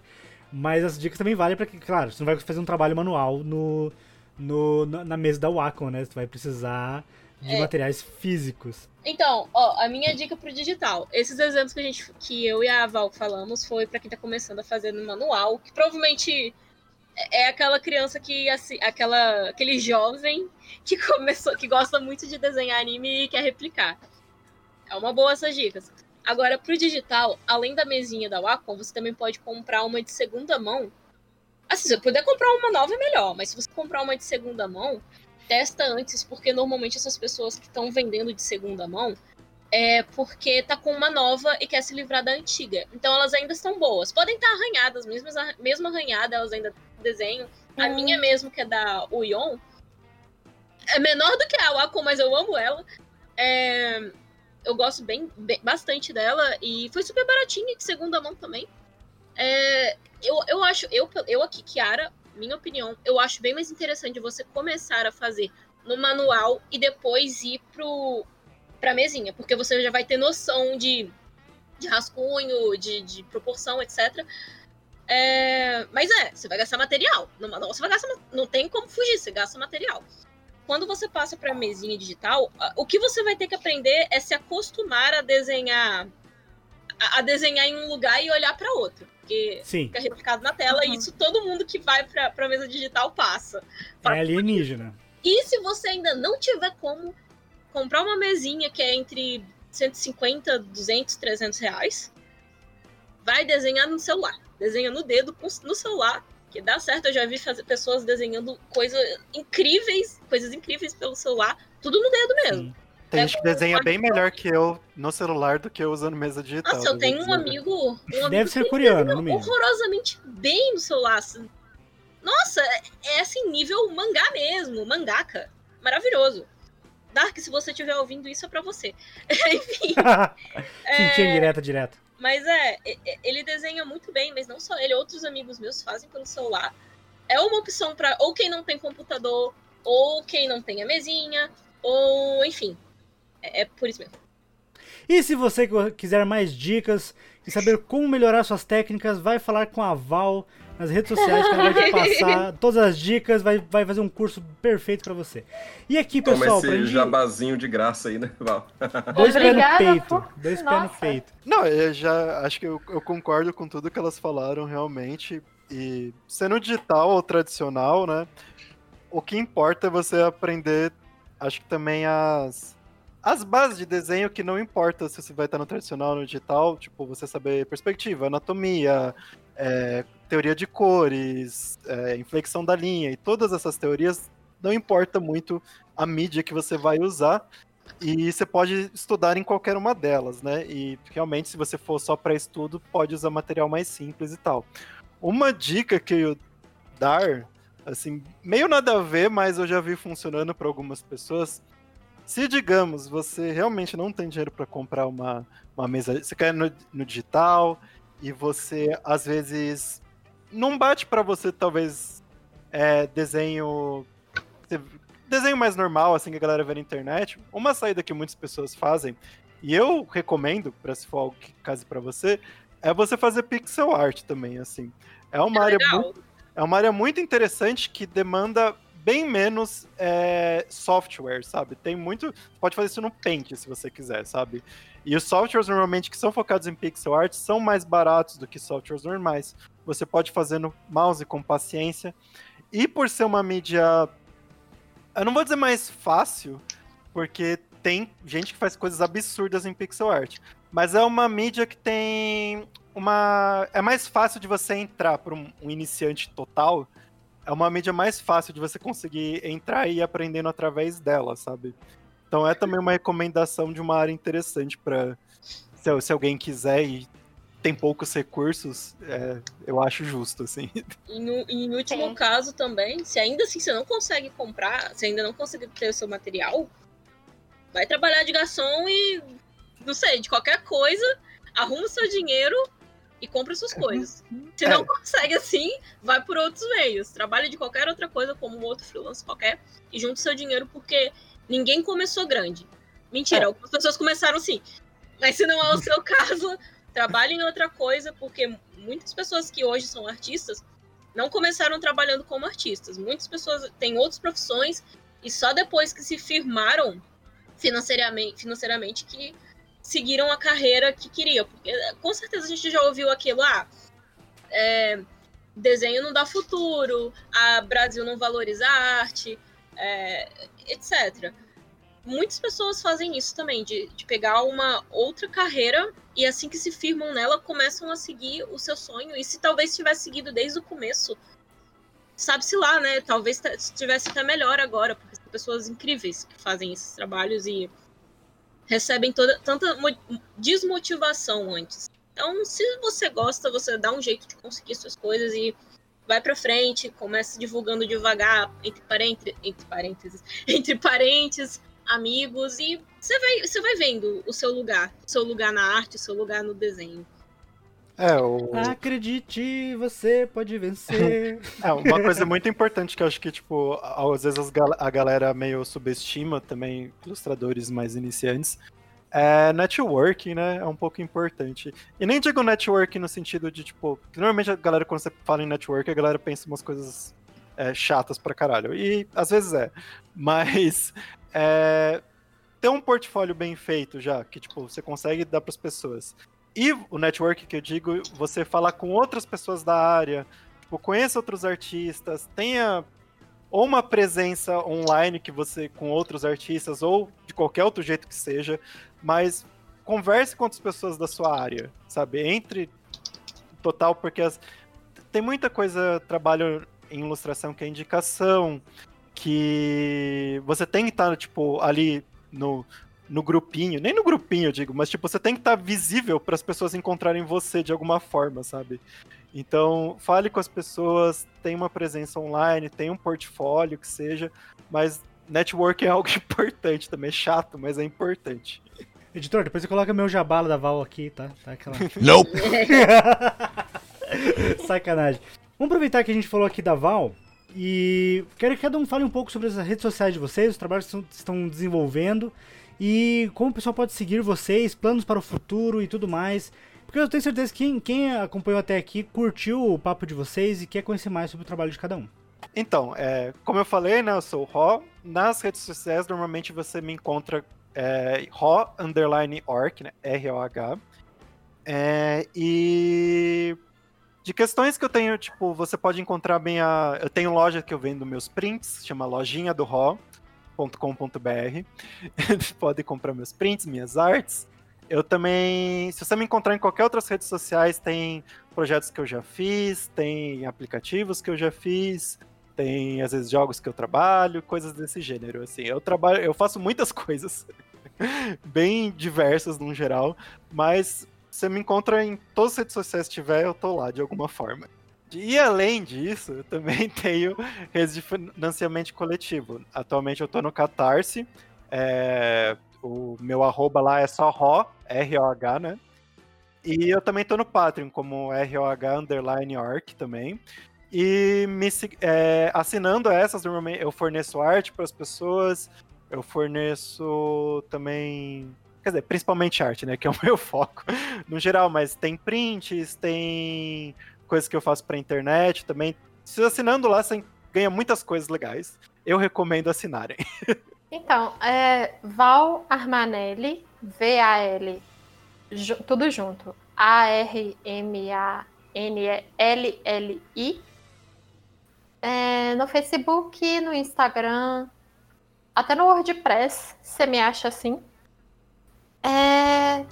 Speaker 1: Mas as dicas também valem para que, claro, você não vai fazer um trabalho manual no, no, na na mesa da Wacom, né? Você vai precisar de
Speaker 5: É.
Speaker 1: materiais físicos.
Speaker 5: Então, ó, a minha dica pro digital. Esses exemplos que a gente, que eu e a Val falamos, foi pra quem tá começando a fazer no manual, que provavelmente é é aquela criança que, assim, aquela, aquele jovem que começou, que gosta muito de desenhar anime e quer replicar. É uma boa essas dicas. Agora, pro digital, além da mesinha da Wacom, você também pode comprar uma de segunda mão. Assim, se você puder comprar uma nova é melhor, mas se você comprar uma de segunda mão, testa antes, porque normalmente essas pessoas que estão vendendo de segunda mão é porque tá com uma nova e quer se livrar da antiga. Então elas ainda estão boas. Podem estar arranhadas, mesmo, mesmo arranhada, elas ainda desenham. A
Speaker 4: Hum.
Speaker 5: minha mesmo, que é da Uion, é menor do que a Wacom, mas eu amo ela. É, eu gosto bem, bem- bastante dela e foi super baratinha de segunda mão também. É, eu, eu acho, eu, eu aqui, Kiara, minha opinião, eu acho bem mais interessante você começar a fazer no manual e depois ir pro, pra mesinha, porque você já vai ter noção de, de rascunho, de, de proporção, etc. É, mas é, você vai gastar material. No manual você vai gastar. Não tem como fugir, você gasta material. Quando você passa pra mesinha digital, a- o que você vai ter que aprender é se acostumar a desenhar. A, a desenhar em um lugar e olhar pra outro. Porque
Speaker 1: Sim,
Speaker 5: fica replicado na tela e
Speaker 4: Uhum.
Speaker 5: isso todo mundo que vai pra, pra mesa digital passa.
Speaker 1: é alienígena.
Speaker 5: E se você ainda não tiver como comprar uma mesinha que é entre 150, 200, 300 reais, vai desenhar no celular. Desenha no dedo, no celular, que dá certo. Eu já vi fazer pessoas desenhando coisas incríveis, coisas incríveis pelo celular, tudo no dedo mesmo.
Speaker 1: Sim.
Speaker 3: Tem
Speaker 5: É
Speaker 3: gente que desenha bem melhor que eu no celular do que eu usando mesa digital.
Speaker 5: Nossa, eu
Speaker 3: devo
Speaker 5: tenho um amigo. Um amigo
Speaker 1: Deve ser
Speaker 5: que
Speaker 1: coreano, no mínimo.
Speaker 5: horrorosamente bem no celular. assim. Nossa, é, é assim, nível mangá mesmo, mangaka. Maravilhoso. Dark, se você estiver ouvindo isso, é pra você. Enfim,
Speaker 1: Sim, tinha direta, direta.
Speaker 5: mas é, ele desenha muito bem, mas não só ele, outros amigos meus fazem pelo celular. É uma opção pra ou quem não tem computador, ou quem não tem a mesinha, ou enfim. É, é por isso mesmo.
Speaker 1: E se você quiser mais dicas e saber como melhorar suas técnicas, vai falar com a Val nas redes sociais, que ela vai te passar todas as dicas, vai, vai fazer um curso perfeito pra você. E aqui,
Speaker 2: Toma
Speaker 1: pessoal, pra
Speaker 2: esse
Speaker 1: gente...
Speaker 2: jabazinho de graça aí, né, Val?
Speaker 1: Dois pés no peito.
Speaker 4: por-
Speaker 1: Dois pés no peito.
Speaker 3: Não, eu já acho que eu, eu concordo com tudo que elas falaram realmente. E sendo digital ou tradicional, né? O que importa é você aprender, acho que também as as bases de desenho que não importa se você vai estar no tradicional ou no digital, tipo, você saber perspectiva, anatomia, é, teoria de cores, é, inflexão da linha e todas essas teorias, não importa muito a mídia que você vai usar. E você pode estudar em qualquer uma delas, né? E realmente, se você for só para estudo, pode usar material mais simples e tal. Uma dica que eu dar, assim, meio nada a ver, mas eu já vi funcionando para algumas pessoas. Se, digamos, você realmente não tem dinheiro para comprar uma, uma mesa, você quer no, no digital e você às vezes não bate para você talvez é, desenho desenho mais normal assim que a galera vê na internet. Uma saída que muitas pessoas fazem e eu recomendo para se for algo que case para você é você fazer pixel art também assim. É uma é área muito, é uma área muito interessante que demanda bem menos é, software, sabe? Tem muito. Pode fazer isso no Paint se você quiser, sabe? E os softwares normalmente que são focados em pixel art são mais baratos do que softwares normais. Você pode fazer no mouse com paciência. E por ser uma mídia. Eu não vou dizer mais fácil, porque tem gente que faz coisas absurdas em pixel art. Mas é uma mídia que tem uma. É mais fácil de você entrar para um, um iniciante total é uma mídia mais fácil de você conseguir entrar e ir aprendendo através dela, sabe? Então é também uma recomendação de uma área interessante para se, se, alguém quiser e tem poucos recursos, é, eu acho justo, assim.
Speaker 5: E no, e no último caso também, se ainda assim você não consegue comprar, se ainda não consegue ter o seu material, vai trabalhar de garçom e, não sei, de qualquer coisa, arruma o seu dinheiro e compra suas coisas. Se é. não consegue assim, vai por outros meios. Trabalhe de qualquer outra coisa, como um outro freelance qualquer, e junte seu dinheiro, porque ninguém começou grande. Mentira, é. algumas pessoas começaram sim. Mas se não é o seu caso, trabalhe em outra coisa, porque muitas pessoas que hoje são artistas não começaram trabalhando como artistas. Muitas pessoas têm outras profissões e só depois que se firmaram financeiramente, financeiramente que seguiram a carreira que queriam. Porque com certeza a gente já ouviu aquilo, ah, é, desenho não dá futuro, a Brasil não valoriza a arte, é, etc. Muitas pessoas fazem isso também, de, de pegar uma outra carreira e assim que se firmam nela, começam a seguir o seu sonho. E se talvez tivesse seguido desde o começo, sabe-se lá, né? Talvez estivesse até melhor agora, porque são pessoas incríveis que fazem esses trabalhos e recebem toda tanta desmotivação antes. Então, se você gosta, você dá um jeito de conseguir suas coisas e vai para frente, começa divulgando devagar entre parênteses, entre parênteses, entre parentes, amigos e você vai, você vai vendo o seu lugar, o seu lugar na arte, o seu lugar no desenho.
Speaker 3: É, o...
Speaker 1: Acredite, você pode vencer.
Speaker 3: é, uma coisa muito importante que eu acho que, tipo, às vezes a galera meio subestima também, ilustradores mais iniciantes, é networking, né? É um pouco importante. E nem digo networking no sentido de, tipo, normalmente a galera, quando você fala em network, a galera pensa umas coisas é, chatas pra caralho. E às vezes é. Mas é, ter um portfólio bem feito já, que, tipo, você consegue dar pras pessoas. E o network que eu digo, você falar com outras pessoas da área, tipo, conheça outros artistas, tenha ou uma presença online que você com outros artistas ou de qualquer outro jeito que seja, mas converse com outras pessoas da sua área, sabe? Entre total porque as... tem muita coisa trabalho em ilustração que é indicação, que você tem que estar tipo ali no no grupinho, nem no grupinho, eu digo, mas tipo, você tem que estar tá visível para as pessoas encontrarem você de alguma forma, sabe? Então, fale com as pessoas, tenha uma presença online, tenha um portfólio que seja, mas network é algo importante também, é chato, mas é importante.
Speaker 1: Editor, depois você coloca meu jabala da Val aqui, tá? tá aquela...
Speaker 6: Nope!
Speaker 1: Sacanagem. Vamos aproveitar que a gente falou aqui da Val e quero que cada um fale um pouco sobre as redes sociais de vocês, os trabalhos que estão desenvolvendo e como o pessoal pode seguir vocês, planos para o futuro e tudo mais. Porque eu tenho certeza que quem, quem acompanhou até aqui curtiu o papo de vocês e quer conhecer mais sobre o trabalho de cada um.
Speaker 3: Então, é, como eu falei, né, eu sou o Ró. Nas redes sociais, normalmente você me encontra é, Ró underline orc, né, R-O-H. É, e de questões que eu tenho, tipo, você pode encontrar bem a. Eu tenho loja que eu vendo meus prints, chama Lojinha do Ró com.br Pode comprar meus prints, minhas artes. eu também, se você me encontrar em qualquer outras redes sociais, tem projetos que eu já fiz, tem aplicativos que eu já fiz, tem às vezes jogos que eu trabalho, coisas desse gênero. Assim, eu trabalho, eu faço muitas coisas, bem diversas no geral, mas você me encontra em todas as redes sociais que tiver, eu tô lá de alguma forma. E além disso, eu também tenho redes de financiamento coletivo. Atualmente eu tô no Catarse. É, o meu arroba lá é só RO, R-O-H, né? E eu também tô no Patreon, como R-O-H underline orc também. E me, é, assinando essas, normalmente eu forneço arte para as pessoas, eu forneço também. Quer dizer, principalmente arte, né? Que é o meu foco no geral, mas tem prints, tem coisas que eu faço para internet também. Se assinando lá, você ganha muitas coisas legais. Eu recomendo assinarem.
Speaker 4: Então, é Val Armanelli, V-A-L, tudo junto, A-R-M-A-N-L-L-I. É, no Facebook, no Instagram, até no WordPress, você me acha assim. É,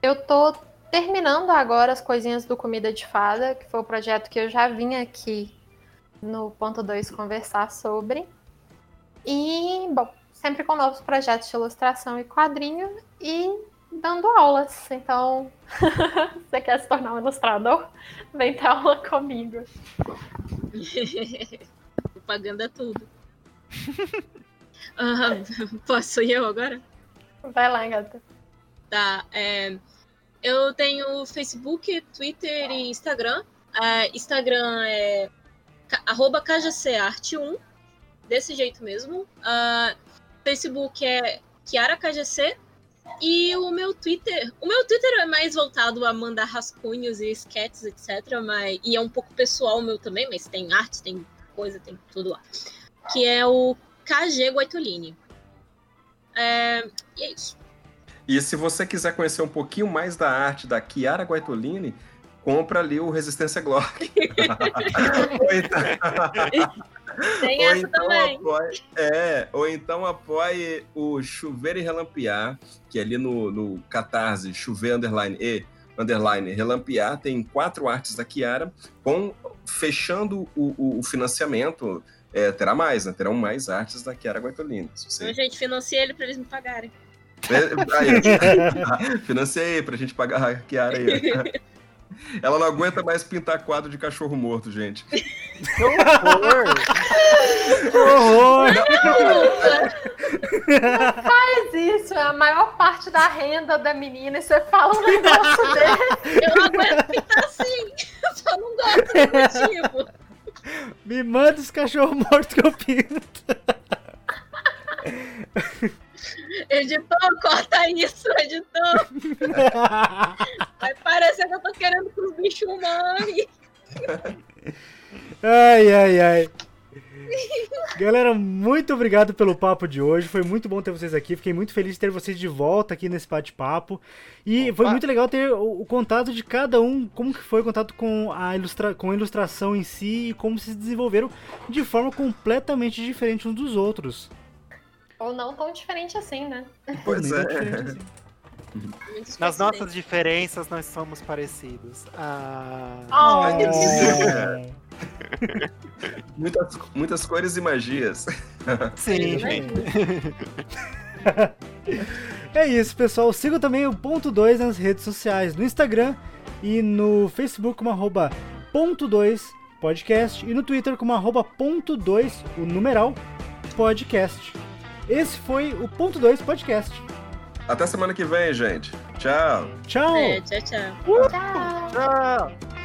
Speaker 4: eu tô terminando agora as coisinhas do Comida de Fada, que foi o projeto que eu já vim aqui no ponto 2 conversar sobre. E, bom, sempre com novos projetos de ilustração e quadrinho e dando aulas. Então, você quer se tornar um ilustrador? Vem ter aula comigo.
Speaker 5: Propaganda tudo. uh, posso ir eu agora?
Speaker 4: Vai lá, gata.
Speaker 5: Tá, é, eu tenho Facebook, Twitter e Instagram. Uh, Instagram é arroba KGCArt1 desse jeito mesmo. Uh, Facebook é KiaraKGC. E o meu Twitter. O meu Twitter é mais voltado a mandar rascunhos e sketches, etc. Mas, e é um pouco pessoal meu também, mas tem arte, tem coisa, tem tudo lá. Que é o KG Guaitolini. É, e é isso.
Speaker 2: E se você quiser conhecer um pouquinho mais da arte da Chiara Guaitolini, compra ali o Resistência Glock. então...
Speaker 5: Tem ou essa então também.
Speaker 2: Apoie, é, ou então apoie o Chuveiro e Relampear, que é ali no, no Catarse, Chuveiro Underline e Underline Relampear, tem quatro artes da Kiara, com, fechando o, o, o financiamento, é, terá mais, né? Terão mais artes da Kiara Guaitolina.
Speaker 5: Você... Então, gente, financia ele para eles me pagarem.
Speaker 2: É, aí, financiei pra gente pagar a Kiara aí. Ela não aguenta mais pintar quadro de cachorro morto, gente.
Speaker 3: Que horror!
Speaker 1: que horror!
Speaker 4: Não faz isso, é a maior parte da renda da menina e você fala um negócio desse.
Speaker 5: Eu não aguento pintar assim, eu só não gosto do motivo.
Speaker 1: Me manda os cachorros mortos que eu pinto.
Speaker 5: Editor, corta isso, editor. Vai parecer que eu tô querendo que os bichos.
Speaker 1: Ai, ai, ai. Galera, muito obrigado pelo papo de hoje. Foi muito bom ter vocês aqui. Fiquei muito feliz de ter vocês de volta aqui nesse bate-papo. E Opa. foi muito legal ter o, o, contato de cada um, como que foi o contato com a, ilustra com a ilustração em si e como se desenvolveram de forma completamente diferente uns dos outros.
Speaker 4: Ou não tão diferente assim, né?
Speaker 2: Pois é.
Speaker 3: Assim. Nas nossas diferenças, nós somos parecidos. Ah.
Speaker 4: Oh,
Speaker 2: é. muitas, muitas cores e magias.
Speaker 3: Sim, gente.
Speaker 1: É isso, pessoal. Siga também o ponto 2 nas redes sociais, no Instagram e no Facebook como arroba ponto 2 podcast e no Twitter como arroba ponto 2, o numeral podcast. Esse foi o Ponto 2 Podcast.
Speaker 2: Até semana que vem, gente. Tchau.
Speaker 1: Tchau.
Speaker 5: É, tchau, tchau. Uh,
Speaker 4: tchau.
Speaker 3: Tchau.